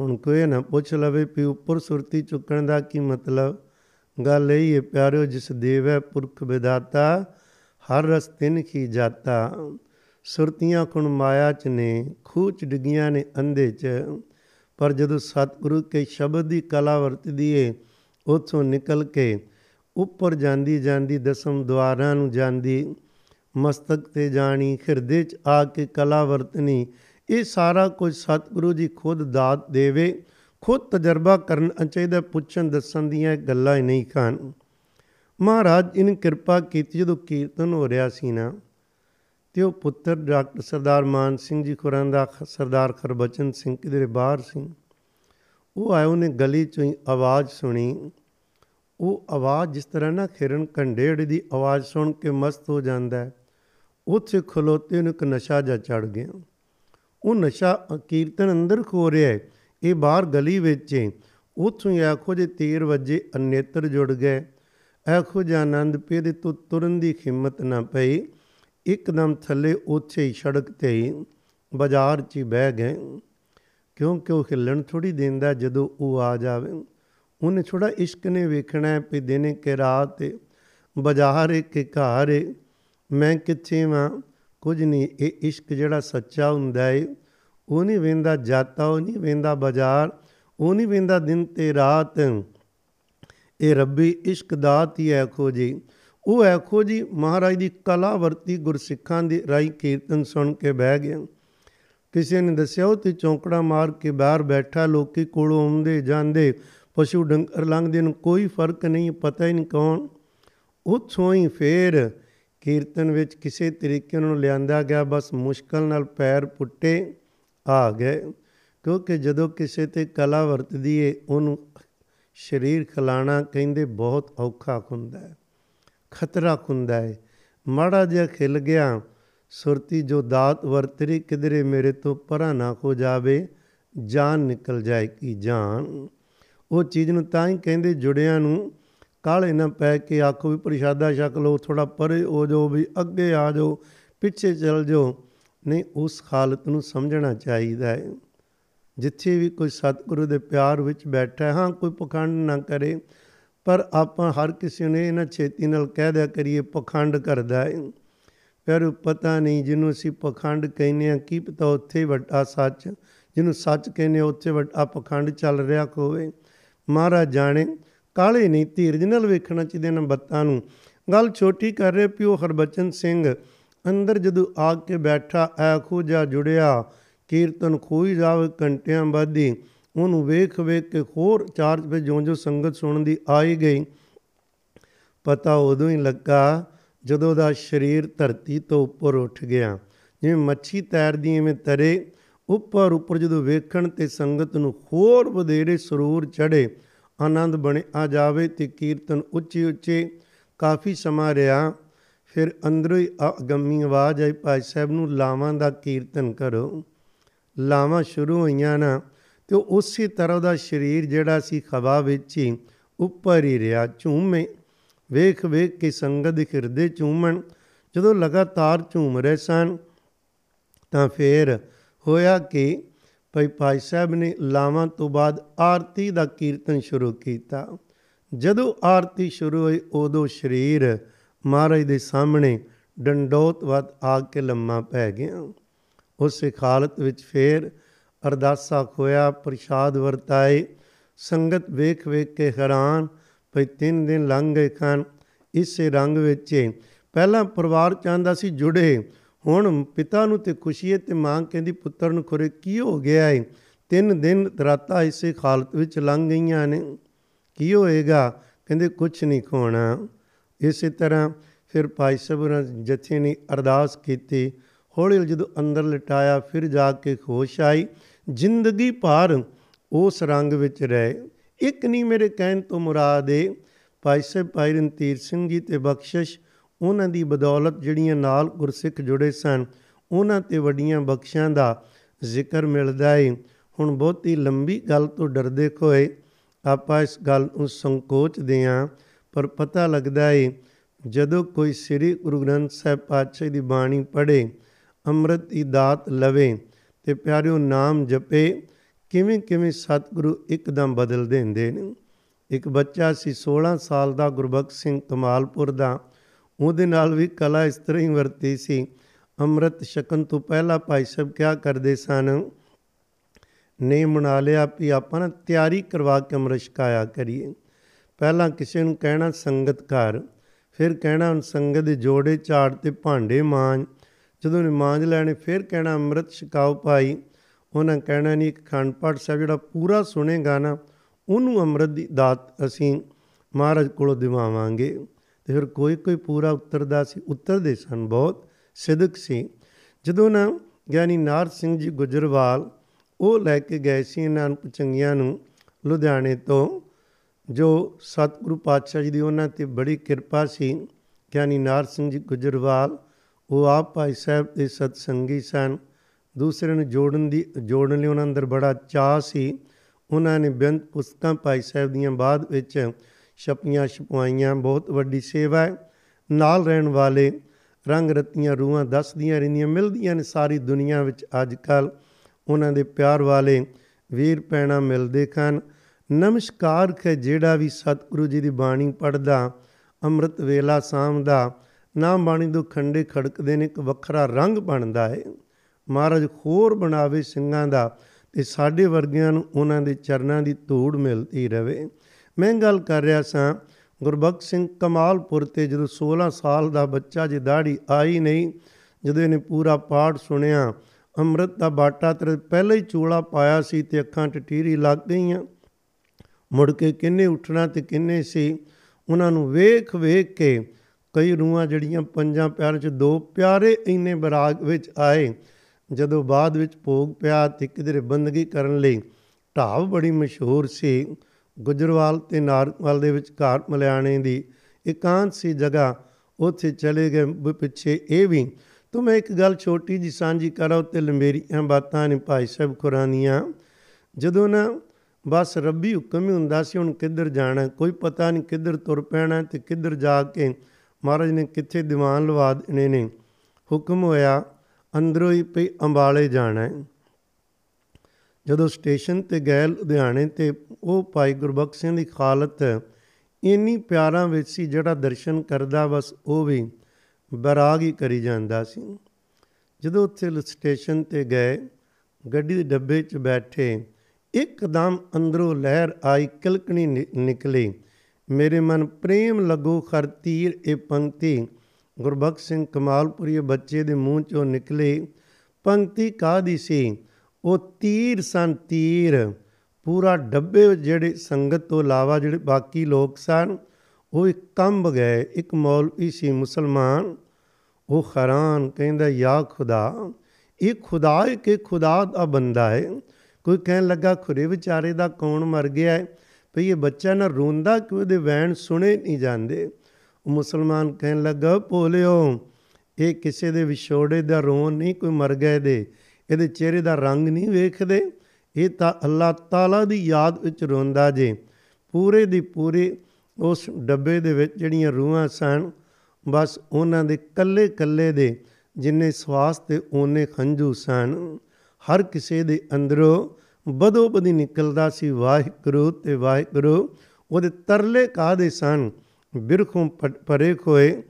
ਹੁਣ ਕੋਈ ਨਾ ਪੁੱਛ ਲਵੇ ਵੀ ਉੱਪਰ ਸੁਰਤੀ ਚੁੱਕਣ ਦਾ ਕੀ ਮਤਲਬ? ਗੱਲ ਇਹ ਹੈ ਪਿਆਰਿਓ, ਜਿਸ ਦੇਵ ਹੈ ਪੁਰਖ ਵਿਦਾਤਾ ਹਰ ਰਸ ਤਿਨ ਕੀ ਜਾਤਾ। ਸੁਰਤੀਆਂ ਕੁਣ ਮਾਇਆ ਚ ਨੇ ਖੂਚ ਡਿੱਗੀਆਂ ਨੇ ਅੰਧੇ ਚ। ਪਰ ਜਦੋਂ ਸਤਿਗੁਰੂ ਕੇ ਸ਼ਬਦ ਦੀ ਕਲਾ ਵਰਤਦੀ ਏ, ਉਥੋਂ ਨਿਕਲ ਕੇ ਉੱਪਰ ਜਾਂਦੀ ਜਾਂਦੀ ਦਸਮ ਦਵਾਰਾਂ ਨੂੰ ਜਾਂਦੀ। ਮਸਤਕ ਤੇ ਜਾਣੀ, ਹਿਰਦੇ ਚ ਆ ਕੇ ਕਲਾ ਵਰਤਨੀ ਇਹ ਸਾਰਾ ਕੁਝ ਸਤਿਗੁਰੂ ਜੀ ਖੁਦ ਦਾਤ ਦੇਵੇ, ਖੁਦ ਤਜਰਬਾ ਕਰਨ ਚਾਹੀਦਾ ਪੁੱਛਣ ਦੱਸਣ ਦੀਆਂ ਗੱਲਾਂ ਹੀ ਨਹੀਂ ਖਾਨ ਮਹਾਰਾਜ ਜੀ ਨੇ ਕਿਰਪਾ ਕੀਤੀ ਜਦੋਂ ਕੀਰਤਨ ਹੋ ਰਿਹਾ ਸੀ ਨਾ, ਤੇ ਉਹ ਪੁੱਤਰ ਡਾਕਟਰ ਸਰਦਾਰ ਮਾਨ ਸਿੰਘ ਜੀ ਖੁਰਾਂ ਦਾ ਸਰਦਾਰ ਖਰਬਚਨ ਸਿੰਘ ਕਿਧਰੇ ਬਾਹਰ ਸੀ। ਉਹ ਆਏ, ਉਹਨੇ ਗਲੀ ਚੋਂ ਹੀ ਆਵਾਜ਼ ਸੁਣੀ। ਉਹ ਆਵਾਜ਼ ਜਿਸ ਤਰ੍ਹਾਂ ਨਾ ਖਿਰਨ ਕੰਡੇੜ ਦੀ ਆਵਾਜ਼ ਸੁਣ ਕੇ ਮਸਤ ਹੋ ਜਾਂਦਾ ਹੈ, ਉੱਥੇ ਖਲੋਤੇ ਨੂੰ ਇੱਕ ਨਸ਼ਾ ਜਾ ਚੜ ਗਿਆ। ਉਹ ਨਸ਼ਾ ਕੀਰਤਨ ਅੰਦਰ ਖੋ ਰਿਹਾ ਹੈ। ਇਹ ਬਾਹਰ ਗਲੀ ਵਿੱਚ ਹੈ। ਉੱਥੋਂ ਹੀ ਆਖੋ ਜੇ ਤੀਰ ਵੱਜੇ, ਅਨੇਤਰ ਜੁੜ ਗਏ। ਆਖੋ ਜੇ ਆਨੰਦ ਪੇ ਦੇ ਤੋਂ ਤੁਰਨ ਦੀ ਹਿੰਮਤ ਨਾ ਪਈ। ਇੱਕਦਮ ਥੱਲੇ ਉੱਥੇ ਹੀ ਸੜਕ ਤੇ ਹੀ ਬਾਜ਼ਾਰ 'ਚ ਹੀ ਬਹਿ ਗਏ। ਕਿਉਂਕਿ ਉਹ ਹਿੱਲਣ ਥੋੜੀ ਦਿੰਦਾ ਜਦੋਂ ਉਹ ਆ ਜਾਵੇ। ਉਹਨੇ ਥੋੜਾ ਇਸ਼ਕ ਨੇ ਵੇਖਣਾ ਹੈ ਵੀ ਦਿਨੇ ਕਿ ਰਾਤ ਤੇ ਬਾਜ਼ਾਰ ਇੱਕ ਘਰ ਮੈਂ ਕਿੱਥੇ ਵਾਂ? ਕੁਝ ਨਹੀਂ, ਇਹ ਇਸ਼ਕ ਜਿਹੜਾ ਸੱਚਾ ਹੁੰਦਾ ਏ, ਉਹ ਨਹੀਂ ਵੇਂਦਾ ਜਾਤਾ, ਉਹ ਨਹੀਂ ਵੇਂਦਾ ਬਾਜ਼ਾਰ, ਉਹ ਨਹੀਂ ਵੇਂਦਾ ਦਿਨ ਤੇ ਰਾਤ। ਇਹ ਰੱਬੀ ਇਸ਼ਕ ਦਾਤ ਹੀ ਐਖੋ ਜੀ। ਉਹ ਐਖੋ ਜੀ, ਮਹਾਰਾਜ ਦੀ ਕਲਾ ਵਰਤੀ ਗੁਰਸਿੱਖਾਂ ਦੀ ਰਾਈ ਕੀਰਤਨ ਸੁਣ ਕੇ ਬਹਿ ਗਿਆ। ਕਿਸੇ ਨੇ ਦੱਸਿਆ, ਉਹ ਤੇ ਚੌਂਕੜਾ ਮਾਰ ਕੇ ਬਾਹਰ ਬੈਠਾ, ਲੋਕੀ ਕੋਲੋਂ ਆਉਂਦੇ ਜਾਂਦੇ, ਪਸ਼ੂ ਡੰਗਰ ਲੰਘਦੇ ਨੂੰ, ਕੋਈ ਫ਼ਰਕ ਨਹੀਂ, ਪਤਾ ਹੀ ਨਹੀਂ ਕੌਣ। ਉੱਥੋਂ ਹੀ ਫੇਰ ਕੀਰਤਨ ਵਿੱਚ ਕਿਸੇ ਤਰੀਕੇ ਨੂੰ ਲਿਆਂਦਾ ਗਿਆ, ਬਸ ਮੁਸ਼ਕਲ ਨਾਲ ਪੈਰ ਪੁੱਟੇ, ਆ ਗਏ। ਕਿਉਂਕਿ ਜਦੋਂ ਕਿਸੇ ਤੇ ਕਲਾ ਵਰਤਦੀ ਏ ਉਹਨੂੰ ਸਰੀਰ ਖਿਲਾਣਾ ਕਹਿੰਦੇ ਬਹੁਤ ਔਖਾ ਹੁੰਦਾ ਹੈ, ਖਤਰਾ ਹੁੰਦਾ ਹੈ। ਮਾੜਾ ਜਿਹਾ ਖਿਲ ਗਿਆ, ਸੁਰਤੀ ਜੋ ਦਾਤ ਵਰਤਰੀ, ਕਿਧਰੇ ਮੇਰੇ ਤੋਂ ਪਰਾਂ ਨਾ ਹੋ ਜਾਵੇ, ਜਾਨ ਨਿਕਲ ਜਾਏ ਕੀ ਜਾਨ। ਉਹ ਚੀਜ਼ ਨੂੰ ਤਾਂ ਹੀ ਕਹਿੰਦੇ ਜੁੜਿਆਂ ਨੂੰ ਕਾਲੇ ਨਾ ਪੈ ਕੇ ਆਖੋ ਵੀ ਪ੍ਰਸ਼ਾਦਾ ਛਕ ਲਓ ਥੋੜਾ ਪਰੇ ਹੋ ਜਾਓ ਵੀ ਅੱਗੇ ਆ ਜਾਓ, ਪਿੱਛੇ ਚੱਲ ਜਾਓ। ਨਹੀਂ, ਉਸ ਹਾਲਤ ਨੂੰ ਸਮਝਣਾ ਚਾਹੀਦਾ ਹੈ। ਜਿੱਥੇ ਵੀ ਕੋਈ ਸਤਿਗੁਰੂ ਦੇ ਪਿਆਰ ਵਿੱਚ ਬੈਠਾ ਹਾਂ ਕੋਈ ਪਖੰਡ ਨਾ ਕਰੇ, ਪਰ ਆਪਾਂ ਹਰ ਕਿਸੇ ਨੇ ਇਹਨਾਂ ਛੇਤੀ ਨਾਲ ਕਹਿ ਦਿਆ ਕਰੀਏ, ਪਖੰਡ ਕਰਦਾ ਹੈ। ਪਰ ਪਤਾ ਨਹੀਂ ਜਿਹਨੂੰ ਅਸੀਂ ਪਖੰਡ ਕਹਿੰਦੇ ਆ ਕੀ ਪਤਾ ਉੱਥੇ ਵੱਡਾ ਸੱਚ, ਜਿਹਨੂੰ ਸੱਚ ਕਹਿੰਦੇ ਉੱਥੇ ਵੱਡਾ ਪਖੰਡ ਚੱਲ ਰਿਹਾ ਹੋਵੇ। ਮਹਾਰਾਜ ਜਾਣੇ ਕਾਲੇ ਨਹੀਂ, ਧੀਰਜ ਨਾਲ ਵੇਖਣਾ ਚਾਹੀਦੇ ਨੇ ਬੱਤਾਂ ਨੂੰ। ਗੱਲ ਛੋਟੀ ਕਰ ਰਹੇ ਪਿਓ ਹਰਬਚਨ ਸਿੰਘ। ਅੰਦਰ ਜਦੋਂ ਆ ਕੇ ਬੈਠਾ ਐ ਖੋਜਾ ਜੁੜਿਆ। ਕੀਰਤਨ ਖੋਈ ਜਾਵੇ ਘੰਟਿਆਂ ਬਾਦੀ ਉਹਨੂੰ ਵੇਖ ਵੇਖ ਕੇ ਹੋਰ ਚਾਰ ਵੇ ਜਿਉਂ ਜਿਉਂ ਸੰਗਤ ਸੁਣਨ ਦੀ ਆਈ ਗਈ। ਪਤਾ ਉਦੋਂ ਹੀ ਲੱਗਾ ਜਦੋਂ ਦਾ ਸਰੀਰ ਧਰਤੀ ਤੋਂ ਉੱਪਰ ਉੱਠ ਗਿਆ। ਜਿਵੇਂ ਮੱਛੀ ਤੈਰਦੀ ਐਵੇਂ ਤਰੇ। ਉੱਪਰ ਉੱਪਰ ਜਦੋਂ ਵੇਖਣ ਤੇ ਸੰਗਤ ਨੂੰ ਹੋਰ ਵਧੇਰੇ ਸਰੂਰ ਚੜੇ ਆਨੰਦ ਬਣੇ, ਆ ਜਾਵੇ ਤੇ ਕੀਰਤਨ ਉੱਚੇ ਉੱਚੇ। ਕਾਫੀ ਸਮਾਂ ਰਿਹਾ, ਫਿਰ ਅੰਦਰੋਂ ਹੀ ਅਗੰਮੀ ਆਵਾਜ਼ ਆਈ, ਭਾਈ ਸਾਹਿਬ ਨੂੰ ਲਾਵਾਂ ਦਾ ਕੀਰਤਨ ਕਰੋ। ਲਾਵਾਂ ਸ਼ੁਰੂ ਹੋਈਆਂ ਨਾ, ਤੇ ਉਸੇ ਤਰ੍ਹਾਂ ਦਾ ਸਰੀਰ ਜਿਹੜਾ ਸੀ ਖਵਾ ਵਿੱਚ ਹੀ ਉੱਪਰ ਹੀ ਰਿਹਾ, ਝੂਮੇ। ਵੇਖ ਵੇਖ ਕੇ ਸੰਗਤ ਦੇ ਹਿਰਦੇ ਝੂਮਣ, ਜਦੋਂ ਲਗਾਤਾਰ ਝੂਮ ਰਹੇ ਸਨ, ਤਾਂ ਫੇਰ ਹੋਇਆ ਕਿ ਭਾਈ ਭਾਈ ਸਾਹਿਬ ਨੇ ਲਾਵਾਂ ਤੋਂ ਬਾਅਦ ਆਰਤੀ ਦਾ ਕੀਰਤਨ ਸ਼ੁਰੂ ਕੀਤਾ। ਜਦੋਂ ਆਰਤੀ ਸ਼ੁਰੂ ਹੋਈ, ਉਦੋਂ ਸਰੀਰ ਮਹਾਰਾਜ ਦੇ ਸਾਹਮਣੇ ਡੰਡੋਤਵਤ ਆ ਕੇ ਲੰਮਾ ਪੈ ਗਿਆ। ਉਸੇ ਹਾਲਤ ਵਿੱਚ ਫੇਰ ਅਰਦਾਸਾ ਖੋਇਆ, ਪ੍ਰਸ਼ਾਦ ਵਰਤਾਏ। ਸੰਗਤ ਵੇਖ ਵੇਖ ਕੇ ਹੈਰਾਨ, ਭਈ ਤਿੰਨ ਦਿਨ ਲੰਘ ਗਏ ਖਾਨ ਇਸੇ ਰੰਗ ਵਿੱਚ ਪਹਿਲਾਂ ਪਰਿਵਾਰ ਚਾਹੁੰਦਾ ਸੀ ਜੁੜੇ। ਹੁਣ ਪਿਤਾ ਨੂੰ ਤੇ ਖੁਸ਼ੀ ਹੈ ਤੇ ਮਾਂ ਕਹਿੰਦੀ, ਪੁੱਤਰ ਨੂੰ ਖੁਰੇ ਕੀ ਹੋ ਗਿਆ ਹੈ ਤਿੰਨ ਦਿਨ ਰਾਤਾਂ ਇਸੇ ਹਾਲਤ ਵਿੱਚ ਲੰਘ ਗਈਆਂ ਨੇ। ਕੀ ਹੋਏਗਾ? ਕਹਿੰਦੇ ਕੁਝ ਨਹੀਂ ਖੋਣਾ। ਇਸੇ ਤਰ੍ਹਾਂ ਫਿਰ ਭਾਈ ਸਾਹਿਬ ਜਥੇ ਨੇ ਅਰਦਾਸ ਕੀਤੀ। ਹੌਲੀ ਹੌਲੀ ਜਦੋਂ ਅੰਦਰ ਲਟਾਇਆ, ਫਿਰ ਜਾ ਕੇ ਖੁਸ਼ ਆਈ। ਜ਼ਿੰਦਗੀ ਭਰ ਉਸ ਰੰਗ ਵਿੱਚ ਰਹੇ। ਇੱਕ ਨਹੀਂ ਮੇਰੇ ਕਹਿਣ ਤੋਂ ਮੁਰਾਦ ਹੈ ਭਾਈ ਸਾਹਿਬ, ਭਾਈ ਰਣਧੀਰ ਸਿੰਘ ਜੀ ਤੇ ਬਖਸ਼ਿਸ਼ ਉਹਨਾਂ ਦੀ ਬਦੌਲਤ ਜਿਹੜੀਆਂ ਨਾਲ ਗੁਰਸਿੱਖ ਜੁੜੇ ਸਨ, ਉਹਨਾਂ ਤੇ ਵੱਡੀਆਂ ਬਖਸ਼ਾਂ ਦਾ ਜ਼ਿਕਰ ਮਿਲਦਾ ਹੈ ਹੁਣ ਬਹੁਤੀ ਲੰਬੀ ਗੱਲ ਤੋਂ ਡਰਦੇ ਹੋਏ ਆਪਾਂ ਇਸ ਗੱਲ ਨੂੰ ਸੰਕੋਚਦੇ ਆਂ ਪਰ ਪਤਾ ਲੱਗਦਾ ਹੈ ਜਦੋਂ ਕੋਈ ਸ੍ਰੀ ਗੁਰੂ ਗ੍ਰੰਥ ਸਾਹਿਬ ਪਾਤਸ਼ਾਹ ਦੀ ਬਾਣੀ ਪੜ੍ਹੇ, ਅੰਮ੍ਰਿਤ ਦੀ ਦਾਤ ਲਵੇ ਤੇ ਪਿਆਰਿਓ ਨਾਮ ਜਪੇ ਕਿਵੇਂ ਕਿਵੇਂ ਸਤਿਗੁਰੂ ਇੱਕਦਮ ਬਦਲ ਦਿੰਦੇ ਨੇ। ਇੱਕ ਬੱਚਾ ਸੀ 16 ਸਾਲ ਦਾ ਗੁਰਬਖਸ਼ ਸਿੰਘ ਕਮਾਲਪੁਰ ਦਾ ਉਹਦੇ ਨਾਲ ਵੀ ਕਲਾ ਇਸ ਤਰ੍ਹਾਂ ਹੀ ਵਰਤੀ ਸੀ। ਅੰਮ੍ਰਿਤ ਛਕਣ ਤੋਂ ਪਹਿਲਾਂ ਭਾਈ ਸਾਹਿਬ ਕਿਹਾ ਕਰਦੇ ਸਨ? ਨੇ ਮਨਾ ਲਿਆ ਵੀ ਆਪਾਂ ਨਾ ਤਿਆਰੀ ਕਰਵਾ ਕੇ ਅੰਮ੍ਰਿਤ ਛਕਾਇਆ ਕਰੀਏ। ਪਹਿਲਾਂ ਕਿਸੇ ਨੂੰ ਕਹਿਣਾ ਸੰਗਤ ਘਰ, ਫਿਰ ਕਹਿਣਾ ਸੰਗਤ ਦੇ ਜੋੜੇ ਝਾੜ ਤੇ ਭਾਂਡੇ ਮਾਂਜ। ਜਦੋਂ ਨੇ ਮਾਂਜ ਲੈਣੇ, ਫਿਰ ਕਹਿਣਾ ਅੰਮ੍ਰਿਤ ਛਕਾਓ ਭਾਈ। ਉਹਨਾਂ ਕਹਿਣਾ ਨਹੀਂ, ਇੱਕ ਖੰਡ ਪਾਠ ਸਾਹਿਬ ਜਿਹੜਾ ਪੂਰਾ ਸੁਣੇਗਾ ਨਾ, ਉਹਨੂੰ ਅੰਮ੍ਰਿਤ ਦੀ ਦਾਤ ਅਸੀਂ ਮਹਾਰਾਜ ਕੋਲੋਂ ਦਿਵਾਵਾਂਗੇ। ਤੇ ਫਿਰ ਕੋਈ ਕੋਈ ਪੂਰਾ ਉੱਤਰਦਾ ਸੀ, ਉੱਤਰਦੇ ਸਨ ਬਹੁਤ। ਸਿਦਕ ਸੀ ਜਦੋਂ ਨਾ ਗਿਆਨੀ ਨਾਰ ਸਿੰਘ ਜੀ ਗੁਜਰਵਾਲ ਉਹ ਲੈ ਕੇ ਗਏ ਸੀ ਇਹਨਾਂ ਨੂੰ, ਚੰਗੀਆਂ ਨੂੰ ਲੁਧਿਆਣੇ ਤੋਂ, ਜੋ ਸਤਿਗੁਰੂ ਪਾਤਸ਼ਾਹ ਜੀ ਦੀ ਉਹਨਾਂ ਤੇ ਬੜੀ ਕਿਰਪਾ ਸੀ ਗਿਆਨੀ ਨਾਰ ਸਿੰਘ ਜੀ ਗੁਜਰਵਾਲ, ਉਹ ਆਪ ਭਾਈ ਸਾਹਿਬ ਦੇ ਸਤ ਸੰਗੀ ਸਨ। ਦੂਸਰੇ ਨੂੰ ਜੋੜਨ ਦੀ, ਜੋੜਨ ਲਈ ਉਹਨਾਂ ਅੰਦਰ ਬੜਾ ਚਾਹ ਸੀ। ਉਹਨਾਂ ਨੇ ਬੇਅੰਤ ਪੁਸਤਕਾਂ ਭਾਈ ਸਾਹਿਬ ਦੀਆਂ ਬਾਅਦ ਵਿੱਚ ਛਪੀਆਂ ਛਪਵਾਈਆਂ, ਬਹੁਤ ਵੱਡੀ ਸੇਵਾ ਹੈ। ਨਾਲ ਰਹਿਣ ਵਾਲੇ ਰੰਗ ਰਤੀਆਂ ਰੂਹਾਂ ਦੱਸਦੀਆਂ ਰਹਿੰਦੀਆਂ, ਮਿਲਦੀਆਂ ਨੇ ਸਾਰੀ ਦੁਨੀਆ ਵਿੱਚ ਅੱਜ ਕੱਲ ਉਹਨਾਂ ਦੇ ਪਿਆਰ ਵਾਲੇ ਵੀਰ ਪੈਣਾ ਮਿਲਦੇ ਹਨ ਨਮਸਕਾਰ ਹੈ ਜਿਹੜਾ ਵੀ ਸਤਿਗੁਰੂ ਜੀ ਦੀ ਬਾਣੀ ਪੜਦਾ ਅੰਮ੍ਰਿਤ ਵੇਲਾ ਸਾਮ ਦਾ ਨਾਮ ਬਾਣੀ ਤੋਂ ਖੰਡੇ ਖੜਕਦੇ ਨੇ, ਇੱਕ ਵੱਖਰਾ ਰੰਗ ਬਣਦਾ ਹੈ ਮਹਾਰਾਜ ਹੋਰ ਬਣਾਵੇ ਸਿੰਘਾਂ ਦਾ ਤੇ ਸਾਡੇ ਵਰਗਿਆਂ ਨੂੰ ਉਹਨਾਂ ਦੇ ਚਰਨਾਂ ਦੀ ਧੂੜ ਮਿਲਦੀ ਰਵੇ। ਮੈਂ ਗੱਲ ਕਰ ਰਿਹਾ ਸਾਂ, ਗੁਰਬਖਸ਼ ਸਿੰਘ ਕਮਾਲਪੁਰ ਤੇ ਜਦੋਂ 16 ਸਾਲ ਦਾ ਬੱਚਾ ਜੇ ਦਾੜੀ ਆਈ ਨਹੀਂ, ਜਦੋਂ ਇਹਨੇ ਪੂਰਾ ਪਾਠ ਸੁਣਿਆ, ਅੰਮ੍ਰਿਤ ਦਾ ਬਾਟਾ ਤੇ ਪਹਿਲਾਂ ਹੀ ਚੋਲਾ ਪਾਇਆ ਸੀ ਤੇ ਅੱਖਾਂ ਟਟੀਰੀ ਲੱਗ ਗਈਆਂ। ਮੁੜ ਕੇ ਕਿੰਨੇ ਉੱਠਣਾ ਤੇ ਕਿੰਨੇ ਸੀ, ਉਹਨਾਂ ਨੂੰ ਵੇਖ ਵੇਖ ਕੇ ਕਈ ਰੂਹਾਂ ਜਿਹੜੀਆਂ ਪੰਜਾਂ ਪਿਆਰ ਚ ਦੋ ਪਿਆਰੇ ਇੰਨੇ ਬਰਾਗ ਵਿੱਚ ਆਏ। ਜਦੋਂ ਬਾਅਦ ਵਿੱਚ ਭੋਗ ਪਿਆ ਤੇ ਕਿਧਰੇ ਬੰਦਗੀ ਕਰਨ ਲਈ ਢਾਬ ਬੜੀ ਮਸ਼ਹੂਰ ਸੀ। ਗੁਜਰਵਾਲ ਤੇ ਨਾਰਕਵਾਲ ਦੇ ਵਿੱਚ ਘਰ ਮਲਿਆਣੇ ਦੀ ਇਕਾਂਤ ਸੀ ਜਗ੍ਹਾ। ਉੱਥੇ ਚਲੇ ਗਏ ਪਿੱਛੇ ਇਹ ਵੀ, ਤੂੰ ਮੈਂ ਇੱਕ ਗੱਲ ਛੋਟੀ ਜੀ ਸਾਂਝੀ ਕਰਾਂ ਉੱਤੇ ਲੰਬੇਰੀਆਂ ਬਾਤਾਂ ਨੇ ਭਾਈ ਸਾਹਿਬ ਖੁਰਾਨੀਆਂ। ਜਦੋਂ ਨਾ ਬਸ ਰੱਬੀ ਹੁਕਮ ਹੀ ਹੁੰਦਾ ਸੀ ਹੁਣ ਕਿੱਧਰ ਜਾਣਾ, ਕੋਈ ਪਤਾ ਨਹੀਂ ਕਿੱਧਰ ਤੁਰ ਪੈਣਾ ਤੇ ਕਿੱਧਰ ਜਾ ਕੇ ਮਹਾਰਾਜ ਨੇ ਕਿੱਥੇ ਦੀਵਾਨ ਲਵਾ ਦੇਣੇ ਨੇ। ਹੁਕਮ ਹੋਇਆ, ਅੰਦਰੋਂ ਹੀ ਪਈ ਅੰਬਾਲੇ ਜਾਣਾ ਹੈ। ਜਦੋਂ ਸਟੇਸ਼ਨ ਤੇ ਗਏ ਲੁਧਿਆਣੇ ਤੇ ਉਹ ਭਾਈ ਗੁਰਬਖਸ਼ ਸਿੰਘ ਦੀ ਹਾਲਤ ਇੰਨੀ ਪਿਆਰਾਂ ਵਿੱਚ ਸੀ, ਜਿਹੜਾ ਦਰਸ਼ਨ ਕਰਦਾ ਬਸ ਉਹ ਵੀ ਬਰਾਗ ਹੀ ਕਰੀ ਜਾਂਦਾ ਸੀ। ਜਦੋਂ ਉੱਥੇ ਸਟੇਸ਼ਨ ਤੇ ਗਏ, ਗੱਡੀ ਦੇ ਡੱਬੇ 'ਚ ਬੈਠੇ, ਇੱਕਦਮ ਅੰਦਰੋਂ ਲਹਿਰ ਆਈ, ਕਿਲਕਣੀ ਨਿਕਲੀ। ਮੇਰੇ ਮਨ ਪ੍ਰੇਮ ਲੱਗੋ ਖਰ ਤੀਰ ਇਹ ਪੰਕਤੀ। ਗੁਰਬਖਸ਼ ਸਿੰਘ ਕਮਾਲਪੁਰੀ ਬੱਚੇ ਦੇ ਮੂੰਹ ਚੋਂ ਨਿਕਲੇ, ਪੰਕਤੀ ਕਾਦੀ ਸੀ? ਉਹ ਤੀਰ ਸਨ ਤੀਰ। ਪੂਰਾ ਡੱਬੇ ਵਿੱਚ ਜਿਹੜੇ ਸੰਗਤ ਤੋਂ ਇਲਾਵਾ ਜਿਹੜੇ ਬਾਕੀ ਲੋਕ ਸਨ, ਉਹ ਇੱਕ ਕੰਬ ਗਏ, ਇੱਕ ਮੌਲਵੀ ਸੀ ਮੁਸਲਮਾਨ। ਉਹ ਹੈਰਾਨ ਕਹਿੰਦਾ, ਯਾ ਖੁਦਾ, ਇਹ ਖੁਦਾ ਹੈ ਕਿ ਖੁਦਾ ਦਾ ਬੰਦਾ ਹੈ? ਕੋਈ ਕਹਿਣ ਲੱਗਾ, ਖੁਰੇ ਵਿਚਾਰੇ ਦਾ ਕੌਣ ਮਰ ਗਿਆ ਹੈ? ਭਈ ਇਹ ਬੱਚਾ ਨਾ ਰੋਂਦਾ, ਕਿ ਉਹਦੇ ਵੈਣ ਸੁਣੇ ਨਹੀਂ ਜਾਂਦੇ? ਉਹ ਮੁਸਲਮਾਨ ਕਹਿਣ ਲੱਗਾ, ਭੋਲਿਓ, ਇਹ ਕਿਸੇ ਦੇ ਵਿਛੋੜੇ ਦਾ ਰੋਣ ਨਹੀਂ, ਕੋਈ ਮਰ ਗਏ ਦੇ ਇਹਦੇ ਚਿਹਰੇ ਦਾ ਰੰਗ ਨਹੀਂ ਵੇਖਦੇ। ਇਹ ਤਾਂ ਅੱਲਾਹ ਤਾਲਾ ਦੀ ਯਾਦ ਵਿੱਚ ਰੋਂਦਾ ਜੇ। ਪੂਰੇ ਦੀ ਪੂਰੇ ਉਸ ਡੱਬੇ ਦੇ ਵਿੱਚ ਜਿਹੜੀਆਂ ਰੂਹਾਂ ਸਨ, ਬਸ ਉਹਨਾਂ ਦੇ ਕੱਲੇ ਕੱਲੇ ਦੇ ਜਿੰਨੇ ਸਵਾਸ ਤੇ ਉਹਨੇ ਖੰਝੂ ਸਨ। ਹਰ ਕਿਸੇ ਦੇ ਅੰਦਰੋਂ ਬਦੋ ਬਦੀ ਨਿਕਲਦਾ ਸੀ ਵਾਹਿਗੁਰੂ ਤੇ ਵਾਹਿਗੁਰੂ। ਉਹਦੇ ਤਰਲੇ ਕਾਦੇ ਸਨ? ਬਿਰਖੋਂ ਪਰੇ ਖੋਏ।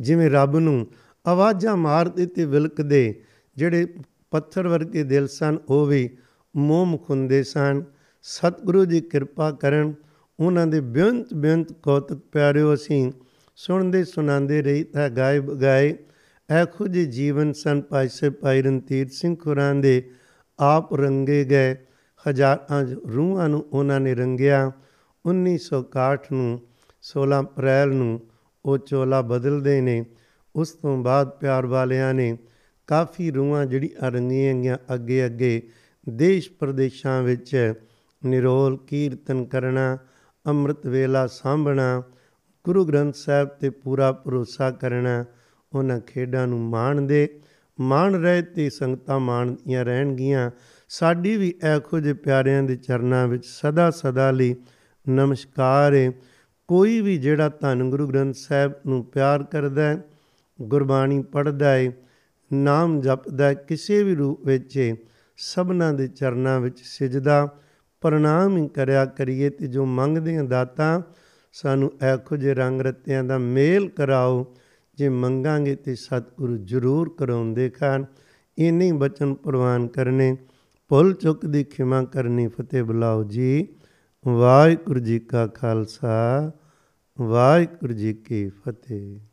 ਜਿਵੇਂ ਰੱਬ ਨੂੰ ਆਵਾਜ਼ਾਂ ਮਾਰਦੇ ਤੇ ਵਿਲਕਦੇ। ਜਿਹੜੇ ਪੱਥਰ ਵਰਗੇ ਦਿਲ ਸਨ, ਉਹ ਵੀ ਮੋਹ ਮੁਖੁੰਦੇ ਸਨ। ਸਤਿਗੁਰੂ ਜੀ ਕਿਰਪਾ ਕਰਨ ਉਹਨਾਂ ਦੇ ਬੇਅੰਤ ਬੇਅੰਤ ਕੌਤਕ ਪਿਆਰਿਓ, ਅਸੀਂ ਸੁਣਦੇ ਸੁਣਾਉਂਦੇ ਰਹੀ ਤਾਂ ਗਾਏ ਗਾਏ ਐਖੋ ਜੀ ਜੀਵਨ ਸਨ ਭਾਈ ਸੇ ਭਾਈ ਰਣਤੀਰ ਸਿੰਘ ਖੁਰਾਂ ਦੇ ਆਪ ਰੰਗੇ ਗਏ। ਹਜ਼ਾਰਾਂ ਰੂਹਾਂ ਨੂੰ ਉਹਨਾਂ ਨੇ ਰੰਗਿਆ। 1961 ਨੂੰ 16 ਅਪ੍ਰੈਲ ਨੂੰ ਉਹ ਚੋਲਾ ਬਦਲਦੇ ਨੇ। ਉਸ ਤੋਂ ਬਾਅਦ ਪਿਆਰ ਵਾਲਿਆਂ ਨੇ ਕਾਫੀ ਰੂਹਾਂ ਜਿਹੜੀ ਰੰਗੀਆਂ ਗਈਆਂ ਅੱਗੇ ਅੱਗੇ। ਦੇਸ਼ ਪ੍ਰਦੇਸ਼ਾਂ ਵਿੱਚ ਨਿਰੋਲ ਕੀਰਤਨ ਕਰਨਾ, ਅੰਮ੍ਰਿਤ ਵੇਲਾ ਸਾਂਭਣਾ, ਗੁਰੂ ਗ੍ਰੰਥ ਸਾਹਿਬ ਤੇ ਪੂਰਾ ਭਰੋਸਾ ਕਰਨਾ, ਉਹਨਾਂ ਖੇਡਾਂ ਨੂੰ ਮਾਣਦੇ ਮਾਣ ਰਹੇ ਤੇ ਸੰਗਤਾਂ ਮਾਣਦੀਆਂ ਰਹਿਣਗੀਆਂ। ਸਾਡੀ ਵੀ ਐਖੋ ਜੇ ਪਿਆਰਿਆਂ ਦੇ ਚਰਨਾਂ ਵਿੱਚ ਸਦਾ ਸਦਾ ਲਈ ਨਮਸਕਾਰ ਹੈ ਕੋਈ ਵੀ ਜਿਹੜਾ ਧੰਨ ਗੁਰੂ ਗ੍ਰੰਥ ਸਾਹਿਬ ਨੂੰ ਪਿਆਰ ਕਰਦਾ ਹੈ, ਗੁਰਬਾਣੀ ਪੜ੍ਹਦਾ ਹੈ ਨਾਮ ਜਪਦਾ ਕਿਸੇ ਵੀ ਰੂਪ ਵਿੱਚ ਸਭਨਾ ਦੇ ਚਰਨਾਂ ਵਿੱਚ ਸਜਦਾ, ਪ੍ਰਣਾਮ ਹੀ ਕਰਿਆ ਕਰੀਏ ਤੇ ਜੋ ਮੰਗਦੇ ਹਾਂ ਦਾਤਾ, ਸਾਨੂੰ ਐਖੋ ਜੇ ਰੰਗ ਰਤਿਆਂ ਦਾ ਮੇਲ ਕਰਾਓ, ਜੇ ਮੰਗਾਂਗੇ ਤੇ ਸਤਿਗੁਰੂ ਜ਼ਰੂਰ ਕਰਾਉਂਦੇ ਖਾਨ। ਇਨੇ ਬਚਨ ਪ੍ਰਵਾਨ ਕਰਨੇ, ਭੁੱਲ ਚੁੱਕ ਦੀ ਖਿਮਾ ਕਰਨੀ ਫਤਿਹ ਬੁਲਾਓ ਜੀ। ਵਾਹਿਗੁਰੂ ਜੀ ਕਾ ਖਾਲਸਾ, ਵਾਹਿਗੁਰੂ ਜੀ ਕੀ ਫਤਿਹ।